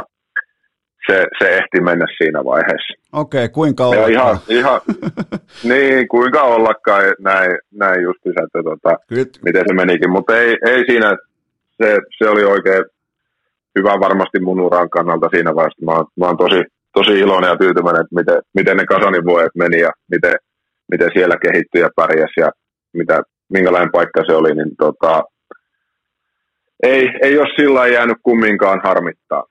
se, se ehti mennä siinä vaiheessa. Okei, okay, kuinka olla? Ihan, ihan, niin, kuinka ollakaan näin, näin justiinsa, että tota, miten se menikin, mutta ei, ei siinä, se, se oli oikein hyvä varmasti mun uran kannalta siinä vaiheessa. Mä, mä oon tosi, tosi iloinen ja tyytyväinen, että miten, miten ne Kasanin vuodet meni ja miten, miten siellä kehittyi ja pärjäsi ja mitä, minkälainen paikka se oli, niin tota, ei, ei ole sillä jäänyt kumminkaan harmittaa.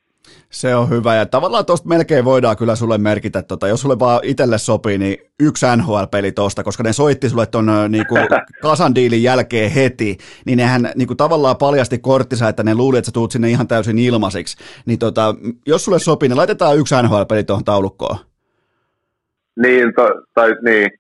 Se on hyvä ja tavallaan tuosta melkein voidaan kyllä sulle merkitä, tota, jos sulle vaan itselle sopii, niin yksi NHL-peli tuosta, koska ne soitti sulle tuon niinku, kasan diilin jälkeen heti, niin nehän niinku, tavallaan paljasti korttisa, että ne luuli, että sä tuut sinne ihan täysin ilmaisiksi. Niin tota, jos sulle sopii, niin laitetaan yksi NHL-peli tuohon taulukkoon. Niin, to, tai niin,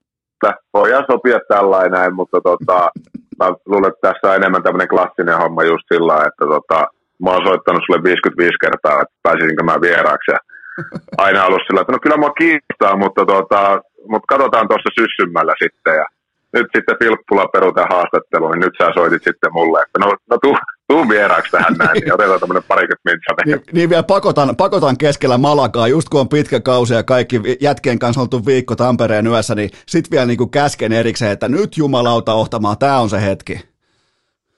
voidaan sopia tällainen, mutta tota, mä luulen, että tässä on enemmän tämmöinen klassinen homma just sillä että tota, mä oon soittanut sulle 55 kertaa, että pääsisinkö mä vieraaksi. Ja aina ollut sillä, että no kyllä mua kiinnostaa, mutta, tota, mutta katsotaan tuossa syssymällä sitten. Ja nyt sitten Filppula peruuteen haastattelu, niin nyt sä soitit sitten mulle, että no, no tuu, tuu vieraaksi tähän näin, niin otetaan tämmöinen parikymmentä mintsa. Niin, niin, vielä pakotan, pakotan keskellä Malakaa, just kun on pitkä kausi ja kaikki jätkien kanssa oltu viikko Tampereen yössä, niin sit vielä niin kuin käsken erikseen, että nyt jumalauta ohtamaan, tämä on se hetki.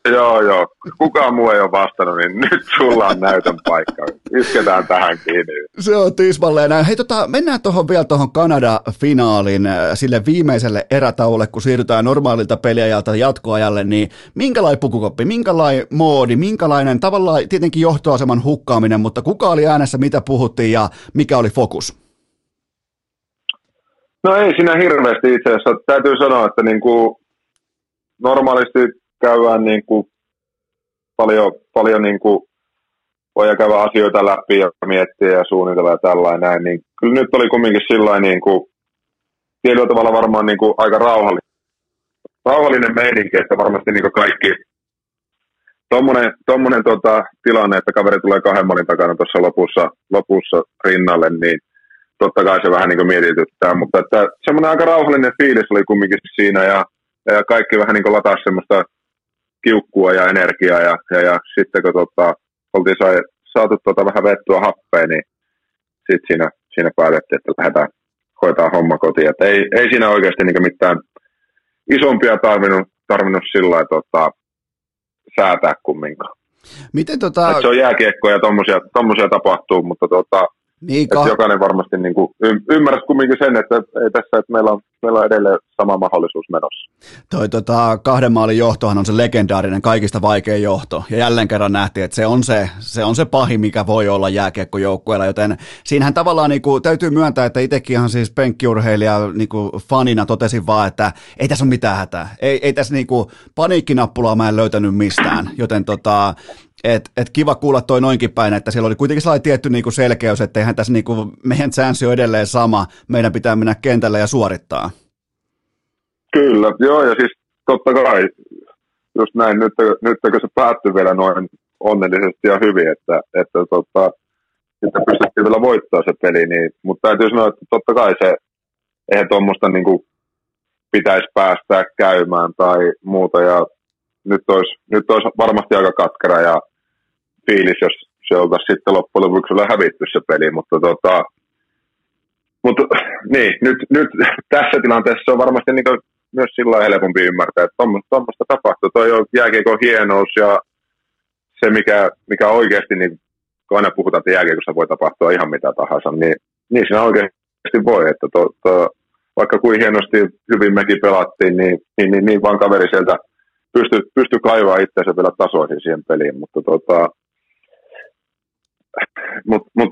Joo, joo. Kukaan muu ei ole vastannut, niin nyt sulla on näytön paikka. Isketään tähän kiinni. Se on tismalleen näin. Hei, tota, mennään tuohon vielä tuohon Kanada-finaalin äh, sille viimeiselle erätauolle, kun siirrytään normaalilta peliajalta jatkoajalle, niin minkälainen pukukoppi, minkälainen moodi, minkälainen tavallaan tietenkin johtoaseman hukkaaminen, mutta kuka oli äänessä, mitä puhuttiin ja mikä oli fokus? No ei siinä hirveästi itse asiassa. Täytyy sanoa, että niin kuin normaalisti käydään niin kuin paljon, paljon niin kuin voidaan käydä asioita läpi ja miettiä ja suunnitella ja tällainen, niin kyllä nyt oli kumminkin sillä niin kuin, tietyllä tavalla varmaan niin kuin aika rauhallinen, rauhallinen meininki, että varmasti niin kuin kaikki tuommoinen, tommonen tota, tilanne, että kaveri tulee kahden malin takana tuossa lopussa, lopussa rinnalle, niin totta kai se vähän niin kuin mietityttää, mutta että semmoinen aika rauhallinen fiilis oli kumminkin siinä ja, ja kaikki vähän niin kuin lataa semmoista kiukkua ja energiaa ja, ja, ja sitten kun tota, oltiin sai, saatu tota vähän vettua happea, niin sitten siinä, siinä päätettiin, että lähdetään hoitaa homma kotiin. Et ei, ei siinä oikeasti niin mitään isompia tarvinnut, tarvinnut sillä tota, säätää kumminkaan. Miten tota... Et se on jääkiekko ja tommosia, tapahtuu, mutta tota, niin, kah- jokainen varmasti niin kuin ymmärrät kumminkin sen, että ei tässä, että meillä on, meillä on edelleen sama mahdollisuus menossa. Toi tota, kahden maalin johtohan on se legendaarinen, kaikista vaikein johto. Ja jälleen kerran nähtiin, että se on se, se, on se pahin, mikä voi olla jääkiekkojoukkueella. Joten siinähän tavallaan niin kuin, täytyy myöntää, että itsekin ihan siis penkkiurheilija niin kuin fanina totesin vaan, että ei tässä ole mitään hätää. Ei, ei tässä niin kuin, paniikkinappulaa mä en löytänyt mistään. Joten tota, et, et kiva kuulla toi noinkin päin, että siellä oli kuitenkin sellainen tietty niinku selkeys, että eihän tässä niinku, meidän chanssi on edelleen sama, meidän pitää mennä kentälle ja suorittaa. Kyllä, joo, ja siis totta kai, just näin, nyt, nyt kun se päättyi vielä noin onnellisesti ja hyvin, että, että tota, sitten pystyttiin vielä voittaa se peli, niin, mutta täytyy sanoa, että totta kai se, eihän tuommoista niin pitäisi päästää käymään tai muuta, ja nyt olisi, nyt olisi varmasti aika katkera ja fiilis, jos se oltaisiin sitten loppujen lopuksi hävitty se peli, mutta tota, mutta niin, nyt, nyt tässä tilanteessa on varmasti niin myös sillä helpompi ymmärtää, että tuommoista tapahtuu. Toi on jääkiekon hienous ja se, mikä, mikä oikeasti, niin, kun aina puhutaan, että jääkiekossa voi tapahtua ihan mitä tahansa, niin, niin siinä oikeasti voi. Että to, to, vaikka kuin hienosti hyvin mekin pelattiin, niin, niin, niin, niin vaan kaveri sieltä pystyi pysty kaivaa itseänsä vielä tasoisin siihen peliin, mutta tota, mut, mut,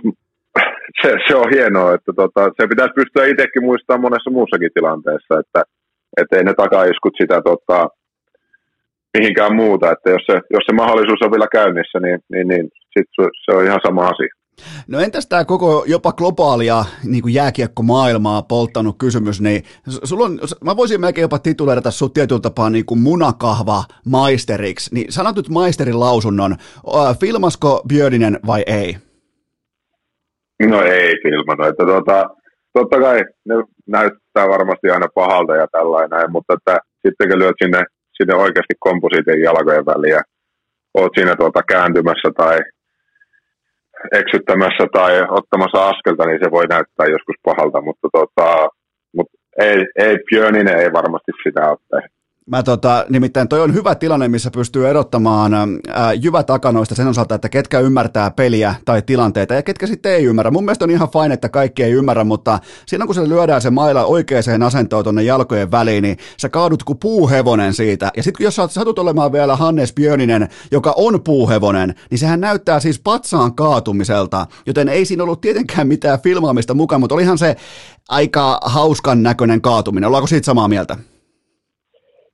se, se, on hienoa, että tota, se pitäisi pystyä itsekin muistamaan monessa muussakin tilanteessa, että et ei ne takaiskut sitä tota, mihinkään muuta, että jos se, jos se mahdollisuus on vielä käynnissä, niin, niin, niin sit se on ihan sama asia. No entäs tämä koko jopa globaalia niin kuin jääkiekkomaailmaa polttanut kysymys, niin sulla on, mä voisin melkein jopa tituleerata sut tietyllä tapaa niin kuin munakahva maisteriksi, niin sanot nyt maisterin lausunnon, filmasko Björninen vai ei? No ei filmata, että tuota, totta kai ne näyttää varmasti aina pahalta ja tällainen, mutta että sitten kun lyöt sinne, sinne oikeasti komposiitin jalkojen väliin ja oot siinä tuota kääntymässä tai eksyttämässä tai ottamassa askelta, niin se voi näyttää joskus pahalta, mutta, tota, mutta ei, ei Björninen ei varmasti sitä ole tehnyt. Mä tota, nimittäin toi on hyvä tilanne, missä pystyy erottamaan ää, jyvä takanoista sen osalta, että ketkä ymmärtää peliä tai tilanteita ja ketkä sitten ei ymmärrä. Mun mielestä on ihan fine, että kaikki ei ymmärrä, mutta siinä kun se lyödään se maila oikeaan asentoon tuonne jalkojen väliin, niin sä kaadut kuin puuhevonen siitä. Ja sitten jos sä satut olemaan vielä Hannes Björninen, joka on puuhevonen, niin sehän näyttää siis patsaan kaatumiselta, joten ei siinä ollut tietenkään mitään filmaamista mukaan, mutta olihan se aika hauskan näköinen kaatuminen. Ollaanko siitä samaa mieltä?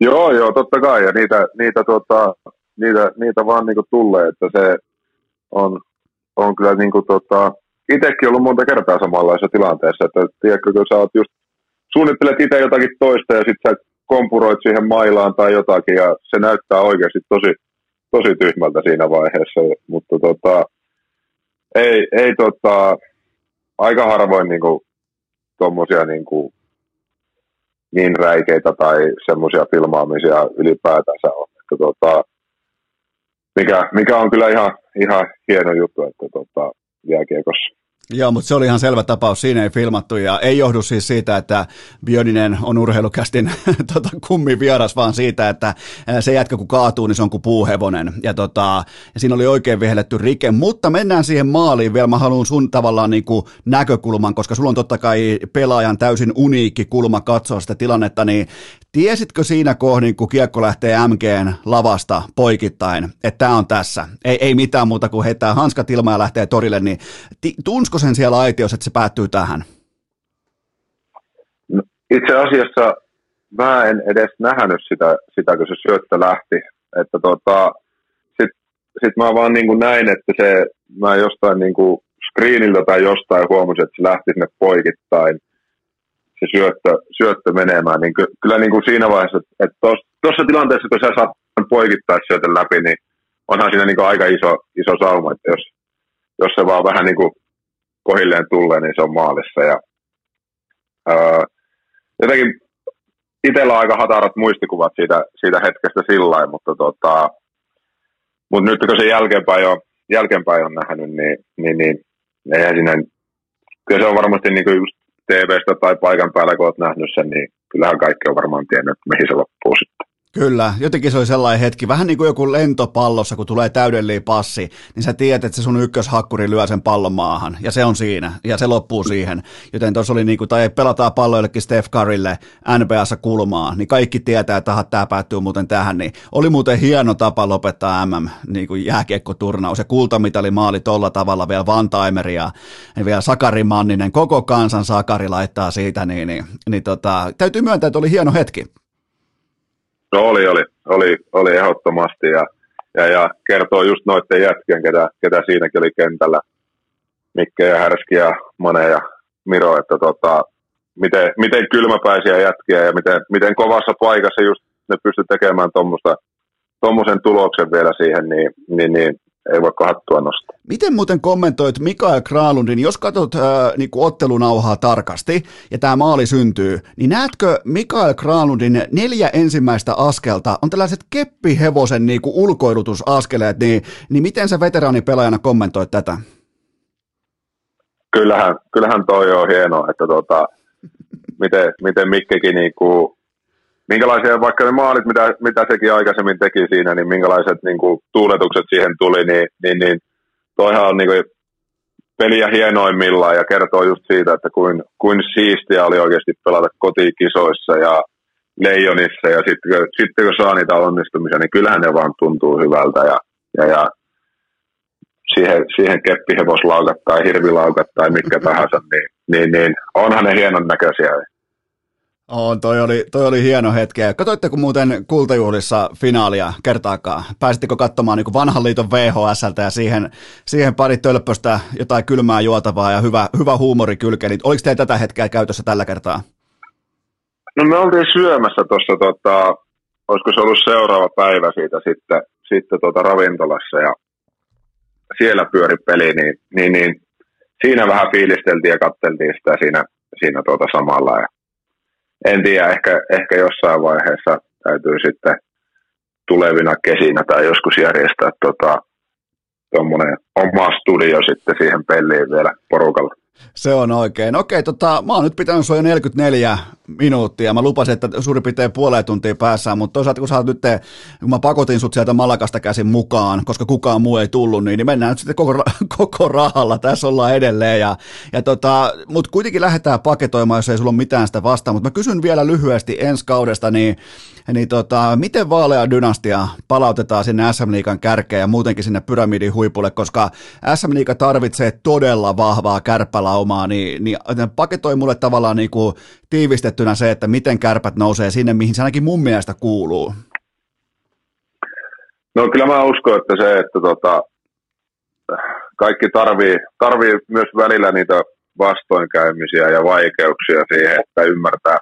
Joo, joo, totta kai. Ja niitä, niitä, tota, niitä, niitä vaan niinku tulee, että se on, on kyllä niinku tota, itsekin ollut monta kertaa samanlaisessa tilanteessa, että tiedätkö, kun sä oot just, suunnittelet itse jotakin toista ja sitten sä kompuroit siihen mailaan tai jotakin ja se näyttää oikeasti tosi, tosi tyhmältä siinä vaiheessa, mutta tota, ei, ei tota, aika harvoin niinku, tuommoisia niinku, niin räikeitä tai semmoisia filmaamisia ylipäätänsä on. Että tota, mikä, mikä, on kyllä ihan, ihan hieno juttu, että tota, jääkiekossa Joo, mutta se oli ihan selvä tapaus, siinä ei filmattu ja ei johdu siis siitä, että Björninen on urheilukästin tota, kummi vieras, vaan siitä, että se jätkä kun kaatuu, niin se on kuin puuhevonen. Ja, tota, ja siinä oli oikein vihelletty rike, mutta mennään siihen maaliin vielä. Mä haluan sun tavallaan niin kuin näkökulman, koska sulla on totta kai pelaajan täysin uniikki kulma katsoa sitä tilannetta, niin Tiesitkö siinä kohdin, kun kiekko lähtee MGn lavasta poikittain, että tämä on tässä? Ei, ei mitään muuta kuin heittää hanskat ilmaan ja lähtee torille, niin tunsko sen siellä aitiossa, että se päättyy tähän? No, itse asiassa mä en edes nähnyt sitä, sitä kun se syöttö lähti. Että tota, Sitten sit mä vaan niin kuin näin, että se, mä jostain niin kuin screeniltä tai jostain huomasin, että se lähti sinne poikittain se syöttö, syöttö menemään, niin ky, kyllä niin kuin siinä vaiheessa, että tuossa tilanteessa, kun sä saat poikittaa syötön läpi, niin onhan siinä niin kuin aika iso, iso sauma, että jos, jos se vaan vähän niin kuin kohilleen tulee, niin se on maalissa. Ja, öö, jotenkin itsellä on aika hatarat muistikuvat siitä, siitä hetkestä sillä mutta, tota, mutta nyt kun se jälkeenpäin on, jälkeenpäin on nähnyt, niin, niin, niin eihän siinä, kyllä se on varmasti niin kuin just TV-stä tai paikan päällä, kun olet nähnyt sen, niin kyllähän kaikki on varmaan tiennyt, että mihin se loppuu sitten. Kyllä, jotenkin se oli sellainen hetki, vähän niin kuin joku lentopallossa, kun tulee täydellinen passi, niin sä tiedät, että se sun ykköshakkuri lyö sen pallon maahan, ja se on siinä, ja se loppuu siihen. Joten tuossa oli niin kuin, tai pelataan palloillekin Steph Currylle NBAssa kulmaa, niin kaikki tietää, että tämä päättyy muuten tähän, niin oli muuten hieno tapa lopettaa MM niin kuin jääkiekkoturnaus, ja kultamitali maali tolla tavalla vielä Van Timeria, ja vielä Sakari Manninen, koko kansan Sakari laittaa siitä, niin, niin, niin tota, täytyy myöntää, että oli hieno hetki. No oli, oli, oli, oli ehdottomasti ja, ja, ja kertoo just noiden jätkien, ketä, ketä siinäkin oli kentällä, Mikke ja Härski ja Mane ja Miro, että tota, miten, miten kylmäpäisiä jätkiä ja miten, miten kovassa paikassa just ne pysty tekemään tuommoisen tuloksen vielä siihen, niin, niin, niin ei voi hattua nostaa. Miten muuten kommentoit Mikael Kralundin, jos katsot äh, niin ottelunauhaa tarkasti ja tämä maali syntyy, niin näetkö Mikael Kralundin neljä ensimmäistä askelta, on tällaiset keppihevosen niin kuin ulkoilutusaskeleet, niin, niin miten sä veteraanipelaajana kommentoit tätä? Kyllähän, kyllähän toi on hienoa, että tota, miten, miten Mikkekin niin kuin minkälaisia, vaikka ne maalit, mitä, mitä sekin aikaisemmin teki siinä, niin minkälaiset niin kuin, tuuletukset siihen tuli, niin, niin, niin toihan on niin kuin, peliä hienoimmillaan ja kertoo just siitä, että kuin, kuin siistiä oli oikeasti pelata kotikisoissa ja leijonissa ja sitten sitten kun saa niitä onnistumisia, niin kyllähän ne vaan tuntuu hyvältä ja, ja, ja siihen, siihen keppihevoslaukat tai hirvilaukat tai mitkä tahansa, niin, niin, niin onhan ne hienon näköisiä. On, toi oli, toi oli hieno hetki. Katoitteko muuten kultajuhlissa finaalia kertaakaan? Pääsittekö katsomaan niin vanhan liiton VHSltä ja siihen, siihen pari tölppöstä jotain kylmää juotavaa ja hyvä, hyvä huumori kylkeen. Niin oliko teillä tätä hetkeä käytössä tällä kertaa? No me oltiin syömässä tuossa, tota, olisiko se ollut seuraava päivä siitä sitten, sitten tota ravintolassa ja siellä pyöri peli, niin, niin, niin siinä vähän fiilisteltiin ja katteltiin sitä siinä, siinä tuota samalla. Ja en tiedä, ehkä, ehkä jossain vaiheessa täytyy sitten tulevina kesinä tai joskus järjestää tuommoinen tota, oma studio sitten siihen peliin vielä porukalla. Se on oikein. Okei, tota, mä oon nyt pitänyt sua jo 44 minuuttia. Mä lupasin, että suurin piirtein puoleen tuntia päässään, mutta toisaalta kun sä nyt, kun mä pakotin sut sieltä Malakasta käsin mukaan, koska kukaan muu ei tullut, niin, niin mennään nyt sitten koko, koko rahalla. Tässä ollaan edelleen. Ja, ja tota, mutta kuitenkin lähdetään paketoimaan, jos ei sulla ole mitään sitä vastaan. Mutta mä kysyn vielä lyhyesti ensi kaudesta, niin, niin tota, miten vaalea dynastia palautetaan sinne SM Liikan kärkeen ja muutenkin sinne pyramidin huipulle, koska SM Liiga tarvitsee todella vahvaa kärppälaumaa, niin, niin paketoi mulle tavallaan niin kuin tiivistettynä se, että miten kärpät nousee sinne, mihin se ainakin mun mielestä kuuluu? No kyllä mä uskon, että se, että tota, kaikki tarvii, tarvii myös välillä niitä vastoinkäymisiä ja vaikeuksia siihen, että ymmärtää,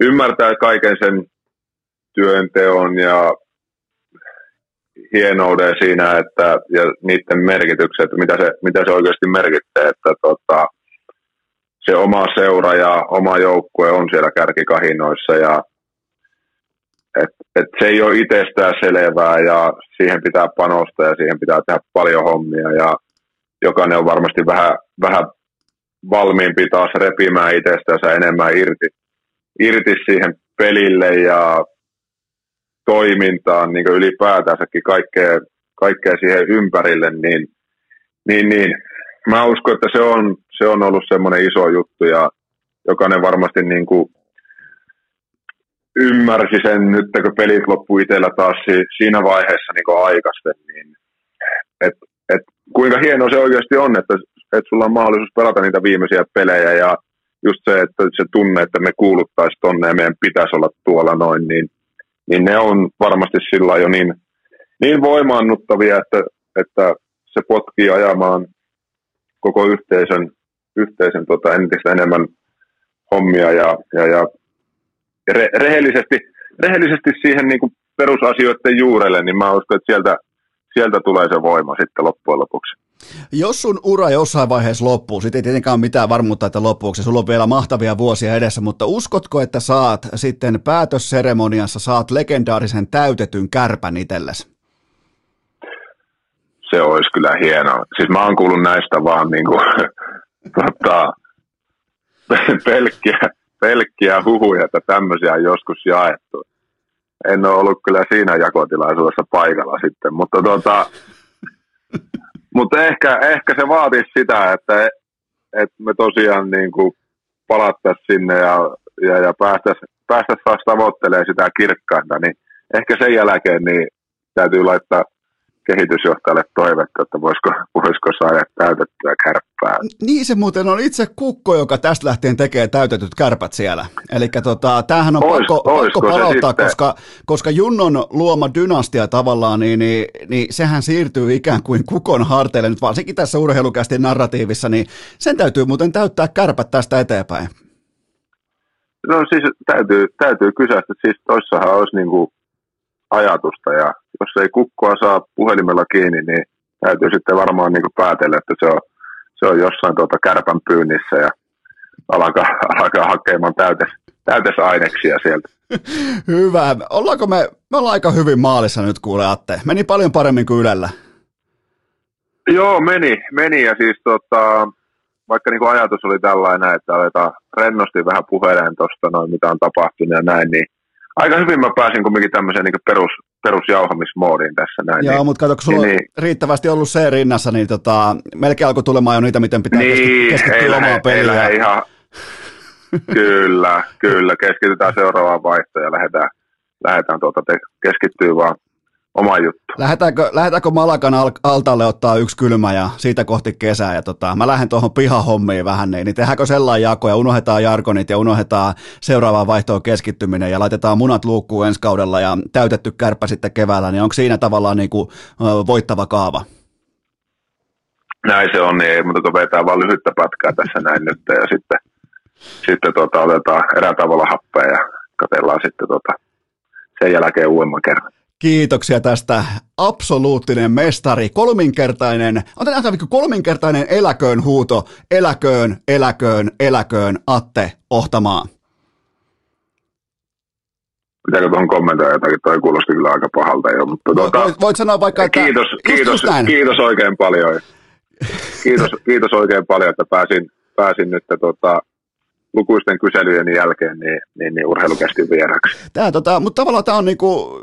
ymmärtää kaiken sen työnteon ja hienouden siinä, että, ja niiden merkitykset, mitä se, mitä se oikeasti merkitsee, että tota, se oma seura ja oma joukkue on siellä kärkikahinoissa ja et, et se ei ole itsestään selvää ja siihen pitää panostaa ja siihen pitää tehdä paljon hommia ja jokainen on varmasti vähän, vähän valmiimpi taas repimään itsestänsä enemmän irti, irti siihen pelille ja toimintaan niin ylipäätänsäkin kaikkea, kaikkea siihen ympärille, niin, niin, niin. Mä uskon, että se on, se on ollut semmoinen iso juttu ja jokainen varmasti niin kuin ymmärsi sen nyt, kun pelit loppu itsellä taas siinä vaiheessa niin aikaisten, niin et, et, kuinka hieno se oikeasti on, että, että sulla on mahdollisuus pelata niitä viimeisiä pelejä ja just se, että se tunne, että me kuuluttaisiin tonne ja meidän pitäisi olla tuolla noin, niin, niin ne on varmasti sillä jo niin, niin voimaannuttavia, että, että se potkii ajamaan koko yhteisön, yhteisön tota, entistä enemmän hommia ja, ja, ja re, rehellisesti, rehellisesti siihen niin kuin perusasioiden juurelle, niin mä uskon, että sieltä, sieltä tulee se voima sitten loppujen lopuksi. Jos sun ura jossain vaiheessa loppuu, sitten ei tietenkään ole mitään varmuutta, että loppuuko sulla on vielä mahtavia vuosia edessä, mutta uskotko, että saat sitten päätösseremoniassa, saat legendaarisen täytetyn kärpän itsellesi? Se olisi kyllä hienoa. Siis mä oon kuullut näistä vaan niin kuin, tota, pelkkiä, pelkkiä huhuja, että tämmöisiä on joskus jaettu. En ole ollut kyllä siinä jakotilaisuudessa paikalla sitten, mutta, tota, mutta ehkä, ehkä se vaatisi sitä, että, että me tosiaan niin kuin palattaisiin sinne ja, ja, ja päästäisiin päästäisi taas tavoittelemaan sitä kirkkainta, niin ehkä sen jälkeen niin täytyy laittaa kehitysjohtajalle toivetta, että voisiko, voisiko saada täytettyä kärppää. Niin se muuten on itse Kukko, joka tästä lähtien tekee täytetyt kärpät siellä. Eli tota, tämähän on Ois, pakko, pakko palauttaa, koska, koska Junnon luoma dynastia tavallaan, niin, niin, niin sehän siirtyy ikään kuin Kukon harteille nyt varsinkin tässä urheilukästi narratiivissa, niin sen täytyy muuten täyttää kärpät tästä eteenpäin. No siis täytyy, täytyy kysästä, siis toissahan olisi niin kuin ajatusta ja jos ei kukkoa saa puhelimella kiinni, niin täytyy sitten varmaan niin päätellä, että se on, se on jossain tuota kärpän pyynnissä ja alkaa, alkaa hakemaan täytes, täytesaineksia sieltä. Hyvä. Ollaanko me, me ollaan aika hyvin maalissa nyt kuule Atte. Meni paljon paremmin kuin Ylellä. Joo, meni, meni ja siis tota, vaikka niin kuin ajatus oli tällainen, että aletaan rennosti vähän puheleen tuosta noin, mitä on tapahtunut ja näin, niin aika hyvin mä pääsin kumminkin tämmöiseen niin perus, perusjauhamismoodiin tässä näin. Joo, niin, mutta kato, kun sulla niin, on riittävästi ollut se rinnassa, niin tota, melkein alkoi tulemaan jo niitä, miten pitää niin, keskittyä omaan peliin. ihan, kyllä, kyllä, keskitytään seuraavaan vaihtoon ja lähdetään, lähdetään tuota, keskittyä vaan oma juttu. Lähdetäänkö, lähdetäänkö Malakan al- altaalle ottaa yksi kylmä ja siitä kohti kesää ja tota, mä lähden tuohon pihahommiin vähän, niin, niin tehdäänkö sellainen jako ja unohdetaan jargonit ja unohdetaan seuraavaan vaihtoon keskittyminen ja laitetaan munat luukkuun ensi kaudella ja täytetty kärppä sitten keväällä, niin onko siinä tavallaan niin kuin, voittava kaava? Näin se on, niin ei mutta kun vetää vaan lyhyttä pätkää tässä näin nyt ja sitten, sitten tota, otetaan erää tavalla happea ja katellaan sitten tota, sen jälkeen uudemman kerran. Kiitoksia tästä absoluuttinen mestari, kolminkertainen, otetaan tämä kolminkertainen eläköön huuto, eläköön, eläköön, eläköön, Atte Ohtamaa. Pitääkö tuohon kommentoida jotakin, toi kuulosti kyllä aika pahalta jo, mutta tuota, voit, voit sanoa vaikka, että kiitos, kiitos, just kiitos oikein paljon. Kiitos, kiitos oikein paljon, että pääsin, pääsin nyt tota, lukuisten kyselyjen jälkeen niin, niin, niin urheilukästi vieraksi. Tää, tota, mutta tavallaan tämä on niinku,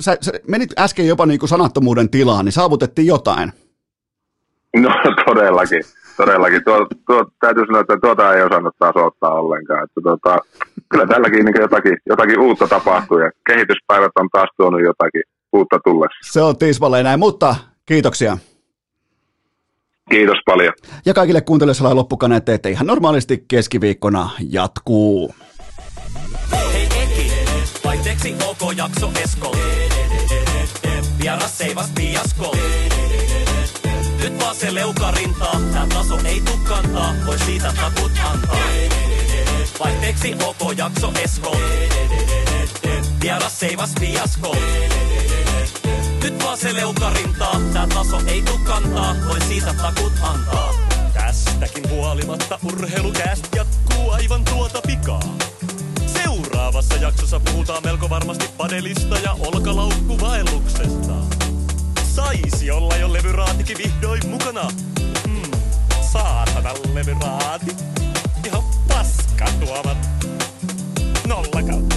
sä, sä menit äsken jopa niinku sanattomuuden tilaan, niin saavutettiin jotain. No todellakin, todellakin. Tuo, tuo, täytyy sanoa, että tuota ei osannut taas ottaa ollenkaan. Että tuota, kyllä tälläkin niin jotakin, jotakin uutta tapahtuu ja kehityspäivät on taas tuonut jotakin uutta tullessa. Se on tismalleen näin, mutta kiitoksia. Kiitos paljon. Ja kaikille kuuntelijoille loppukaneet, että ihan normaalisti keskiviikkona jatkuu. Hei Eki, OK jakso Esko. Vieras seivas piasko. Nyt vaan se leukarintaa, tää taso ei tuu kantaa, voi siitä takut antaa. Vaihteeksi OK jakso Esko. Vieras seivas fiasko. Vaan se leukarintaa, tää taso ei tuu kantaa, voi siitä takut antaa. Tästäkin huolimatta urheilukäst jatkuu aivan tuota pikaa. Seuraavassa jaksossa puhutaan melko varmasti padelista ja olkalaukkuvaelluksesta. Saisi olla jo levyraatikin vihdoin mukana. Hmm, saatana levyraati. Ihan paska tuomat. Nolla kautta